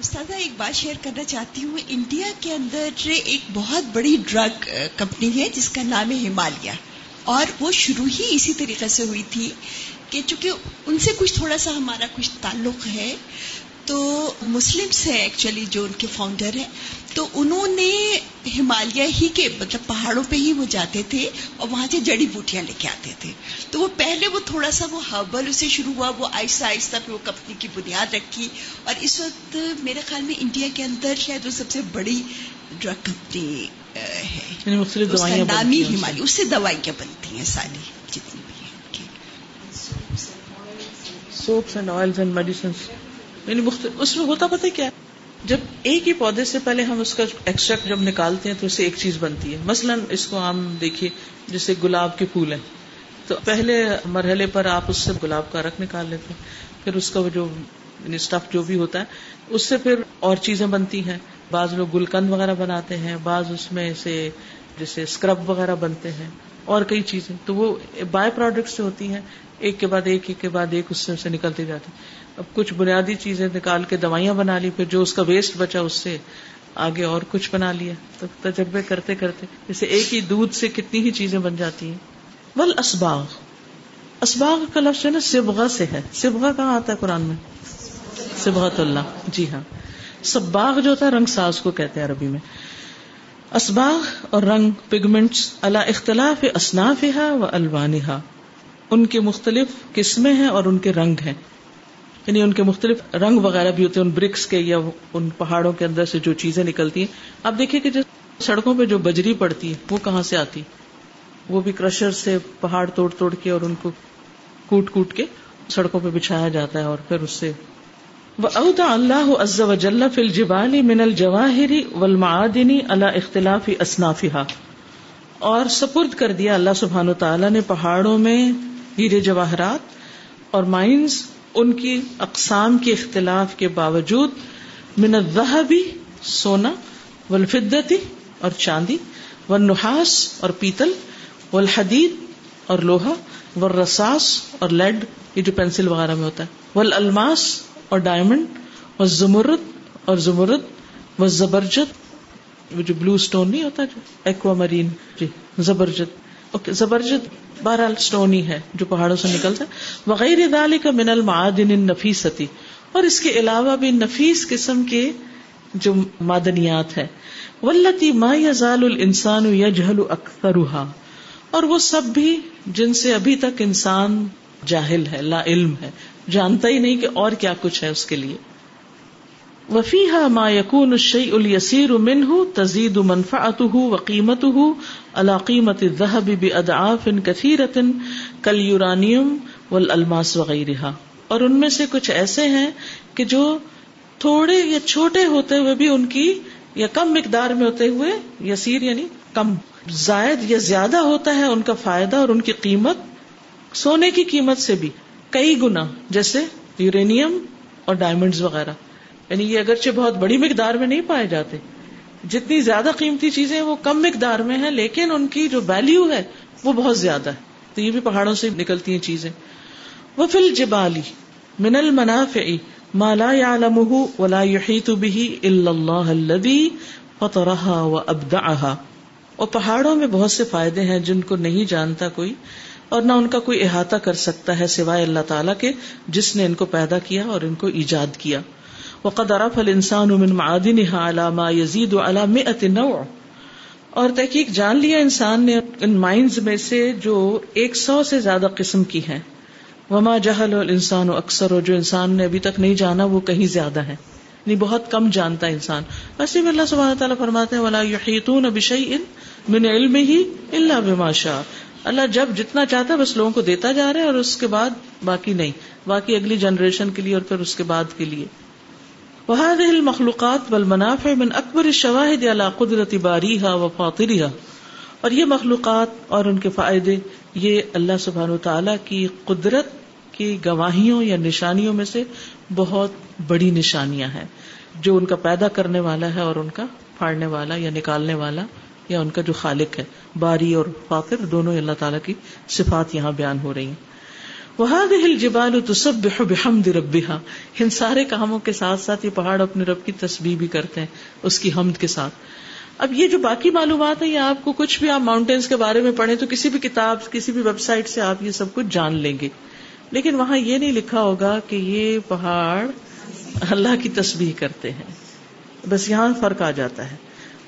D: استاد ایک بات شیئر کرنا چاہتی ہوں۔ انڈیا کے اندر ایک بہت بڑی ڈرگ کمپنی ہے جس کا نام ہے ہمالیہ۔ اور وہ شروع ہی اسی طریقے سے ہوئی تھی کہ چونکہ ان سے کچھ تھوڑا سا ہمارا کچھ تعلق ہے تو مسلمس ہیں ایکچولی جو ان کے فاؤنڈر ہیں تو انہوں نے ہمالیہ ہی کے مطلب پہاڑوں پہ ہی وہ جاتے تھے اور وہاں سے جڑی بوٹیاں لے کے آتے تھے۔ تو وہ پہلے وہ تھوڑا سا وہ ہربل اسے شروع ہوا وہ آہستہ آہستہ پہ وہ کمپنی کی بنیاد رکھی۔ اور اس وقت میرے خیال میں انڈیا کے اندر شاید وہ سب سے بڑی ڈرگ کمپنی ہے۔
A: یعنی
D: نامی ہمالیہ اس سے دوائیاں بنتی ہیں ساری جتنی بھی ہیں۔
A: Soaps and oils and medicines یعنی اس میں ہوتا پتہ کیا جب ایک ہی پودے سے پہلے ہم اس کا ایکسٹریکٹ جب نکالتے ہیں تو اس سے ایک چیز بنتی ہے۔ مثلاً اس کو ہم دیکھیے، جیسے گلاب کے پھول ہیں۔ تو پہلے مرحلے پر آپ اس سے گلاب کا رکھ نکال لیتے ہیں۔ پھر اس کا جو یعنی اسٹف جو بھی ہوتا ہے، اس سے پھر اور چیزیں بنتی ہیں۔ بعض لوگ گلکند وغیرہ بناتے ہیں، بعض اس میں سے جیسے اسکرب وغیرہ بنتے ہیں۔ اور کئی چیزیں۔ تو وہ بائی پروڈکٹ سے ہوتی ہیں۔ ایک کے بعد ایک ایک کے بعد ایک، اس سے نکلتے جاتے اب کچھ بنیادی چیزیں نکال کے دوائیاں بنا لی، پھر جو اس کا ویسٹ بچا اس سے آگے اور کچھ بنا لیا۔ تو تجربے کرتے کرتے جیسے ایک ہی دودھ سے کتنی ہی چیزیں بن جاتی ہیں۔ ول اسباغ اسباغ کا لفظ ہے نا سبغا سے ہے۔ سبغا کہاں آتا ہے قرآن میں؟ سبغت اللہ۔ جی ہاں۔ سباغ جو ہوتا ہے، رنگ ساز کو کہتے ہیں عربی میں۔ اسباغ اور رنگ پگمنٹس اللہ اختلاف اصناف و الوانحا ان کے مختلف قسمیں ہیں اور ان کے رنگ ہیں۔ یعنی ان کے مختلف رنگ وغیرہ بھی ہوتے ہیں، ان برکس کے یا ان پہاڑوں کے اندر سے جو چیزیں نکلتی ہیں۔ آپ دیکھیے کہ جو سڑکوں پہ جو بجری پڑتی ہے، وہ کہاں سے آتی؟ وہ بھی کرشر سے پہاڑ توڑ توڑ کے اور ان کو کوٹ کوٹ کے سڑکوں پہ بچھایا جاتا ہے اور پھر اس سے۔ اوتا اللہ عز و جل فی الجبال من الجواہری والمعادنی اللہ اختلاف اسنافہ اور سپرد کر دیا اللہ سبحان تعالیٰ نے پہاڑوں میں ہیرے جواہرات اور مائنز ان کی اقسام کے اختلاف کے باوجود من الذهبی سونا والفدتی اور چاندی والنحاس اور پیتل والحدید اور لوہا والرصاص اور لیڈ، یہ جو پینسل وغیرہ میں ہوتا ہے، والالماس اور ڈائمنڈ، والزمرد اور زمرد، والزبرجد، وہ جو بلو اسٹون نہیں ہوتا جو ایکوا مرین جی زبرجد، اوکے، زبرجد بہرحال اسٹون ہی ہے جو پہاڑوں سے نکلتا ہے۔ وغیرہ دال کا من المعادن نفیستی اور اس کے علاوہ بھی نفیس قسم کے جو معدنیات ہے ولتی ما یزال الانسان یجہل اکثرها اور وہ سب بھی جن سے ابھی تک انسان جاہل ہے، لا علم ہے۔ جانتا ہی نہیں کہ اور کیا کچھ ہے اس کے لیے۔ وفیحا ما یقون الشیء الیسیر منه تزید منفعته وقیمته على قیمت الذهب بأضعاف كثيرة كاليورانيوم والالماس وغیرہ اور ان میں سے کچھ ایسے ہیں کہ جو تھوڑے یا چھوٹے ہوتے ہوئے بھی ان کی یا کم مقدار میں ہوتے ہوئے یسیر یعنی کم زائد یا زیادہ ہوتا ہے، ان کا فائدہ اور ان کی قیمت سونے کی قیمت سے بھی کئی گنا، جیسے یورینیم اور ڈائمنڈز وغیرہ۔ یعنی یہ اگرچہ بہت بڑی مقدار میں نہیں پائے جاتے، جتنی زیادہ قیمتی چیزیں وہ کم مقدار میں ہیں، لیکن ان کی جو ویلو ہے وہ بہت زیادہ ہے۔ تو یہ بھی پہاڑوں سے نکلتی ہیں چیزیں۔ وہ فل جبالی من المنافع ما لا يعلمه ولا يحيط به الا الله الذي فطرها وابدعها اور پہاڑوں میں بہت سے فائدے ہیں جن کو نہیں جانتا کوئی، اور نہ ان کا کوئی احاطہ کر سکتا ہے سوائے اللہ تعالیٰ کے، جس نے ان کو پیدا کیا اور ان کو ایجاد کیا۔ وقد عرف الانسان من معادنها على ما يزيد على 100 نوع. اور تحقیق جان لیا انسان نے ان مائنز میں سے جو ایک سو سے زیادہ قسم کی ہیں۔ وما جہل انسان اکثر ہو جو انسان نے ابھی تک نہیں جانا، وہ کہیں زیادہ ہے نہیں یعنی بہت کم جانتا انسان۔ ویسے بھی اللہ سبحانہ تعالیٰ فرماتے ہیں، ولا یحیطون بشیء من علمه الا بما شاء۔ اللہ جب جتنا چاہتا ہے، بس لوگوں کو دیتا جا رہا ہے اور اس کے بعد باقی نہیں۔ باقی اگلی جنریشن کے لیے اور پھر اس کے بعد کے لیے۔ وهذه المخلوقات والمنافع من اکبر الشواهد على قدرت باریها وفاطرها۔ اور یہ مخلوقات اور ان کے فائدے، یہ اللہ سبحان و کی قدرت کی گواہیوں یا نشانیوں میں سے بہت بڑی نشانیاں ہیں۔ جو ان کا پیدا کرنے والا ہے اور ان کا پھاڑنے والا یا نکالنے والا یا ان کا جو خالق ہے، باری اور فاطر، دونوں اللہ تعالیٰ کی صفات یہاں بیان ہو رہی ہیں۔ وهذه الجبال تسبح بحمد ربها. ان سارے کاموں کے ساتھ ساتھ یہ پہاڑ اپنے رب کی تسبیح بھی کرتے ہیں، اس کی حمد کے ساتھ۔ اب یہ جو باقی معلومات ہے یہ آپ کو کچھ بھی آپ ماؤنٹینس کے بارے میں پڑھیں تو کسی بھی کتاب، کسی بھی ویب سائٹ سے آپ یہ سب کچھ جان لیں گے۔ لیکن وہاں یہ نہیں لکھا ہوگا کہ یہ پہاڑ اللہ کی تسبیح کرتے ہیں۔ بس یہاں فرق آ جاتا ہے۔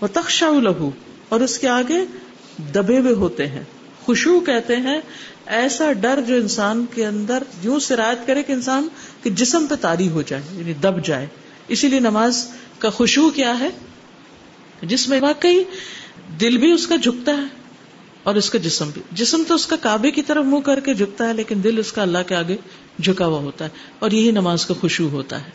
A: وہ تخشا لہو اور اس کے آگے دبے ہوئے ہوتے ہیں۔ خوشبو کہتے ہیں، ایسا ڈر جو انسان کے اندر یوں سرایت کرے کہ انسان کے جسم پہ تاری ہو جائے یعنی دب جائے۔ اسی لیے نماز کا خوشبو کیا ہے؟ جس میں واقعی دل بھی اس کا جھکتا ہے اور اس کا جسم بھی۔ جسم تو اس کا کعبے کی طرف منہ کر کے جھکتا ہے، لیکن دل اس کا اللہ کے آگے جھکا ہوا ہوتا ہے اور یہی نماز کا خوشبو ہوتا ہے۔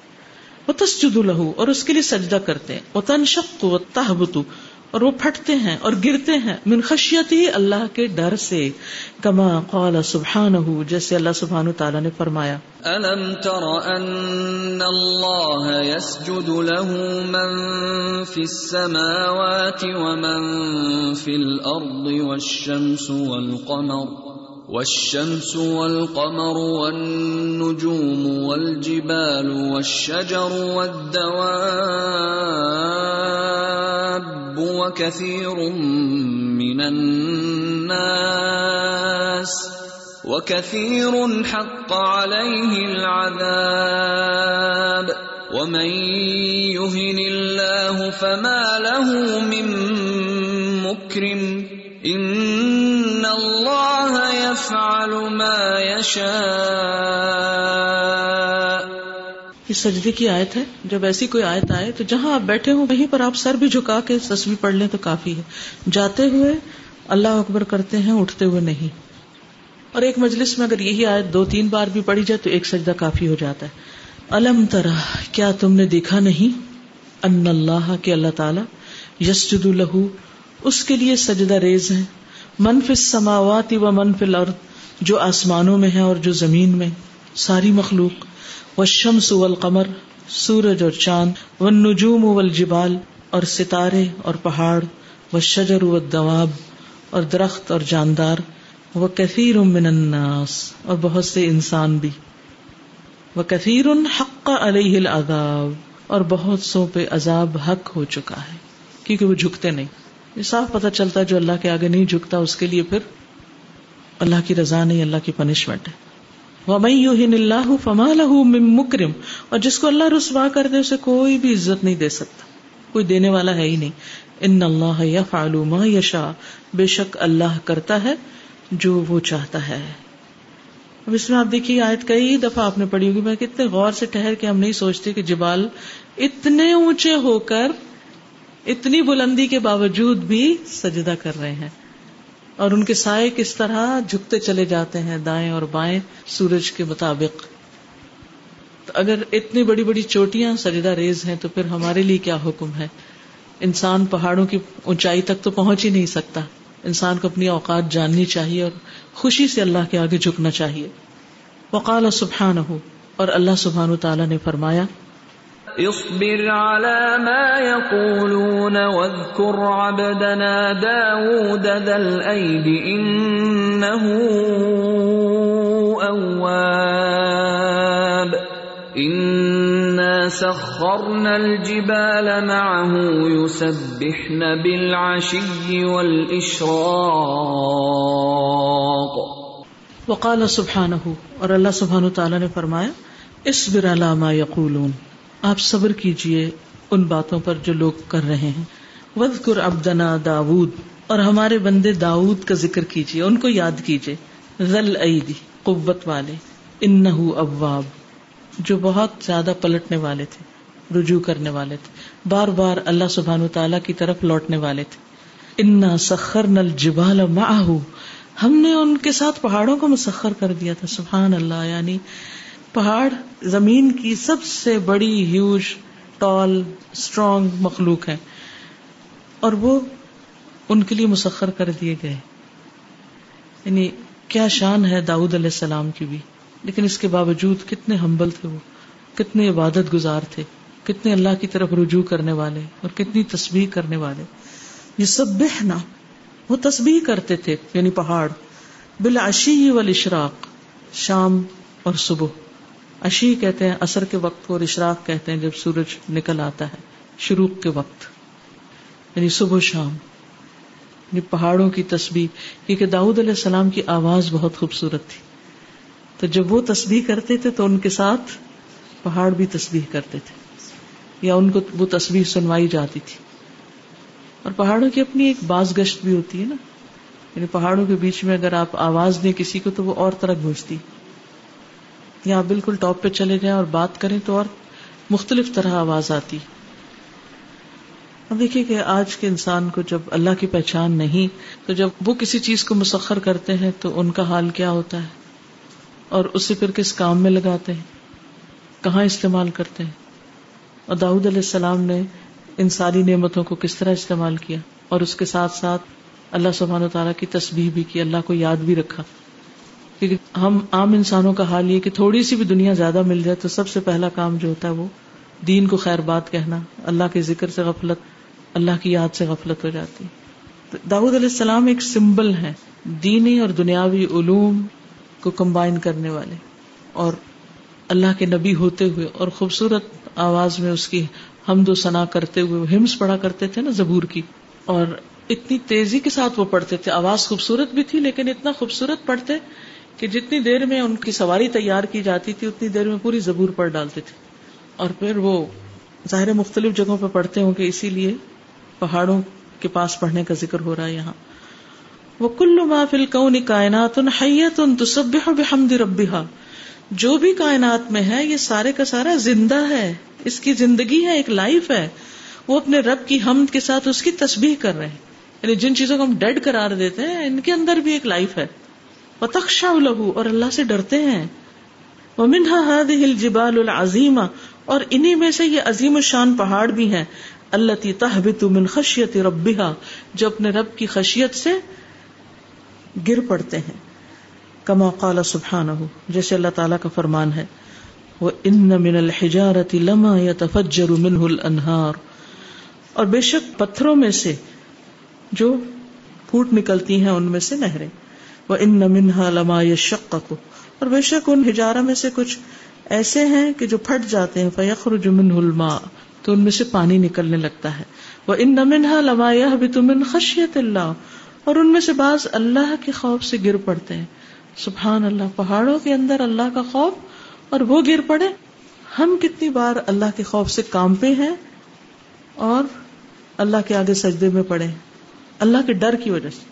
A: وہ تسجد لہو اور اس کے لیے سجدہ کرتے ہیں۔ وہ تنشق و تحبتو اور وہ پھٹتے ہیں اور گرتے ہیں من خشیتی اللہ کے ڈر سے، کما قال سبحانہ جیسے اللہ سبحان تعالیٰ نے فرمایا۔
B: الم تر ان اللہ يسجد له من في السماوات ومن في الارض والشمس والقمر والشمس والقمر والنجوم والجبال والشجر والدواب وكثير من الناس وكثير حق عليه العذاب ومن يهن الله فما له من مكرم ان يفعل ما يشاء۔
A: یہ سجدے کی آیت ہے۔ جب ایسی کوئی آیت آئے تو جہاں آپ بیٹھے ہوں وہیں پر آپ سر بھی جھکا کے تصویر پڑھ لیں تو کافی ہے۔ جاتے ہوئے اللہ اکبر کرتے ہیں، اٹھتے ہوئے نہیں۔ اور ایک مجلس میں اگر یہی آیت دو تین بار بھی پڑھی جائے تو ایک سجدہ کافی ہو جاتا ہے۔ الم ترا کیا تم نے دیکھا نہیں؟ ان اللہ کے اللہ تعالی یسجد لہو، اس کے لیے سجدہ ریز ہے منف سماواتی و منف الارض، جو آسمانوں میں ہے اور جو زمین میں، ساری مخلوق و شمس والقمر، سورج اور چاند و نجوم والجبال، اور ستارے اور پہاڑ و شجر و دواب اور درخت اور جاندار وہ کثیر من الناس، اور بہت سے انسان بھی۔ وہ کثیر حق علیہ العذاب، اور بہت سو پہ عذاب حق ہو چکا ہے، کیونکہ وہ جھکتے نہیں۔ یہ صاف پتہ چلتا ہے جو اللہ کے آگے نہیں جھکتا، اس کے لیے پھر اللہ کی رضا نہیں، اللہ کی پنشمنٹ ہے۔ اللہ فما مکرم اور جس کو اللہ رسوا کر دے، اسے کوئی بھی عزت نہیں دے سکتا۔ کوئی دینے والا ہے ہی نہیں۔ ان اللہ یا ما یشا بے شک اللہ کرتا ہے جو وہ چاہتا ہے۔ اب اس میں آپ دیکھیے، آیت کئی دفعہ آپ نے پڑھی ہوگی۔ میں کتنے غور سے ٹہر کے ہم نہیں سوچتے کہ جبال اتنے اونچے ہو کر اتنی بلندی کے باوجود بھی سجدہ کر رہے ہیں اور ان کے سائے کس طرح جھکتے چلے جاتے ہیں دائیں اور بائیں سورج کے مطابق۔ تو اگر اتنی بڑی بڑی چوٹیاں سجدہ ریز ہیں تو پھر ہمارے لیے کیا حکم ہے؟ انسان پہاڑوں کی اونچائی تک تو پہنچ ہی نہیں سکتا۔ انسان کو اپنی اوقات جاننی چاہیے اور خوشی سے اللہ کے آگے جھکنا چاہیے۔ وقال سبحان ہو اور اللہ سبحان تعالیٰ نے فرمایا
B: اصبر على ما يقولون واذكر عبدنا داود ذا الأيد إنه أواب. إنا سخرنا الجبال معه يسبحن بالعشي والإشراق.
A: وقال سبحانہ اور اللہ سبحانہ تعالیٰ نے فرمایا، اصبر على ما يقولون. آپ صبر کیجیے ان باتوں پر جو لوگ کر رہے ہیں۔ وذکر عبدنا داود اور ہمارے بندے داود کا ذکر کیجیے، ان کو یاد کیجیے۔ ذل عیدی قوت والے۔ انہو اواب جو بہت زیادہ پلٹنے والے تھے، رجوع کرنے والے تھے۔ بار بار اللہ سبحانہ تعالیٰ کی طرف لوٹنے والے تھے۔ انا سخر نل جبال ہم نے ان کے ساتھ پہاڑوں کو مسخر کر دیا تھا، سبحان اللہ یعنی پہاڑ زمین کی سب سے بڑی ہیوج، ٹال اسٹرانگ مخلوق ہے اور وہ ان کے لیے مسخر کر دیے گئے۔ یعنی کیا شان ہے داؤد علیہ السلام کی بھی۔ لیکن اس کے باوجود کتنے ہمبل تھے وہ کتنے عبادت گزار تھے، کتنے اللہ کی طرف رجوع کرنے والے اور کتنی تسبیح کرنے والے۔ یہ سب بہنا، وہ تسبیح کرتے تھے یعنی پہاڑ۔ بالعشی والاشراق شام اور صبح۔ اشی کہتے ہیں اثر کے وقت کو اور اشراق کہتے ہیں جب سورج نکل آتا ہے شروع کے وقت یعنی صبح شام یعنی پہاڑوں کی تصویر کیونکہ داؤد علیہ السلام کی آواز بہت خوبصورت تھی۔ تو جب وہ تصویر کرتے تھے تو ان کے ساتھ پہاڑ بھی تصویر کرتے تھے، یا ان کو وہ تصویر سنوائی جاتی تھی۔ اور پہاڑوں کی اپنی ایک باز گشت بھی ہوتی ہے نا یعنی پہاڑوں کے بیچ میں اگر آپ آواز دیں کسی کو تو وہ اور طرح گونجتی یا بالکل ٹاپ پہ چلے جائیں اور بات کریں تو اور مختلف طرح آواز آتی۔ اب دیکھیے کہ آج کے انسان کو جب اللہ کی پہچان نہیں، تو جب وہ کسی چیز کو مسخر کرتے ہیں تو ان کا حال کیا ہوتا ہے؟ اور اسے پھر کس کام میں لگاتے ہیں؟ کہاں استعمال کرتے ہیں؟ اور داؤد علیہ السلام نے ان ساری نعمتوں کو کس طرح استعمال کیا؟ اور اس کے ساتھ ساتھ اللہ سبحانہ تعالیٰ کی تسبیح بھی کی، اللہ کو یاد بھی رکھا۔ کیونکہ ہم عام انسانوں کا حال یہ کہ تھوڑی سی بھی دنیا زیادہ مل جائے تو سب سے پہلا کام جو ہوتا ہے وہ دین کو خیر بات کہنا، اللہ کے ذکر سے غفلت، اللہ کی یاد سے غفلت ہو جاتی۔ داود علیہ السلام ایک سمبل ہے دینی اور دنیاوی علوم کو کمبائن کرنے والے۔ اور اللہ کے نبی ہوتے ہوئے اور خوبصورت آواز میں اس کی حمد و ثنا کرتے ہوئے ہمس پڑھا کرتے تھے نا زبور کی۔ اور اتنی تیزی کے ساتھ وہ پڑھتے تھے۔ آواز خوبصورت بھی تھی لیکن اتنا خوبصورت پڑھتے کہ جتنی دیر میں ان کی سواری تیار کی جاتی تھی، اتنی دیر میں پوری زبور پڑھ ڈالتے تھے۔ اور پھر وہ ظاہر مختلف جگہوں پہ پڑھتے ہوں کہ اسی لیے پہاڑوں کے پاس پڑھنے کا ذکر ہو رہا ہے یہاں۔ وہ کلو محفل کائنات حیت ان تصب بحمد ربها۔ جو بھی کائنات میں ہے، یہ سارے کا سارا زندہ ہے۔ اس کی زندگی ہے، ایک لائف ہے۔ وہ اپنے رب کی حمد کے ساتھ اس کی تسبیح کر رہے ہیں۔ یعنی جن چیزوں کو ہم ڈیڈ قرار دیتے ہیں، ان کے اندر بھی ایک لائف ہے۔ وتخشع لہو اور اللہ سے ڈرتے ہیں۔ ومنها هذه الجبال العظیمہ، اور انہی میں سے یہ عظیم الشان پہاڑ بھی ہیں۔ التي تهبط من خشیت ربها، جو اپنے رب کی خشیت سے گر پڑتے ہیں۔ کما قال سبحانہ جیسے اللہ تعالیٰ کا فرمان ہے۔ وَإِنَّ مِنَ الْحِجَارَةِ لَمَا يَتَفَجَّرُ مِنْهُ الْأَنْهَارُ۔ اور بے شک پتھروں میں سے جو پھوٹ نکلتی ہیں، ان میں سے نہریں۔ وہ ان نمنہا لما شک کو اور بے شک ان ہجارہ میں سے کچھ ایسے ہیں کہ جو پھٹ جاتے ہیں فیخر جمن الماء۔ تو ان میں سے پانی نکلنے لگتا ہے۔ وہ ان نمنہا لما بھی تمن خشیت اللہ اور ان میں سے بعض اللہ کے خوف سے گر پڑتے ہیں۔ سبحان اللہ، پہاڑوں کے اندر اللہ کا خوف اور وہ گر پڑے۔ ہم کتنی بار اللہ کے خوف سے کامپے ہیں اور اللہ کے آگے سجدے میں پڑے۔ اللہ کے ڈر کی وجہ سے۔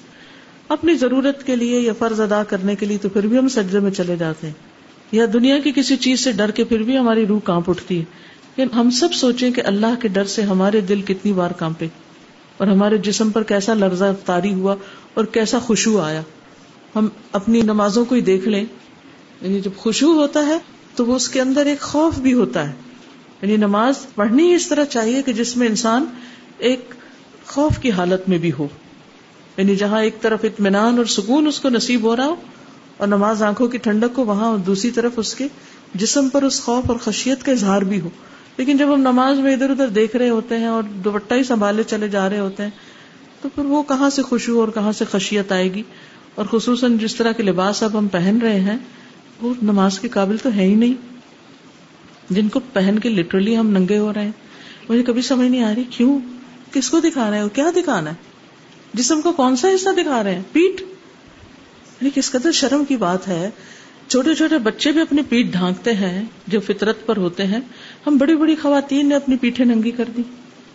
A: اپنی ضرورت کے لیے یا فرض ادا کرنے کے لیے تو پھر بھی ہم سجدے میں چلے جاتے ہیں۔ یا دنیا کی کسی چیز سے ڈر کے پھر بھی ہماری روح کانپ اٹھتی ہے۔ لیکن ہم سب سوچیں کہ اللہ کے ڈر سے ہمارے دل کتنی بار کانپے اور ہمارے جسم پر کیسا لرزہ تاری ہوا اور کیسا خوشبو آیا۔ ہم اپنی نمازوں کو ہی دیکھ لیں۔ یعنی جب خوشبو ہوتا ہے تو وہ اس کے اندر ایک خوف بھی ہوتا ہے۔ یعنی نماز پڑھنی اس طرح چاہیے کہ جس میں انسان ایک خوف کی حالت میں بھی ہو۔ یعنی جہاں ایک طرف اطمینان اور سکون اس کو نصیب ہو رہا ہو اور نماز آنکھوں کی ٹھنڈک کو وہاں اور دوسری طرف اس کے جسم پر اس خوف اور خشیت کا اظہار بھی ہو۔ لیکن جب ہم نماز میں ادھر ادھر دیکھ رہے ہوتے ہیں اور دوپٹہ ہی سنبھالے چلے جا رہے ہوتے ہیں، تو پھر وہ کہاں سے خوشبو اور کہاں سے خشیت آئے گی؟ اور خصوصاً جس طرح کے لباس اب ہم پہن رہے ہیں، وہ نماز کے قابل تو ہے ہی نہیں۔ جن کو پہن کے لٹرلی ہم ننگے ہو رہے ہیں۔ مجھے کبھی سمجھ نہیں آ رہی، کیوں؟ کس کو دکھا رہے ہیں کیا دکھانا ہے؟ جسم کو کون سا حصہ دکھا رہے ہیں؟ پیٹ یعنی کس قدر شرم کی بات ہے۔ چھوٹے چھوٹے بچے بھی اپنی پیٹ ڈھانکتے ہیں، جو فطرت پر ہوتے ہیں۔ ہم بڑی بڑی خواتین نے اپنی پیٹیں ننگی کر دی۔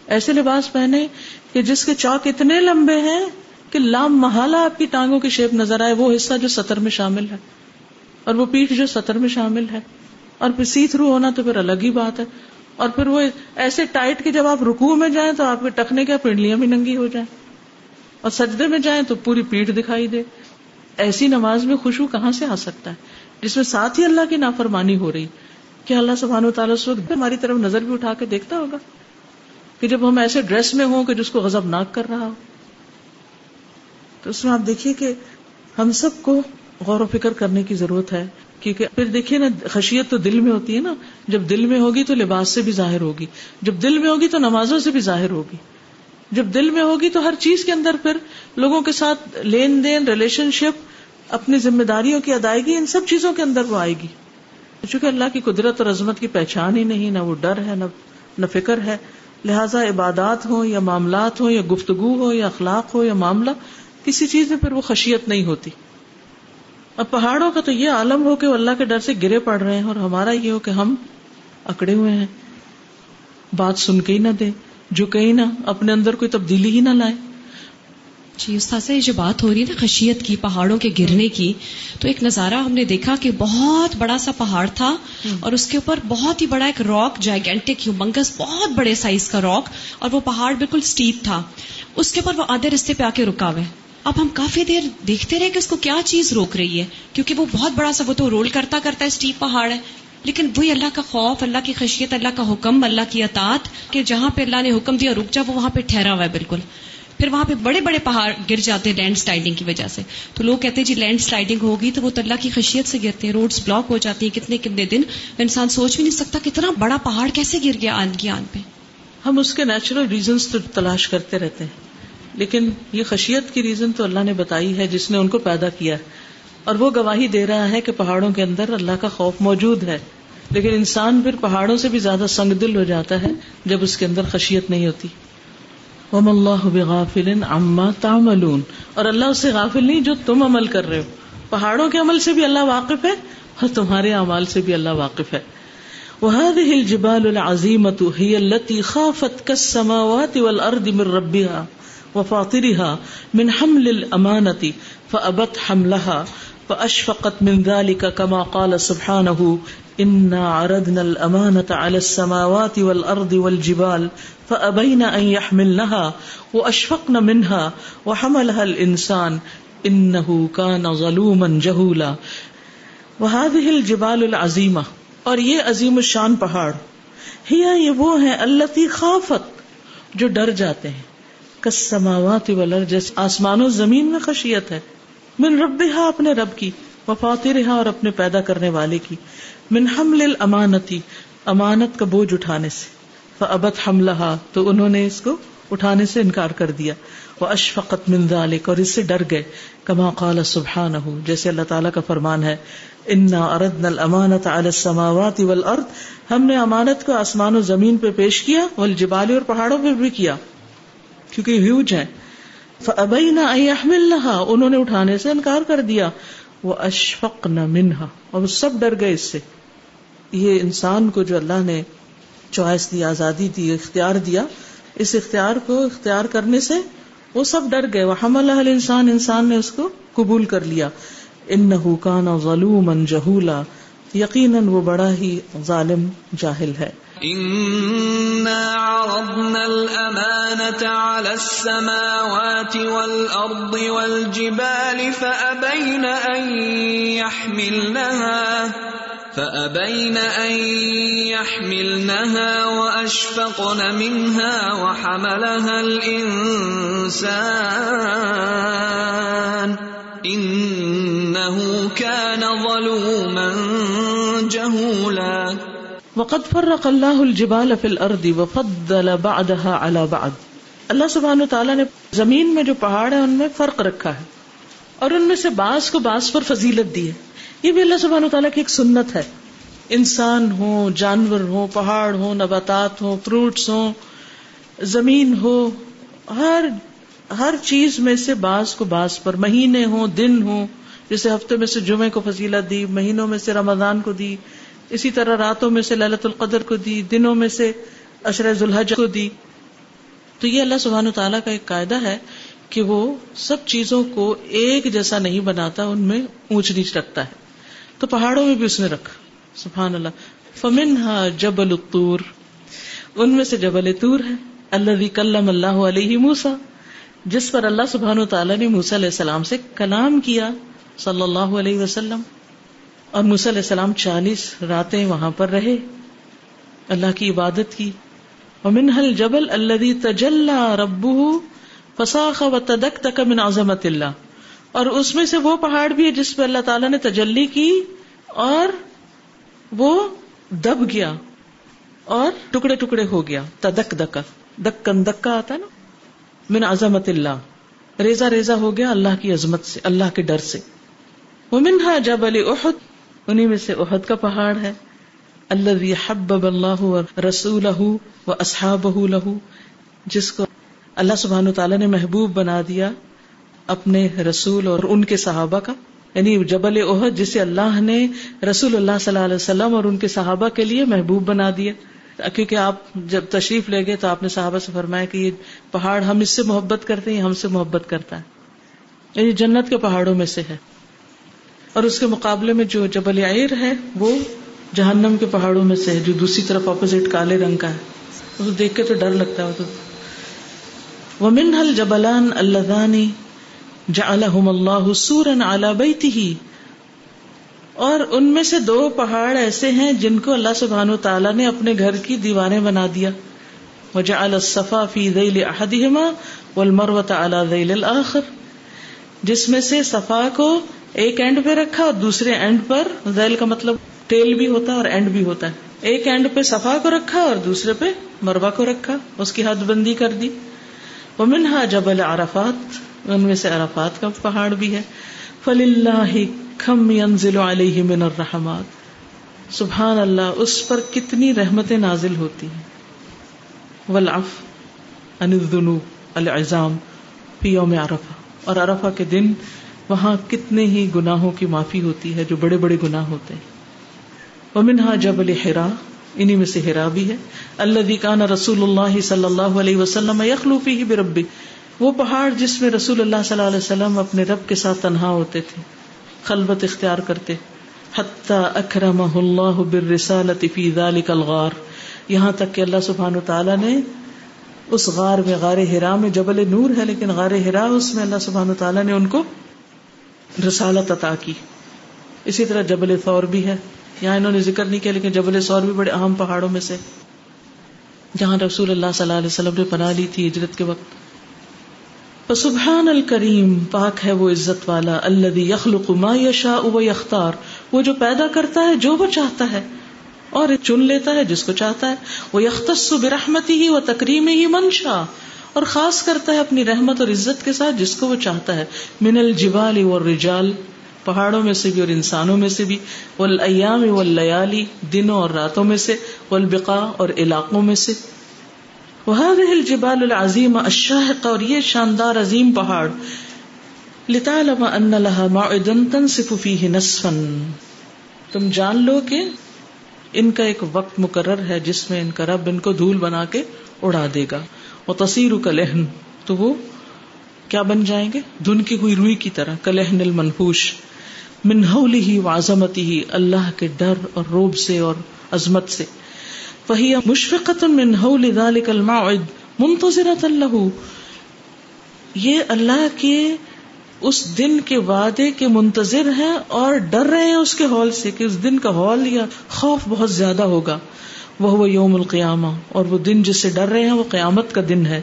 A: ایسے لباس پہنے کہ جس کے چوک اتنے لمبے ہیں کہ لام محالہ آپ کی ٹانگوں کی شیپ نظر آئے، وہ حصہ جو سطر میں شامل ہے۔ اور وہ پیٹ جو سطر میں شامل ہے۔ اور پھر سی تھرو ہونا تو پھر الگ ہی بات ہے۔ اور پھر وہ ایسے ٹائٹ کہ جب آپ رکو میں جائیں تو آپ کے ٹکنے کے پنڈلیاں بھی ننگی ہو جائیں۔ اور سجدے میں جائیں تو پوری پیٹ دکھائی دے۔ ایسی نماز میں خوشبو کہاں سے آ سکتا ہے؟ جس میں ساتھ ہی اللہ کی نافرمانی ہو رہی۔ کیا اللہ سبحانہ و تعالیٰ اس وقت ہماری طرف نظر بھی اٹھا کے دیکھتا ہوگا؟ کہ جب ہم ایسے ڈریس میں ہوں کہ جس کو غضب ناک کر رہا ہو۔ تو اس میں آپ دیکھیے کہ ہم سب کو غور و فکر کرنے کی ضرورت ہے۔ کیونکہ پھر دیکھیے نا، خشیت تو دل میں ہوتی ہے نا۔ جب دل میں ہوگی تو لباس سے بھی ظاہر ہوگی۔ جب دل میں ہوگی تو نمازوں سے بھی ظاہر ہوگی۔ جب دل میں ہوگی تو ہر چیز کے اندر پھر لوگوں کے ساتھ لین دین، ریلیشن شپ، اپنی ذمہ داریوں کی ادائیگی، ان سب چیزوں کے اندر وہ آئے گی۔ چونکہ اللہ کی قدرت اور عظمت کی پہچان ہی نہیں، نہ وہ ڈر ہے، نہ نہ فکر ہے۔ لہٰذا عبادات ہو یا معاملات ہو یا گفتگو ہو یا اخلاق ہو یا معاملہ، کسی چیز میں پھر وہ خشیت نہیں ہوتی۔ اب پہاڑوں کا تو یہ عالم ہو کہ وہ اللہ کے ڈر سے گرے پڑ رہے ہیں اور ہمارا یہ ہو کہ ہم اکڑے ہوئے ہیں۔ بات سن کے ہی نہ دے جو کہیں نہ اپنے اندر کوئی تبدیلی ہی نہ لائے۔
C: جی استاذ یہ جو بات ہو رہی ہے نا خشیت کی پہاڑوں کے گرنے کی تو ایک نظارہ ہم نے دیکھا کہ بہت بڑا سا پہاڑ تھا اور اس کے اوپر بہت ہی بڑا ایک راک جائگینٹک ہیومنگس بہت بڑے سائز کا راک اور وہ پہاڑ بالکل اسٹیپ تھا۔ اس کے اوپر وہ آدھے رستے پہ آ کے رکا ہوئے اب ہم کافی دیر دیکھتے رہے کہ اس کو کیا چیز روک رہی ہے کیونکہ وہ بہت بڑا سا وہ تو رول کرتا کرتا ہے اسٹیپ پہاڑ ہے۔ لیکن وہی اللہ کا خوف، اللہ کی خشیت، اللہ کا حکم، اللہ کی اطاعت کہ جہاں پہ اللہ نے حکم دیا رک جا، وہ وہاں پہ ٹھہرا ہوا ہے بالکل۔ پھر وہاں پہ بڑے بڑے پہاڑ گر جاتے ہیں لینڈ سلائڈنگ کی وجہ سے۔ تو لوگ کہتے ہیں جی لینڈ سلائڈنگ ہوگی تو وہ اللہ کی خشیت سے گرتے ہیں روڈز بلاک ہو جاتی ہیں کتنے کتنے دن۔ انسان سوچ بھی نہیں سکتا کتنا بڑا پہاڑ کیسے گر گیا آن کی آن پہ۔
A: ہم اس کے نیچرل ریزنس تو تلاش کرتے رہتے ہیں، لیکن یہ خشیت کی ریزن تو اللہ نے بتائی ہے جس نے ان کو پیدا کیا اور وہ گواہی دے رہا ہے کہ پہاڑوں کے اندر اللہ کا خوف موجود ہے۔ لیکن انسان پھر پہاڑوں سے بھی زیادہ سنگ دل ہو جاتا ہے جب اس کے اندر خشیت نہیں ہوتی۔ وم اللہ بغافل عما تعملون۔ اور اللہ اس سے غافل نہیں جو تم عمل کر رہے ہو۔ پہاڑوں کے عمل سے بھی اللہ واقف ہے اور تمہارے اعمال سے بھی اللہ واقف ہے۔ وهذه الجبال العظيمة هي التي خافت كالسماوات والأرض من ربها وفاطرها من حمل الأمانة فأبت حملها فأشفقت من ذلك كما قال سبحانه، إنا عرضنا الأمانة على السماوات والأرض والجبال، فأبين أن يحملنها وأشفقن منها وحملها الإنسان، إنه كان ظلوما جهولا. وهذه الجبال العظيمة، اور یہ عظیم الشان پہاڑ ہی یہ وہ ہیں اللہ خافت، جو ڈر جاتے ہیں۔ کس سماوات والارض جیسے آسمان و زمین میں خشیت ہے۔ من ربها اپنے رب کی وفاطرها ہاں اور اپنے پیدا کرنے والے کی۔ من حمل الامانتی امانت کا بوجھ اٹھانے سے۔ فابت حملها، تو انہوں نے اس کو اٹھانے سے انکار کر دیا۔ وہ اشفقت من ذلك، اور اس سے ڈر گئے۔ کما قال سبحانہ جیسے اللہ تعالیٰ کا فرمان ہے۔ انا اردنا الامانت على السماوات والارض ہم نے امانت کو آسمان و زمین پہ پیش کیا، والجبال اور پہاڑوں پہ بھی کیا۔ کیونکہ ہیوج ہیں۔ فابینا ان يحملنها۔ انہوں نے اٹھانے سے انکار کر دیا۔ وہ اشفقن منها۔ اور وہ سب ڈر گئے اس سے۔ یہ انسان کو جو اللہ نے چوائس دی، آزادی دی، اختیار دیا، اس اختیار کو اختیار کرنے سے وہ سب ڈر گئے۔ وہ حمل انسان انسان نے اس کو قبول کر لیا۔ ان کان ظلوما جہولا یقیناً وہ بڑا ہی ظالم، جاہل ہے۔
B: إنا عرضنا الأمانة على السماوات والأرض والجبال فأبين أن يحملنها فأبين أن يحملنها وأشفقن منها وحملها الإنسان إنه كان ظلوما جهولا
A: وقد فرق اللہ الجبال فی الارض وفضل بعدها على بعد اللہ سبحانہ تعالیٰ نے زمین میں جو پہاڑ ہے ان میں فرق رکھا ہے اور ان میں سے بعض کو بعض پر فضیلت دی ہے۔ یہ بھی اللہ سبحانہ تعالیٰ کی ایک سنت ہے۔ انسان ہو، جانور ہو، پہاڑ ہو، نباتات ہو فروٹس ہو، زمین ہو، ہر ہر چیز میں سے بعض کو بعض پر۔ مہینے ہوں، دن ہوں، جیسے ہفتے میں سے جمعے کو فضیلت دی، مہینوں میں سے رمضان کو دی اسی طرح راتوں میں سے للت القدر کو دی، دنوں میں سے اشر ذوالحج کو دی۔ تو یہ اللہ سبحانہ تعالیٰ کا ایک قاعدہ ہے کہ وہ سب چیزوں کو ایک جیسا نہیں بناتا، ان میں اونچ نیچ رکھتا ہے۔ تو پہاڑوں میں بھی اس نے رکھا۔ سبحان اللہ۔ فمن ہا جبل الطور۔ ان میں سے جبل طور ہے۔ اللہ کلم اللہ علیہ موسا جس پر اللہ سبحان تعالیٰ نے موسا علیہ السلام سے کلام کیا صلی اللہ علیہ وسلم۔ اور موسیٰ علیہ السلام چالیس راتیں وہاں پر رہے۔ اللہ کی عبادت کی۔ ومن جبل اللہ تجلا ربو فساخ و تدک تک من عظمت اللہ اور اس میں سے وہ پہاڑ بھی ہے جس پہ اللہ تعالیٰ نے تجلی کی اور وہ دب گیا اور ٹکڑے ٹکڑے ہو گیا۔ تدک دکا دکن دکا آتا نا۔ من عظمت اللہ ریزا ریزا ہو گیا اللہ کی عظمت سے، اللہ کے ڈر سے۔ وہ منہا جب علی احد۔ انہیں میں سے احد کا پہاڑ ہے۔ اللہ حبب اللہ رسول و اصحاب لہو جس کو اللہ سبحان تعالیٰ نے محبوب بنا دیا اپنے رسول اور ان کے صحابہ کا۔ یعنی جبل عہد جسے اللہ نے رسول اللہ صلی اللہ علیہ وسلم اور ان کے صحابہ کے لیے محبوب بنا دیا۔ کیونکہ آپ جب تشریف لے گئے تو آپ نے صحابہ سے فرمایا کہ یہ پہاڑ ہم اس سے محبت کرتے ہیں، ہم سے محبت کرتا ہے۔ یعنی جنت کے پہاڑوں میں سے ہے۔ اور اس کے مقابلے میں جو جبل عیر ہے، وہ جہنم کے پہاڑوں میں سے ہے، جو دوسری طرف اپوزٹ کالے رنگ کا ہے۔ اس دیکھ کے تو ڈر لگتا ہے تو۔ ومن حل جبلان اللہ دانی جعلہم اللہ سورن علی بیتہ اور ان میں سے دو پہاڑ ایسے ہیں جن کو اللہ سبحانہ و تعالیٰ نے اپنے گھر کی دیواریں بنا دیا۔ وجعل الصفا فی ذیل احدہما والمروۃ علی ذیل الاخر جس میں سے صفا کو ایک اینڈ پہ رکھا اور دوسرے اینڈ پر ذیل کا مطلب ٹیل بھی ہوتا ہے اور اینڈ بھی ہوتا ہے۔ ایک اینڈ پہ صفا کو رکھا اور دوسرے پہ مروا کو رکھا۔ اس کی حد بندی کر دی۔ وہ منہا جبل عرفات، ان میں سے عرفات کا پہاڑ بھی ہے۔ فل اللہ کم ینزل علیہ من الرحمات۔ سبحان اللہ، اس پر کتنی رحمتیں نازل ہوتی ہیں۔ ولعف ان الذنوب، العظام فی یوم عرفہ۔ اور عرفہ کے دن وہاں کتنے ہی گناہوں کی معافی ہوتی ہے جو بڑے بڑے گناہ ہوتے ہیں۔ ومنہا جبل ہرا انہیں میں سے ہرا بھی ہے۔ اللہ کان رسول اللہ صلی اللہ علیہ وسلم یخلوفی ہی بربی۔ وہ پہاڑ جس میں رسول اللہ صلی اللہ علیہ وسلم اپنے رب کے ساتھ تنہا ہوتے تھے خلبت اختیار کرتے۔ حتی اکرمہ اللہ بالرسالت فی ذالک الغار۔ یہاں تک کہ اللہ سبحانہ تعالیٰ نے اس غار میں، غار ہرا میں جبل نور ہے، لیکن غار ہرا اس میں اللہ سبحانہ تعالیٰ نے ان کو رسالت عطا کی۔ اسی طرح جبل ثور بھی ہے۔ یہاں انہوں نے ذکر نہیں کیا لیکن جبل ثور بھی بڑے اہم پہاڑوں میں سے۔ جہاں رسول اللہ صلی اللہ علیہ وسلم نے پناہ لی تھی ہجرت کے وقت۔ سبحان الکریم، پاک ہے وہ عزت والا۔ اللہ یخلق ما یشاء و یختار۔ وہ جو پیدا کرتا ہے، جو وہ چاہتا ہے۔ اور چن لیتا ہے جس کو چاہتا ہے۔ وہ یختص برحمتی ہی و تکریم ہی منشا اور خاص کرتا ہے اپنی رحمت اور عزت کے ساتھ جس کو وہ چاہتا ہے۔ من الجبال والرجال، پہاڑوں میں سے بھی اور انسانوں میں سے بھی۔ والایام واللیالی، دنوں اور راتوں میں سے۔ والبقاء اور علاقوں میں سے۔ وهذه الجبال العظيمه الشاهقه اور یہ شاندار عظیم پہاڑ۔ لتعلم ان لها موعدا تنصف فيه نصفا۔ تم جان لو کہ ان کا ایک وقت مقرر ہے جس میں ان کا رب ان کو دھول بنا کے اڑا دے گا۔ وہ تصیر تو وہ کیا بن جائیں گے؟ دھن کی ہوئی روئی کی طرح، کلہن المنفوش منہولی ہی وازمتی ہی اللہ کے ڈر اور روب سے اور عظمت سے۔ فہی مشفقت من حول ذلك الموعد، منتظرۃ له یہ اللہ کے اس دن کے وعدے کے منتظر ہیں اور ڈر رہے ہیں اس کے ہال سے کہ اس دن کا ہال یا خوف بہت زیادہ ہوگا۔ وہ یوم القیامہ، اور وہ دن جس سے ڈر رہے ہیں، وہ قیامت کا دن ہے۔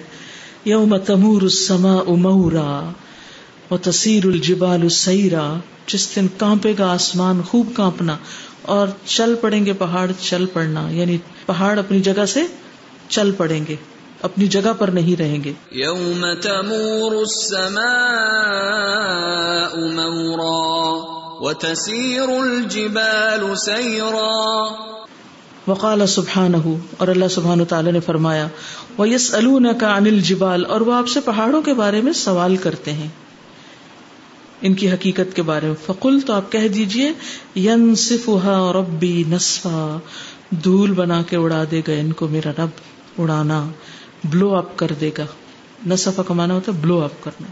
A: یوم تمور السماء مورا و تصیر الجبال السیرا جس دن کانپے گا آسمان، خوب کانپنا، اور چل پڑیں گے پہاڑ، چل پڑنا۔ یعنی پہاڑ اپنی جگہ سے چل پڑیں گے، اپنی جگہ پر نہیں رہیں گے۔
B: يوم تمور السماء مورا وتسير الجبال سيرا
A: وقال سبحانہ اور اللہ سبحانہ تعالی نے فرمایا وہ یس کا انل جبال اور وہ آپ سے پہاڑوں کے بارے میں سوال کرتے ہیں۔ ان کی حقیقت کے بارے میں فقل تو آپ کہہ دیجیے ین صفا ربی نصفا، دھول بنا کے اڑا دے گا ان کو میرا رب، اڑانا بلو اپ کر دے گا۔ نصفا کمانا ہوتا ہے بلو اپ کرنا۔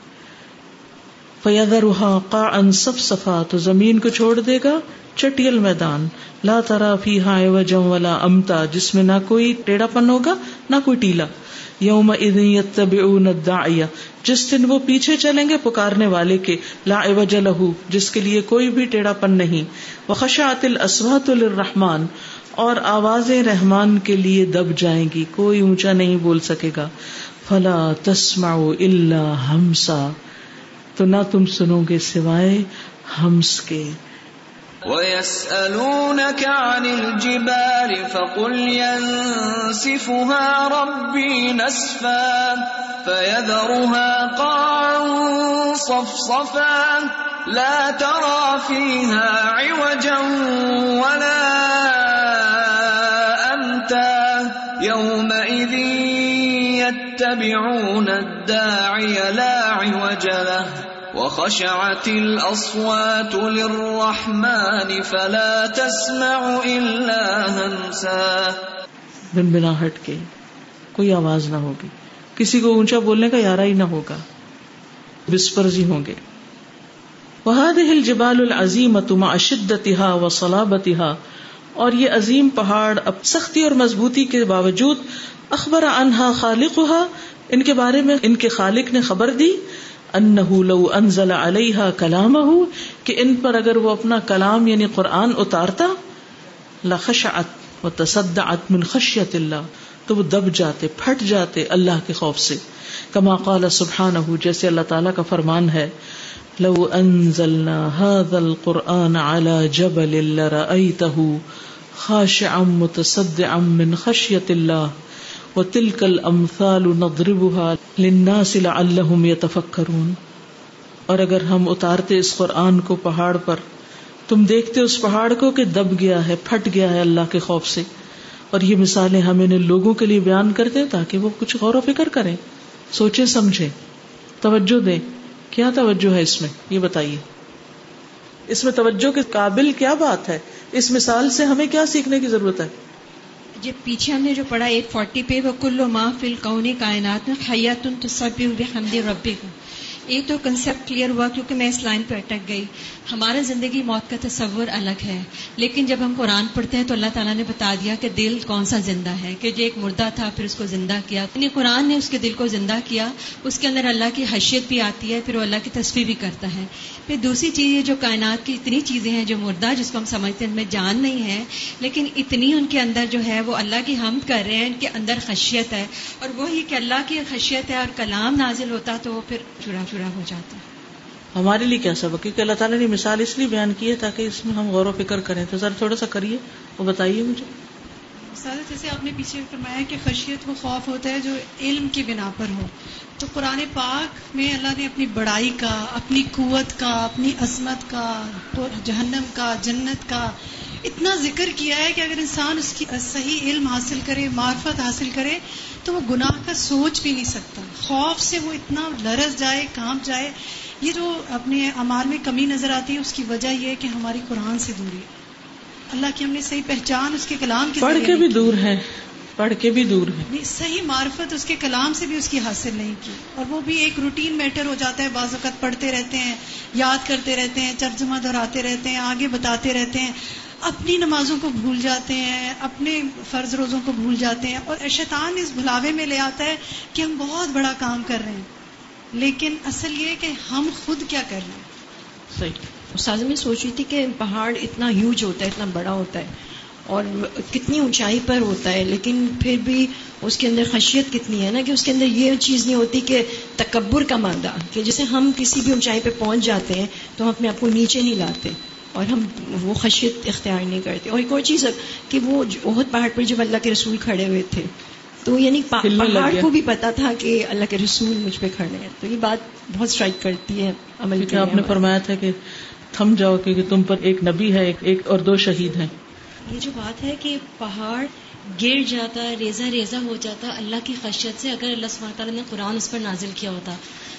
A: فیادہ کا ان سب صفا تو زمین کو چھوڑ دے گا، چٹیل میدان۔ لا ترا فی ہائے وجم والا امتا، جس میں نہ کوئی ٹیڑھا پن ہوگا، نہ کوئی ٹیلا۔ یوم جس دن وہ پیچھے چلیں گے پکارنے والے کے، لا عوج لہو، جس کے لیے کوئی بھی ٹیڑھا پن نہیں۔ وخشعت الاصوات للرحمن، اور آوازیں رحمان کے لیے دب جائیں گی، کوئی اونچا نہیں بول سکے گا۔ فلا تسمع الا ہمسا تو نہ تم سنو گے سوائے ہمس کے۔
B: ويسألونك عن الجبال فقل ينسفها ربي نسفا فيذرها قاعا صفصفا لا ترى فيها عوجا ولا أمتا يومئذ يتبعون الداعي لا عوج له وخشعت الاصوات للرحمن فلا تسمع الا همسا.
A: بن بنا ہٹ کے کوئی آواز نہ ہوگی۔ کسی کو اونچا بولنے کا یارہ ہی نہ ہوگا۔ بسپرز ہی ہوں گے۔ وهذه الجبال العظیمة مع شدتها وصلابتها۔ اور یہ عظیم پہاڑ اب سختی اور مضبوطی کے باوجود اخبر عنها خالقها۔ ان کے بارے میں ان کے خالق نے خبر دی۔ انہ لو انزل علیہ کلام کہ ان پر اگر وہ اپنا کلام یعنی قرآن اتارتا، لخشعت و تصدعت من خشیت اللہ، تو وہ دب جاتے، پھٹ جاتے اللہ کے خوف سے۔ کما قال سبحانہ جیسے اللہ تعالیٰ کا فرمان ہے، لو انزلنا هذا القرآن على جبل لرأيته خاشعا متصدعا من خشية الله وتلك الامثال نضربها للناس لعلهم اور اگر ہم اتارتے اس قرآن کو پہاڑ پر، تم دیکھتے اس پہاڑ کو کہ دب گیا ہے، پھٹ گیا ہے اللہ کے خوف سے۔ اور یہ مثالیں ہم انہیں لوگوں کے لیے بیان کرتے تاکہ وہ کچھ غور و فکر کریں۔ سوچے سمجھے توجہ دیں۔ کیا توجہ ہے اس میں؟ یہ بتائیے۔ اس میں توجہ کے قابل کیا بات ہے؟ اس مثال سے ہمیں کیا سیکھنے کی ضرورت ہے؟
E: جب پیچھے ہم نے جو پڑھا ایٹ فورٹی پہ وہ کلو ما فل کون کائنات میں حیاتن تو سب ربی کو ایک تو کنسپٹ کلیئر ہوا کیونکہ میں اس لائن پہ اٹک گئی۔ ہمارا زندگی موت کا تصور الگ ہے، لیکن جب ہم قرآن پڑھتے ہیں تو اللہ تعالیٰ نے بتا دیا کہ دل کون سا زندہ ہے، کہ جو ایک مردہ تھا پھر اس کو زندہ کیا۔ یعنی قرآن نے اس کے دل کو زندہ کیا، اس کے اندر اللہ کی حیثیت بھی آتی ہے، پھر وہ اللہ کی تصویر بھی کرتا ہے۔ پھر دوسری چیز یہ جو کائنات کی اتنی چیزیں ہیں، جو مردہ جس کو ہم سمجھتے ہیں، ان میں جان نہیں ہے، لیکن اتنی ان کے اندر جو ہے وہ اللہ کی حمد کر رہے ہیں، ان کے اندر خشیت ہے۔ اور وہی کہ اللہ کی خشیت ہے اور کلام نازل ہوتا تو وہ پھر چڑا چڑا ہو جاتا ہے۔
A: ہمارے لیے کیا سبق؟ کیونکہ اللہ تعالیٰ نے مثال اس لیے بیان کی ہے تاکہ اس میں ہم غور و فکر کریں۔ تو ذرا تھوڑا سا کریے وہ بتائیے مجھے۔
F: سر جیسے آپ نے پیچھے فرمایا کہ خشیت وہ خوف ہوتا ہے جو علم کی بنا پر ہو۔ تو قرآن پاک میں اللہ نے اپنی بڑائی کا اپنی قوت کا اپنی عظمت کا جہنم کا جنت کا اتنا ذکر کیا ہے کہ اگر انسان اس کی صحیح علم حاصل کرے معرفت حاصل کرے تو وہ گناہ کا سوچ بھی نہیں سکتا۔ خوف سے وہ اتنا لرس جائے کانپ جائے۔ یہ جو اپنے امال میں کمی نظر آتی ہے اس کی وجہ یہ ہے کہ ہماری قرآن سے دوری اللہ کی ہم نے صحیح پہچان اس کے کلام کی
A: پڑھ کے بھی دور ہے۔ پڑھ کے بھی دور ہے۔
F: صحیح معرفت اس کے کلام سے بھی اس کی حاصل نہیں کی۔ اور وہ بھی ایک روٹین میٹر ہو جاتا ہے۔ بعض اوقات پڑھتے رہتے ہیں یاد کرتے رہتے ہیں ترجمہ دہراتے رہتے ہیں آگے بتاتے رہتے ہیں۔ اپنی نمازوں کو بھول جاتے ہیں، اپنے فرض روزوں کو بھول جاتے ہیں اور شیطان اس بھلاوے میں لے آتا ہے کہ ہم بہت بڑا کام کر رہے ہیں۔ لیکن اصل یہ کہ ہم خود کیا کر رہے ہیں؟
A: صحیح۔
E: استاذ میں سوچ رہی تھی کہ پہاڑ اتنا ہیوج ہوتا ہے، اتنا بڑا ہوتا ہے اور کتنی اونچائی پر ہوتا ہے، لیکن پھر بھی اس کے اندر خشیت کتنی ہے نا کہ اس کے اندر یہ چیز نہیں ہوتی کہ تکبر کا مادہ، کہ جیسے ہم کسی بھی اونچائی پہ پہنچ جاتے ہیں تو ہم اپنے آپ کو نیچے نہیں لاتے۔ اور ہم وہ خشیت اختیار نہیں کرتے۔ اور ایک اور چیز کہ وہ بہت پہاڑ پر جب اللہ کے رسول کھڑے ہوئے تھے تو یعنی پہاڑ کو بھی پتا تھا کہ اللہ کے رسول مجھ پہ کھڑے ہیں۔ تو یہ بات بہت اسٹرائک کرتی ہے عمل
A: آپ نے فرمایا تھا کہ تھم جاؤ کیونکہ تم پر ایک نبی ہے ایک اور دو شہید ہیں۔
G: یہ جو بات ہے کہ پہاڑ گر جاتا ہے ریزہ ریزہ ہو جاتا اللہ کی خشیت سے اگر اللہ سبحانہ تعالیٰ نے قرآن اس پر نازل کیا ہوتا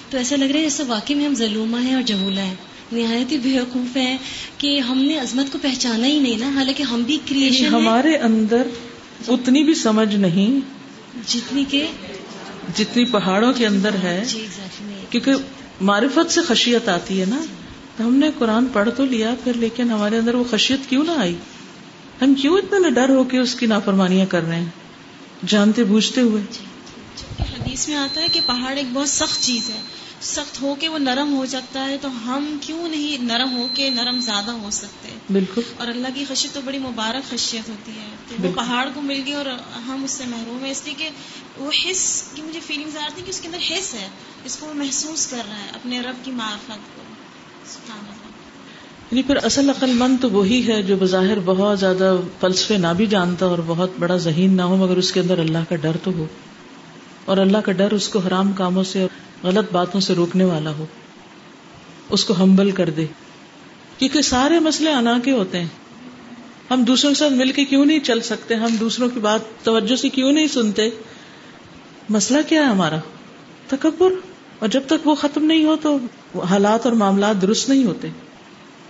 G: تو ایسا لگ رہا ہے جیسے واقعی میں ہم ظلمہ ہیں اور جہولا ہیں۔ نہایت ہی بیوقوف ہیں کہ ہم نے عظمت کو پہچانا ہی نہیں نا۔ حالانکہ ہم بھی کریشن
A: یعنی ہمارے اندر اتنی بھی سمجھ نہیں
G: جتنی کہ
A: جتنی پہاڑوں کے اندر ہے
G: جی
A: کیونکہ معرفت سے خشیت آتی ہے نا۔ تو ہم نے قرآن پڑھ تو لیا پھر لیکن ہمارے اندر وہ خشیت کیوں نہ آئی؟ ہم کیوں اتنا ڈر ہو کے اس کی نافرمانیاں کر رہے ہیں؟ جانتے بوجھتے ہوئے۔
H: جی، حدیث میں آتا ہے کہ پہاڑ ایک بہت سخت چیز ہے۔ سخت ہو کے وہ نرم ہو جاتا ہے تو ہم کیوں نہیں نرم ہو کے نرم زیادہ ہو سکتے؟
A: بالکل۔
H: اور اللہ کی خشیت تو بڑی مبارک خشیت ہوتی ہے۔ تو وہ پہاڑ کو مل گئی اور ہم اس سے محروم ہیں اس لیے کہ وہ حص کی مجھے فیلنگز آ رہی کہ اس کے اندر حص ہے اس کو وہ محسوس کر رہا ہے اپنے رب کی معرفت کو۔
A: یعنی پھر اصل عقل مند تو وہی ہے جو بظاہر بہت زیادہ فلسفے نہ بھی جانتا اور بہت بڑا ذہین نہ ہو مگر اس کے اندر اللہ کا ڈر تو ہو۔ اور اللہ کا ڈر اس کو حرام کاموں سے غلط باتوں سے روکنے والا ہو۔ اس کو ہمبل کر دے۔ کیونکہ سارے مسئلے انا کے ہوتے ہیں۔ ہم دوسروں کے ساتھ مل کے کیوں نہیں چل سکتے؟ ہم دوسروں کی بات توجہ سے کیوں نہیں سنتے؟ مسئلہ کیا ہے ہمارا؟ تکبر۔ اور جب تک وہ ختم نہیں ہو تو حالات اور معاملات درست نہیں ہوتے۔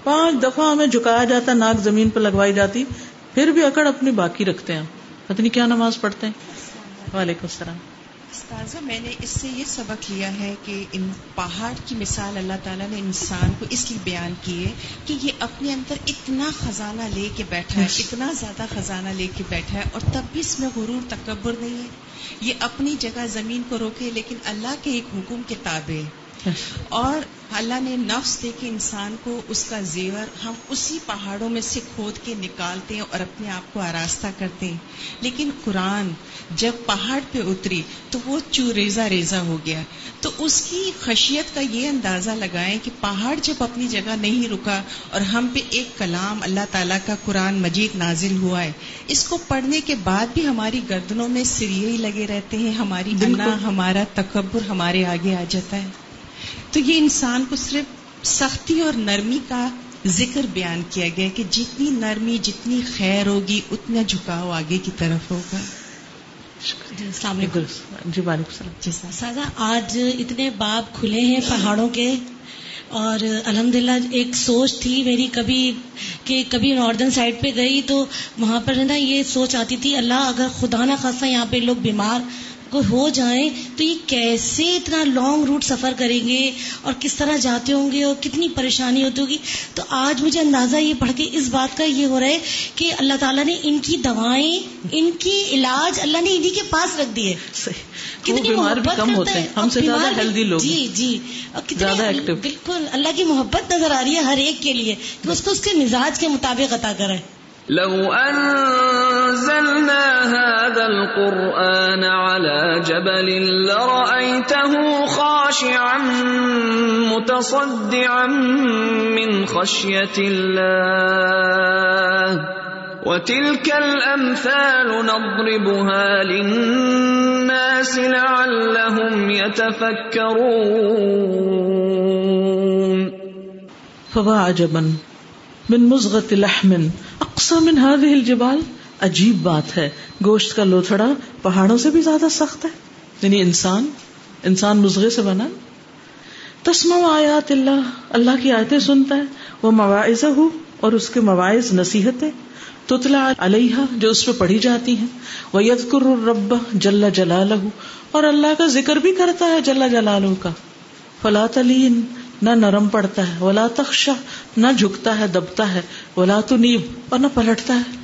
A: پانچ دفعہ ہمیں جھکایا جاتا، ناک زمین پہ لگوائی جاتی، پھر بھی اکڑ اپنی باقی رکھتے ہیں پتنی کیا نماز پڑھتے ہیں۔ وعلیکم السلام۔
D: استاذہ میں نے اس سے یہ سبق لیا ہے کہ ان پہاڑ کی مثال اللہ تعالیٰ نے انسان کو اس لیے بیان کی ہے کہ یہ اپنے اندر اتنا خزانہ لے کے بیٹھا ہے اتنا زیادہ خزانہ لے کے بیٹھا ہے اور تب بھی اس میں غرور تکبر نہیں ہے۔ یہ اپنی جگہ زمین کو روکے لیکن اللہ کے ایک حکم کے تابع۔ اور اللہ نے نفس دے کے انسان کو اس کا زیور ہم اسی پہاڑوں میں سے کھود کے نکالتے ہیں اور اپنے آپ کو آراستہ کرتے ہیں۔ لیکن قرآن جب پہاڑ پہ اتری تو وہ چو ریزا ریزا ہو گیا۔ تو اس کی خشیت کا یہ اندازہ لگائیں کہ پہاڑ جب اپنی جگہ نہیں رکا اور ہم پہ ایک کلام اللہ تعالیٰ کا قرآن مجید نازل ہوا ہے۔ اس کو پڑھنے کے بعد بھی ہماری گردنوں میں سریے ہی لگے رہتے ہیں۔ ہماری انا ہمارا تکبر ہمارے آگے آ جاتا ہے۔ تو یہ انسان کو صرف سختی اور نرمی کا ذکر بیان کیا گیا کہ جتنی نرمی جتنی خیر ہوگی اتنا جھکاؤ آگے کی طرف ہوگا۔
G: جی السلام علیکم۔
A: جی وعلیکم السلام۔
G: سازا آج اتنے باب کھلے ہیں پہاڑوں کے اور الحمدللہ ایک سوچ تھی میری کبھی کہ کبھی ناردرن سائڈ پہ گئی تو وہاں پر نا یہ سوچ آتی تھی اللہ اگر خدا نہ خاصا یہاں پہ لوگ بیمار کو ہو جائیں تو یہ کیسے اتنا لانگ روٹ سفر کریں گے اور کس طرح جاتے ہوں گے اور کتنی پریشانی ہوتی ہوگی؟ تو آج مجھے اندازہ یہ پڑھ کے اس بات کا یہ ہو رہا ہے کہ اللہ تعالیٰ نے ان کی دوائیں ان کی علاج اللہ نے انہیں کے پاس رک دیے۔
A: کتنی محبت کم ہوتے ہیں۔ ہم سے زیادہ ہیلدی لوگ
G: جی جی۔
A: ایکٹیو
G: بالکل اللہ کی محبت نظر آ رہی ہے ہر ایک کے لیے۔ کہ اس کو اس کے مزاج کے مطابق عطا کرے
B: لو أنزلنا هذا القرآن على جبل لرأيته خاشعا متصدعا من خشية الله وتلك الأمثال نضربها للناس لعلهم يتفكرون.
A: فوا عجبا من مزغت لحم اقسا من هذه الجبال؟ عجیب بات ہے۔ گوشت کا لوتھڑا پہاڑوں سے بھی زیادہ سخت ہے۔ یعنی انسان انسان مزغے سے بنا۔ تسما آیات اللہ۔ اللہ کی آیتیں سنتا ہے۔ وہ مواعظ ہو اور اس کے مواعظ نصیحتیں۔ تتلا علیہ جو اس پہ پڑھی جاتی ہیں۔ وہ یزکر رب جل جلالہ اور اللہ کا ذکر بھی کرتا ہے جل جلالہ کا۔ فلا تلین نہ نرم پڑتا ہے۔ ولا تخشا نہ جھکتا ہے، دبتا ہے۔ ولا تو نیب اور نہ پلٹتا ہے۔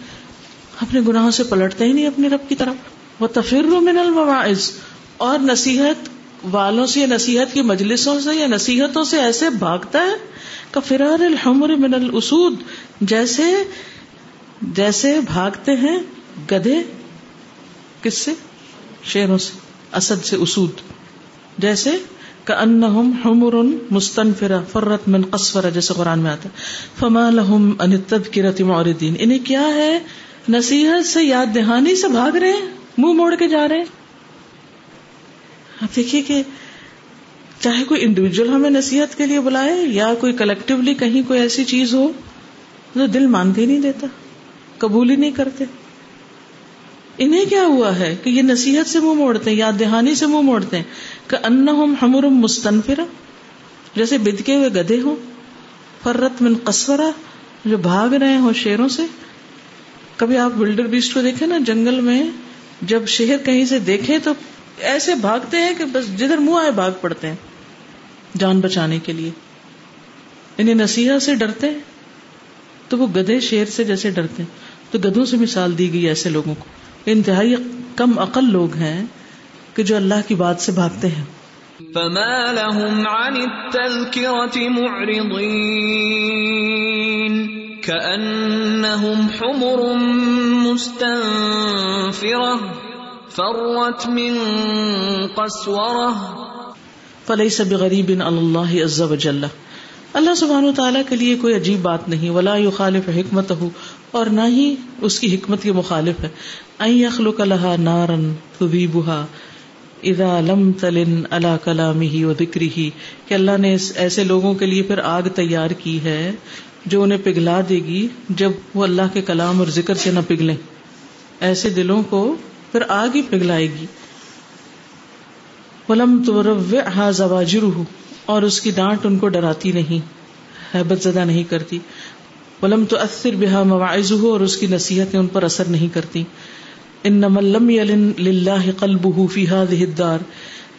A: اپنے گناہوں سے پلٹتا ہی نہیں اپنے رب کی طرف۔ وہ تفر من المواعظ اور نصیحت والوں سے، یا نصیحت کی مجلسوں سے، یا نصیحتوں سے ایسے بھاگتا ہے۔ کہ فرار الحمر من الاسود جیسے جیسے بھاگتے ہیں گدے کس سے؟ شیروں سے، اسد سے اسود۔ جیسے کأنہم حمر مستنفرہ، فرت من قصفرہ جیسے قرآن میں آتا ہے۔ فما لهم ان التذکرۃ معرضین۔ انہیں کیا ہے؟ نصیحت سے، یاد دہانی سے بھاگ رہے ہیں؟ منہ موڑ کے جا رہے ہیں؟ آپ دیکھیے کہ چاہے کوئی انڈیویجل ہمیں نصیحت کے لیے بلائے یا کوئی کلیکٹولی کہیں کوئی ایسی چیز ہو تو دل مانتے ہی نہیں دیتا، قبول ہی نہیں کرتے۔ انہیں کیا ہوا ہے کہ یہ نصیحت سے منہ موڑتے ہیں، یاد دہانی سے منہ موڑتے ہیں؟ کہ ان ہمر مستنفرا جیسے بدکے ہوئے گدے ہوں۔ فرت من قصورا جو بھاگ رہے ہوں شیروں سے۔ کبھی آپ ولڈر بیسٹ کو دیکھیں نا، جنگل میں جب شہر کہیں سے دیکھیں تو ایسے بھاگتے ہیں کہ بس جدھر منہ آئے بھاگ پڑتے ہیں۔ جان بچانے کے لیے۔ انہیں نصیحت سے ڈرتے ہیں۔ تو وہ گدے شیر سے جیسے ڈرتے ہیں۔ تو گدوں سے مثال دی گئی ایسے لوگوں کو۔ انتہائی کم عقل لوگ ہیں۔ کہ جو اللہ کی بات سے بھاگتے ہیں۔
B: فما لهم عن التذكرة معرضين كأنهم حمر مستنفرة فرت من قسورة
A: فليس بغريب على الله عز وجل۔ اللہ سبحان و تعالیٰ کے لیے کوئی عجیب بات نہیں۔ ولا يخالف حکمت ہو اور نہ ہی اس کی حکمت کے مخالف ہے۔ این يخلق لها نارا تذيبها۔ اذا لم تلن على كلامه وذكره کہ اللہ نے ایسے لوگوں کے لیے پھر آگ تیار کی ہے جو انہیں پگھلا دے گی جب وہ اللہ کے کلام اور ذکر سے نہ پگھلیں۔ ایسے دلوں کو پھر آگ ہی پگھلائے گی۔ ولم تروعها زواجره اور اس کی ڈانٹ ان کو ڈراتی نہیں، حیبت زدہ نہیں کرتی۔ ولم تو اثر بحا مواعظ ہو اور اس کی نصیحتیں ان پر اثر نہیں کرتی۔ ان لم یلن للہ قلبه هذه الدار۔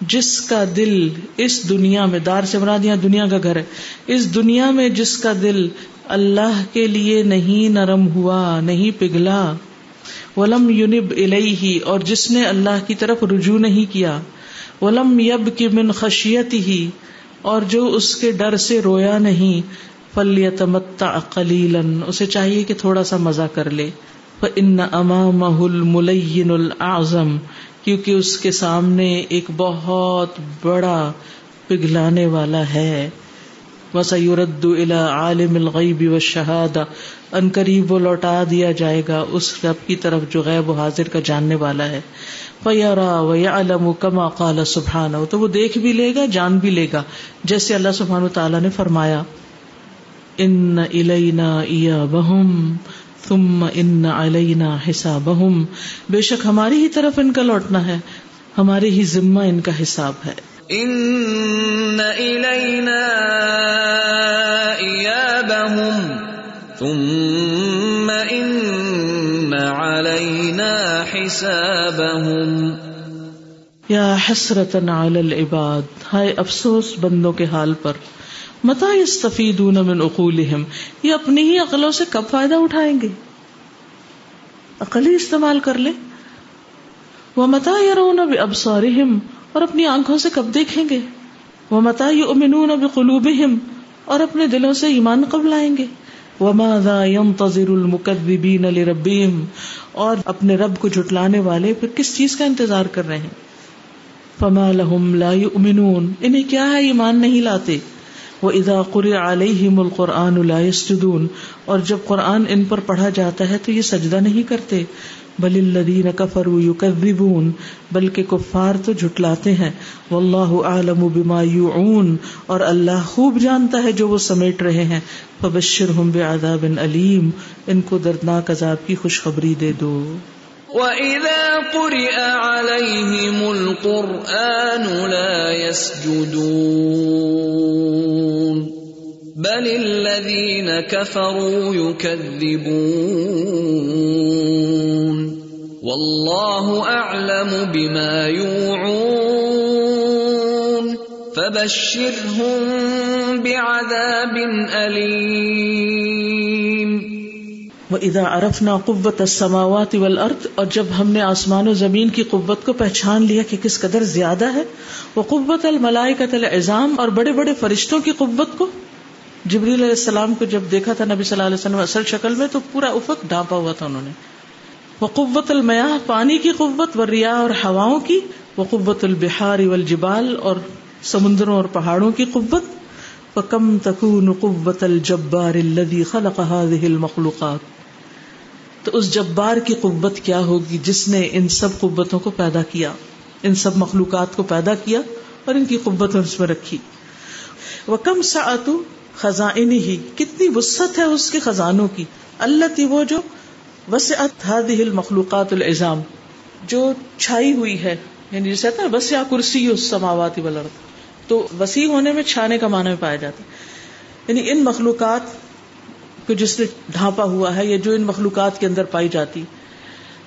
A: جس کا دل اس دنیا میں، دار سے بنا دیا دنیا کا گھر ہے، اس دنیا میں جس کا دل اللہ کے لیے نہیں نرم ہوا، نہیں پگھلا، ولم یونب الیہ، اور جس نے اللہ کی طرف رجوع نہیں کیا، ولم یب کی من خشیت ہی اور جو اس کے ڈر سے رویا نہیں، فلیتمتع قلیلا، اسے چاہیے کہ تھوڑا سا مزہ کر لے۔ ان امامہ الملین الاعظم کیونکہ اس کے سامنے ایک بہت بڑا پگھلانے والا ہے۔ وسیرد الى عالم الغیب والشہادہ ان قریب وہ لوٹا دیا جائے گا اس رب کی طرف جو غیب و حاضر کا جاننے والا ہے۔ فیارا ویعلم کما قال سبحانہ تو وہ دیکھ بھی لے گا، جان بھی لے گا۔ جیسے اللہ سبحانہ تعالیٰ نے فرمایا ان الینا ایابہم ثم ان علینا حسابہم۔ بے شک ہماری ہی طرف ان کا لوٹنا ہے ہمارے ہی ذمہ ان کا حساب ہے۔
B: ان الینا ایابہم۔ ثم ان علینا حسابہم۔
A: یا حسرتا علی العباد ہائے افسوس بندوں کے حال پر۔ متا یستفیدون من عقولہم، یہ اپنی ہی عقلوں سے کب فائدہ اٹھائیں گے؟ عقل ہی استعمال کر لیں۔ وہ متا یرون بابصارہم، اور اپنی آنکھوں سے کب دیکھیں گے؟ وہ متا یؤمنون بقلوبہم، اور اپنے دلوں سے ایمان کب لائیں گے۔ وماذا ينتظر المكذبين لربهم اور اپنے رب کو جھٹلانے والے پھر کس چیز کا انتظار کر رہے ہیں؟ فما لهم لا يؤمنون انہیں کیا ہے؟ ایمان نہیں لاتے۔ وہ ادا قر علیہم القرآن لا اور جب قرآن ان پر پڑھا جاتا ہے تو یہ سجدہ نہیں کرتے۔ بل الذین کفروا یکذبون بلکہ کفار تو جھٹلاتے ہیں۔ واللہ اعلم بما یعون اور اللہ خوب جانتا ہے جو وہ سمیٹ رہے ہیں۔ فبشرہم بعذاب علیم ان کو دردناک عذاب کی خوشخبری دے دو۔
B: وَإِذَا قُرِئَ عَلَيْهِمُ الْقُرْآنُ لَا يَسْجُدُونَ بَلِ الَّذِينَ كَفَرُوا يُكَذِّبُونَ وَاللَّهُ أَعْلَمُ بِمَا يُوعُونَ فبشرهم بعذاب أليم
A: وہ ادا ارفنا قوت السماوات والارض اور جب ہم نے آسمان و زمین کی قوت کو پہچان لیا کہ کس قدر زیادہ ہے وہ قوت الملائکۃ العظام، اور بڑے بڑے فرشتوں کی قوت کو، جبریل علیہ السلام کو جب دیکھا تھا نبی صلی اللہ علیہ وسلم اصل شکل میں، تو پورا افق ڈھانپا ہوا تھا انہوں نے۔ وہ قوت المیاح پانی کی قوت و ریا اور ہواؤں کی وہ قوت البہار والجبال، اور سمندروں اور پہاڑوں کی قوت۔ وکم تکون قوت الجبار الذي خلق هذه المخلوقات۔ تو اس جبار کی قوت کیا ہوگی جس نے ان سب قوتوں کو پیدا کیا، ان سب مخلوقات کو پیدا کیا اور ان کی قوت اس میں رکھی۔ وہ کم سعت خزائن ہی کتنی وسط ہے اس کے خزانوں کی۔ اللہ تی وہ جو وسعت هذه المخلوقات العظام، جو چھائی ہوئی ہے یعنی جیسے کہتا ہے وسیع کرسی السماوات والارض۔ تو وسیع ہونے میں، چھانے کا معنی میں پایا جاتا ہے۔ یعنی ان مخلوقات کو جس نے ڈھانپا ہوا ہے یا جو ان مخلوقات کے اندر پائی جاتی۔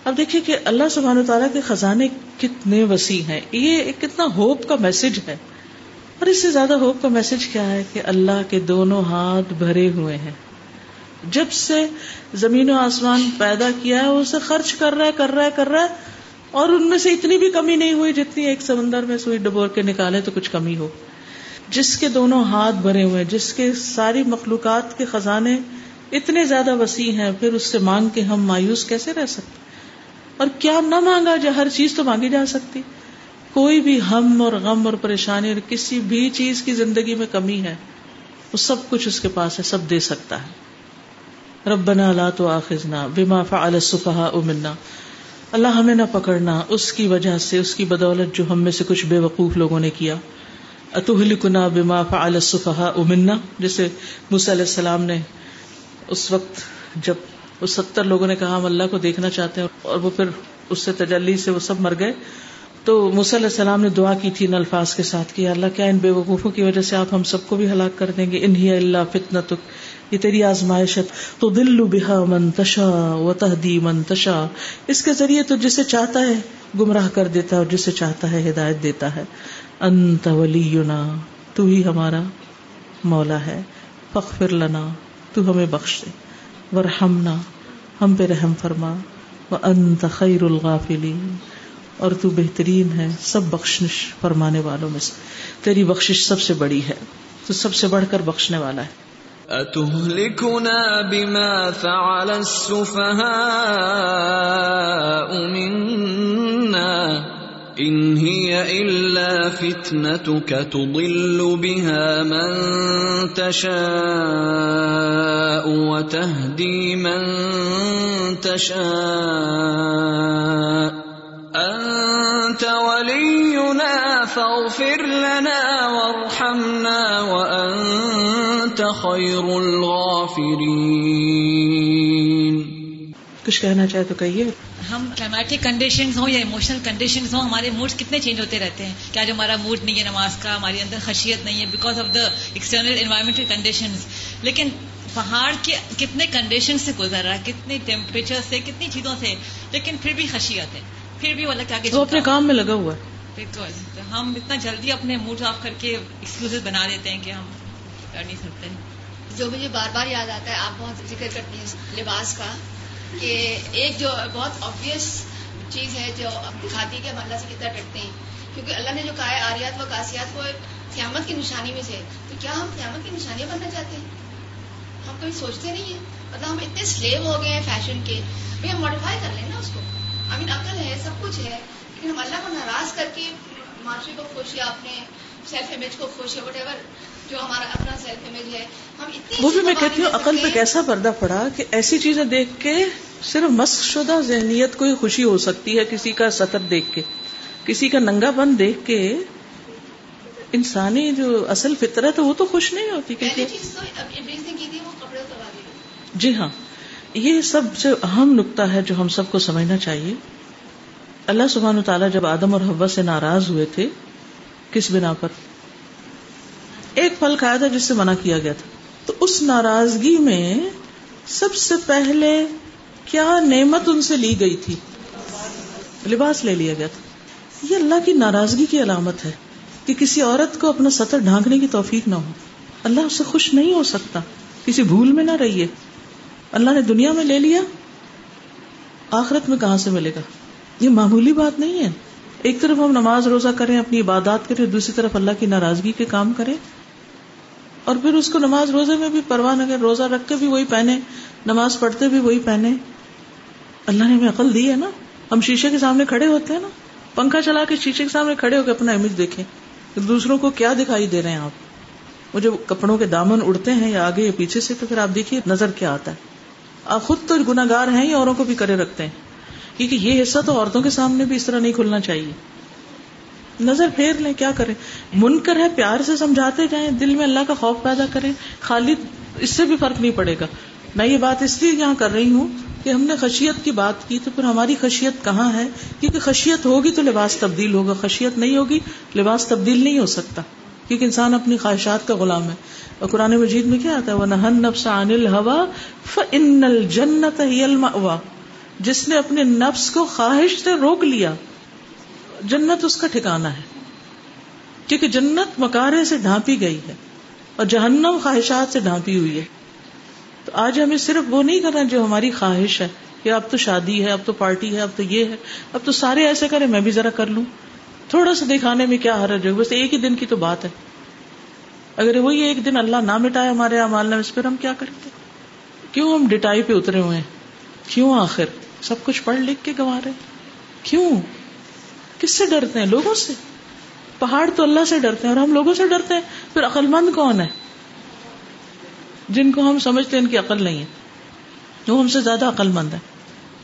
A: اب دیکھیے کہ اللہ سبحان و تعالیٰ کے خزانے کتنے وسیع ہیں۔ یہ ایک کتنا ہوپ کا میسج ہے۔ اور اس سے زیادہ ہوپ کا میسج کیا ہے کہ اللہ کے دونوں ہاتھ بھرے ہوئے ہیں۔ جب سے زمین و آسمان پیدا کیا ہے اسے خرچ کر رہا ہے، کر رہا ہے، کر رہا ہے۔ اور ان میں سے اتنی بھی کمی نہیں ہوئی جتنی ایک سمندر میں سوئی ڈبور کے نکالے تو کچھ کمی ہو۔ جس کے دونوں ہاتھ بھرے ہوئے، جس کے ساری مخلوقات کے خزانے اتنے زیادہ وسیع ہیں، پھر اس سے مانگ کے ہم مایوس کیسے رہ سکتے؟ اور کیا نہ مانگا جائے ہر چیز تو مانگی جا سکتی۔ کوئی بھی ہم اور غم اور پریشانی اور کسی بھی چیز کی زندگی میں کمی ہے، وہ سب کچھ اس کے پاس ہے، سب دے سکتا ہے۔ ربنا لا تو آخذنا بما فعل السفهاء منا۔ اللہ ہمیں نہ پکڑنا، اس کی وجہ سے، اس کی بدولت جو ہم میں سے کچھ بے وقوف لوگوں نے کیا۔ اتوہلکنا بما فعل السفهاء منا جیسے موسی علیہ السلام نے اس وقت جب اس ستر لوگوں نے کہا ہم اللہ کو دیکھنا چاہتے ہیں اور وہ پھر اس سے تجلی سے وہ سب مر گئے۔ تو علیہ السلام نے دعا کی تھی ان الفاظ کے ساتھ کہ اللہ کیا ان بے وقوفوں کی وجہ سے آپ ہم سب کو بھی ہلاک کر دیں گے؟ انہی اللہ فتنا یہ تیری آزمائش تو دل بحا منتشا و تحدی منتشا اس کے ذریعے تو جسے چاہتا ہے گمراہ کر دیتا ہے اور جسے چاہتا ہے ہدایت دیتا ہے۔ انت ولینا، تو ہی ہمارا مولا ہے۔ فخر لنا۔ تو ہمیں بخش دے۔ ورحمنا ہم پہ رحم فرما۔ و انت خیر الغافلین۔ اور تو بہترین ہے سب بخشش فرمانے والوں میں سے۔ تیری بخشش سب سے بڑی ہے، تو سب سے بڑھ کر بخشنے والا ہے۔
B: أتهلكنا بما فعل السفهاء منا۔ إن هي إلا فتنتك تضل بها من تشاء وتهدي من تشاء. أنت ولينا فاغفر لنا وارحمنا وأنت خير الغافرين.
A: کچھ کہنا چاہے تو کہیے۔
I: ہم کلائمیٹک کنڈیشنز ہوں یا ایموشنل کنڈیشنز ہوں ہمارے موڈ کتنے چینج ہوتے رہتے ہیں۔ کیا جو ہمارا موڈ نہیں ہے نماز کا ہمارے اندر خشیت نہیں ہے because of the external environmental conditions لیکن پہاڑ کے کتنے کنڈیشن سے گزر رہا ہے کتنے ٹیمپریچر سے کتنی چیزوں سے لیکن پھر بھی خشیت ہے۔ پھر بھی وہ اللہ کے
A: وہ اپنے کام میں لگا ہوا ہے۔
I: بالکل ہم اتنا جلدی اپنے موڈ آف کر کے ایکسکلوز بنا دیتے ہیں کہ ہم کر نہیں سکتے۔
J: جو مجھے بار بار یاد آتا ہے آپ بہت ذکر کرتی ہیں لباس کا۔ کہ ایک جو بہت آبیس چیز ہے جو دکھاتی ہے کہ ہم اللہ سے کتنا ڈرتے ہیں، کیونکہ اللہ نے جو کہا ہے آریات و کاسیات کو قیامت کی نشانی میں سے تو کیا ہم قیامت کی نشانیاں بننا چاہتے ہیں؟ ہم کبھی سوچتے نہیں ہیں۔ مطلب ہم اتنے سلیو ہو گئے ہیں فیشن کے۔ بھائی ہم ماڈیفائی کر لیں نا اس کو۔ آئی مین عقل ہے، سب کچھ ہے، لیکن ہم اللہ کو ناراض کر کے معاشرے کو خوش یا اپنے سیلف امیج کو خوش یا وٹ ایور جو ہمارا اپنا سیلف امیج ہے ہم اتنی
A: وہ بھی میں کہتی ہوں عقل پہ کیسا پردہ پڑا کہ ایسی چیزیں دیکھ کے صرف مسق شدہ ذہنیت کو ہی خوشی ہو سکتی ہے کسی کا سطر دیکھ کے کسی کا ننگا بن دیکھ کے۔ انسانی جو اصل فطرت ہے وہ تو خوش نہیں ہوتی جی ہاں یہ سب سے اہم نقطہ ہے جو ہم سب کو سمجھنا چاہیے۔ اللہ سبحان تعالیٰ جب آدم اور حوا سے ناراض ہوئے تھے کس بنا پر؟ ایک پھل کھایا تھا جس سے منع کیا گیا تھا۔ تو اس ناراضگی میں سب سے پہلے کیا نعمت ان سے لی گئی تھی؟ لباس لے لیا گیا تھا۔ یہ اللہ کی ناراضگی کی علامت ہے کہ کسی عورت کو اپنا سطر ڈھانکنے کی توفیق نہ ہو۔ اللہ اس سے خوش نہیں ہو سکتا۔ کسی بھول میں نہ رہیے۔ اللہ نے دنیا میں لے لیا، آخرت میں کہاں سے ملے گا؟ یہ معمولی بات نہیں ہے۔ ایک طرف ہم نماز روزہ کریں، اپنی عبادات کریں، دوسری طرف اللہ کی ناراضگی کے کام کریں۔ اور پھر اس کو نماز روزے میں بھی پرواہ نہ کرے، روزہ رکھ کے بھی وہی پہنے، نماز پڑھتے بھی وہی پہنے۔ اللہ نے ہمیں عقل دی ہے نا۔ ہم شیشے کے سامنے کھڑے ہوتے ہیں نا۔ پنکھا چلا کے شیشے کے سامنے کھڑے ہو کے اپنا امیج دیکھیں۔ دوسروں کو کیا دکھائی دے رہے ہیں آپ؟ وہ جو کپڑوں کے دامن اڑتے ہیں یا آگے یا پیچھے سے، تو پھر آپ دیکھیے نظر کیا آتا ہے۔ آپ خود تو گناگار ہیں یا اوروں کو بھی کرے رکھتے ہیں؟ کیونکہ یہ حصہ تو عورتوں کے سامنے بھی اس طرح نہیں کھلنا چاہیے۔ نظر پھیر لیں، کیا کریں؟ من کر ہے، پیار سے سمجھاتے جائیں، دل میں اللہ کا خوف پیدا کریں۔ خالی اس سے بھی فرق نہیں پڑے گا۔ میں یہ بات اس لیے یہاں کر رہی ہوں کہ ہم نے خشیت کی بات کی تو پھر ہماری خشیت کہاں ہے؟ کیونکہ خشیت ہوگی تو لباس تبدیل ہوگا۔ خشیت نہیں ہوگی، لباس تبدیل نہیں ہو سکتا۔ کیونکہ انسان اپنی خواہشات کا غلام ہے۔ اور قرآن مجید میں کیا آتا ہے؟ وہ نہن نفس عن الحوا فن الجنت جس نے اپنے نفس کو خواہش سے روک لیا جنت اس کا ٹھکانا ہے۔ کیونکہ جنت مکارے سے ڈھانپی گئی ہے اور جہنم خواہشات سے ڈھانپی ہوئی ہے۔ تو آج ہمیں صرف وہ نہیں کرنا جو ہماری خواہش ہے کہ اب تو شادی ہے، اب تو پارٹی ہے، اب تو یہ ہے، اب تو سارے ایسے کرے میں بھی ذرا کر لوں۔ تھوڑا سا دکھانے میں کیا حرج ہے؟ بس ایک ہی دن کی تو بات ہے۔ اگر وہی ایک دن اللہ نہ مٹائے ہمارے امال نے اس پر ہم کیا کریں گے کیوں ہم ڈٹائی پہ اترے ہوئے ہیں؟ کیوں آخر؟ سب کچھ پڑھ لکھ کے گوا رہے کیوں؟ کس سے ڈرتے ہیں؟ لوگوں سے۔ پہاڑ تو اللہ سے ڈرتے ہیں اور ہم لوگوں سے ڈرتے ہیں۔ پھر عقل مند کون ہے؟ جن کو ہم سمجھتے ہیں ان کی عقل نہیں ہے۔ وہ ہم سے زیادہ عقل مند ہے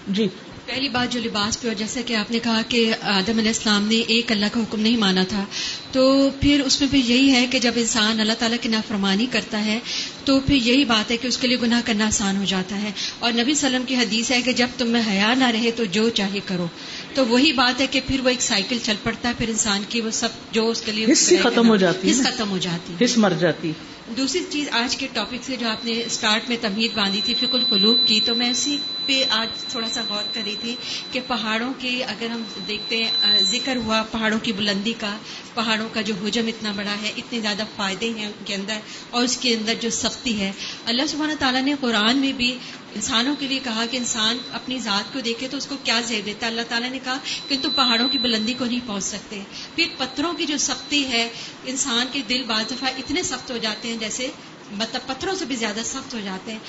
A: جی۔
E: پہلی بات جو لباس پہ اور جیسا کہ آپ نے کہا کہ آدم علیہ السلام نے ایک اللہ کا حکم نہیں مانا تھا، تو پھر اس میں پھر یہی ہے کہ جب انسان اللہ تعالیٰ کی نافرمانی کرتا ہے تو پھر یہی بات ہے کہ اس کے لیے گناہ کرنا آسان ہو جاتا ہے۔ اور نبی وسلم کی حدیث ہے کہ جب تم میں حیا نہ رہے تو جو چاہے کرو۔ تو وہی بات ہے کہ پھر وہ ایک سائیکل چل پڑتا ہے پھر انسان کی وہ سب جو اس کے لیے
A: ختم ہو جاتی
E: ختم ہو جاتی
A: ہے۔ مر جاتی۔
E: دوسری چیز آج کے ٹاپک سے جو آپ نے اسٹارٹ میں تمہید باندھی تھی فکر القلوب کی تو میں اسی پہ آج تھوڑا سا غور کر رہی تھی کہ پہاڑوں کی اگر ہم دیکھتے ہیں ذکر ہوا پہاڑوں کی بلندی کا پہاڑوں کا جو حجم اتنا بڑا ہے اتنے زیادہ فائدے ہیں ان کے اندر اور اس کے اندر جو سختی ہے۔ اللہ سبحانہ تعالیٰ نے قرآن میں بھی انسانوں کے لیے کہا کہ انسان اپنی ذات کو دیکھے تو اس کو کیا زیر دیتا ہے؟ اللہ تعالیٰ نے کہا کہ تم پہاڑوں کی بلندی کو نہیں پہنچ سکتے۔ پھر پتھروں کی جو سختی ہے انسان کے دل بعض دفعہ اتنے سخت ہو جاتے ہیں جیسے مطلب پتھروں سے بھی زیادہ سخت ہو جاتے ہیں۔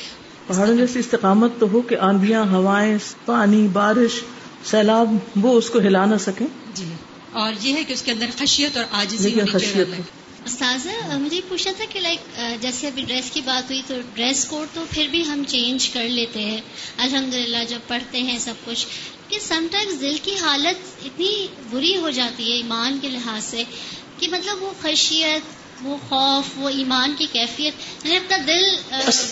A: پہاڑوں جیسی استقامت تو ہو کہ آندیاں ہوائیں پانی بارش سیلاب وہ اس کو ہلا نہ سکے
E: جی۔ اور یہ ہے کہ اس کے اندر خشیت اور آجزی
A: خشیت
K: استاذہ مجھے پوچھنا تھا کہ لائک جیسے ابھی ڈریس کی بات ہوئی تو ڈریس کوڈ تو پھر بھی ہم چینج کر لیتے ہیں۔ الحمد للہ جب پڑھتے ہیں سب کچھ۔ کہ سم ٹائمز دل کی حالت اتنی بری ہو جاتی ہے ایمان کے لحاظ سے کہ مطلب وہ خشیت وہ خوف وہ ایمان کی کیفیت یعنی اپنا دل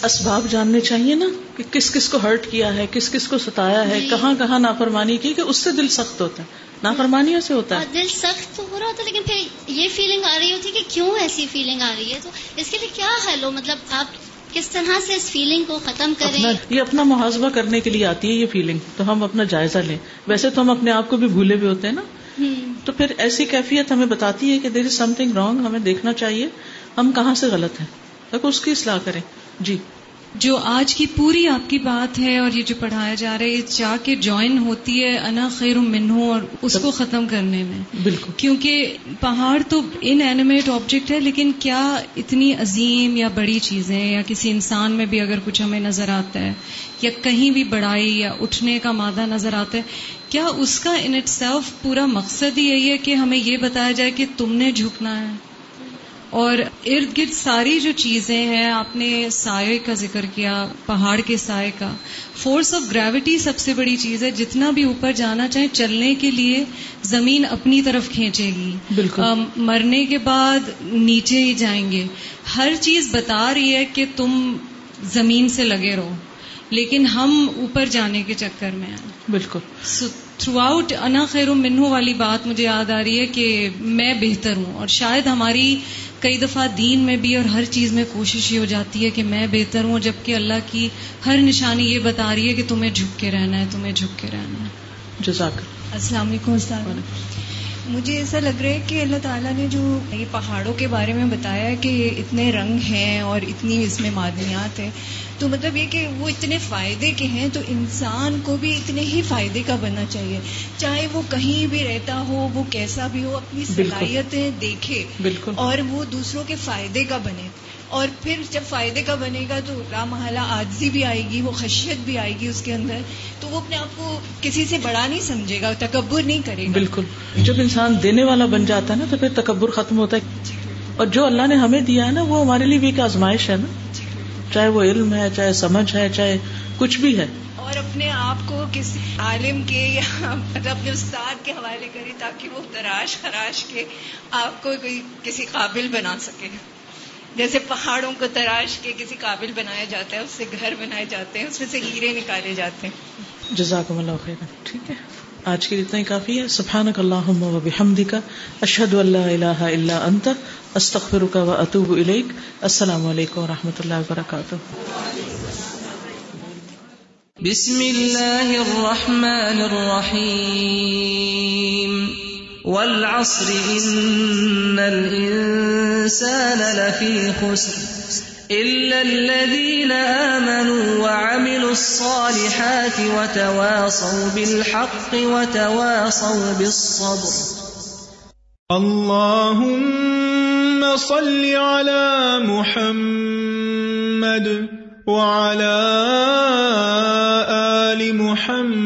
A: اسباب جاننے چاہیے نا کہ کس کس کو ہرٹ کیا ہے کس کس کو ستایا ہے جی۔ کہاں کہاں نافرمانی کی کہ اس سے دل سخت ہوتا ہے۔ نافرمانیوں سے ہوتا ہے۔
K: دل سخت تو ہو رہا ہوتا ہے لیکن پھر یہ فیلنگ آ رہی ہوتی کہ کیوں ایسی فیلنگ آ رہی ہے؟ تو اس کے لیے کیا حل ہو؟ مطلب آپ کس طرح سے اس فیلنگ کو ختم کریں؟
A: یہ اپنا محاذہ کرنے کے لیے آتی ہے یہ فیلنگ تو ہم اپنا جائزہ لیں۔ ویسے تو ہم اپنے آپ کو بھی بھولے بھی ہوتے ہیں نا۔ تو پھر ایسی کیفیت ہمیں بتاتی ہے کہ دیر از سم تھنگ رانگ ہمیں دیکھنا چاہیے۔ ہم کہاں سے غلط ہیں؟ تاکہ اس کی اصلاح کریں۔ جی۔
L: جو آج کی پوری آپ کی بات ہے اور یہ جو پڑھایا جا رہا ہے جا کے جوائن ہوتی ہے انا خیر منہ اور اس کو ختم کرنے میں۔
A: بالکل۔
L: کیونکہ پہاڑ تو ان اینیمیٹ آبجیکٹ ہے لیکن کیا اتنی عظیم یا بڑی چیزیں یا کسی انسان میں بھی اگر کچھ ہمیں نظر آتا ہے یا کہیں بھی بڑائی یا اٹھنے کا مادہ نظر آتا ہے کیا اس کا ان اٹ سیلف پورا مقصد ہی یہی ہے کہ ہمیں یہ بتایا جائے کہ تم نے جھکنا ہے؟ اور ارد گرد ساری جو چیزیں ہیں آپ نے سائے کا ذکر کیا پہاڑ کے سائے کا فورس آف گریوٹی سب سے بڑی چیز ہے۔ جتنا بھی اوپر جانا چاہیں چلنے کے لیے زمین اپنی طرف کھینچے گی۔
A: بالکل۔
L: مرنے کے بعد نیچے ہی جائیں گے۔ ہر چیز بتا رہی ہے کہ تم زمین سے لگے رہو لیکن ہم اوپر جانے کے چکر میں ہیں۔
A: بالکل۔
L: تھرو آؤٹ انا خیر منہو والی بات مجھے یاد آ رہی ہے کہ میں بہتر ہوں اور شاید ہماری کئی دفعہ دین میں بھی اور ہر چیز میں کوشش یہ ہو جاتی ہے کہ میں بہتر ہوں جبکہ اللہ کی ہر نشانی یہ بتا رہی ہے کہ تمہیں جھک کے رہنا ہے تمہیں جھک کے رہنا ہے۔
A: جزاک
L: السلام علیکم
M: مجھے ایسا لگ رہا ہے کہ اللہ تعالیٰ نے جو یہ پہاڑوں کے بارے میں بتایا کہ اتنے رنگ ہیں اور اتنی اس میں معدنیات ہیں تو مطلب یہ کہ وہ اتنے فائدے کے ہیں تو انسان کو بھی اتنے ہی فائدے کا بننا چاہیے۔ چاہے وہ کہیں بھی رہتا ہو وہ کیسا بھی ہو اپنی صلاحیتیں دیکھے
A: بالکل۔
M: اور وہ دوسروں کے فائدے کا بنے۔ اور پھر جب فائدے کا بنے گا تو لا محلہ آجزی بھی آئے گی وہ خشیت بھی آئے گی اس کے اندر تو وہ اپنے آپ کو کسی سے بڑا نہیں سمجھے گا تکبر نہیں کرے گا۔
A: بالکل۔ جب انسان دینے والا بن جاتا ہے نا تو پھر تکبر ختم ہوتا ہے۔ اور جو اللہ نے ہمیں دیا ہے نا وہ ہمارے لیے بھی ایک آزمائش ہے نا۔ چاہے وہ علم ہے چاہے سمجھ ہے چاہے کچھ بھی ہے۔
M: اور اپنے آپ کو کسی عالم کے یا مطلب اپنے استاد کے حوالے کرے تاکہ وہ تراش خراش کے آپ کو کوئی کسی قابل بنا سکے۔ جیسے پہاڑوں کو تراش کے کسی قابل بنایا جاتا ہے اس سے گھر بنائے جاتے ہیں اس میں سے ہیرے نکالے جاتے ہیں۔
A: جزاک اللہ خیر۔ ٹھیک ہے۔ آج کے لیے اتنا ہی کافی ہے۔ سبحانک اللہم و بحمدک اشہد اللہ الہ الا انت استغفرک و اتوب الیک۔ السلام علیکم و رحمۃ اللہ وبرکاتہ۔
N: بسم اللہ الرحمن الرحیم۔ والعصر ان الانسان لفی خسر إلا الذين آمنوا وعملوا الصالحات وتواصوا بالحق وتواصوا بالصبر.
O: اللهم صل على محمد وعلى آل محمد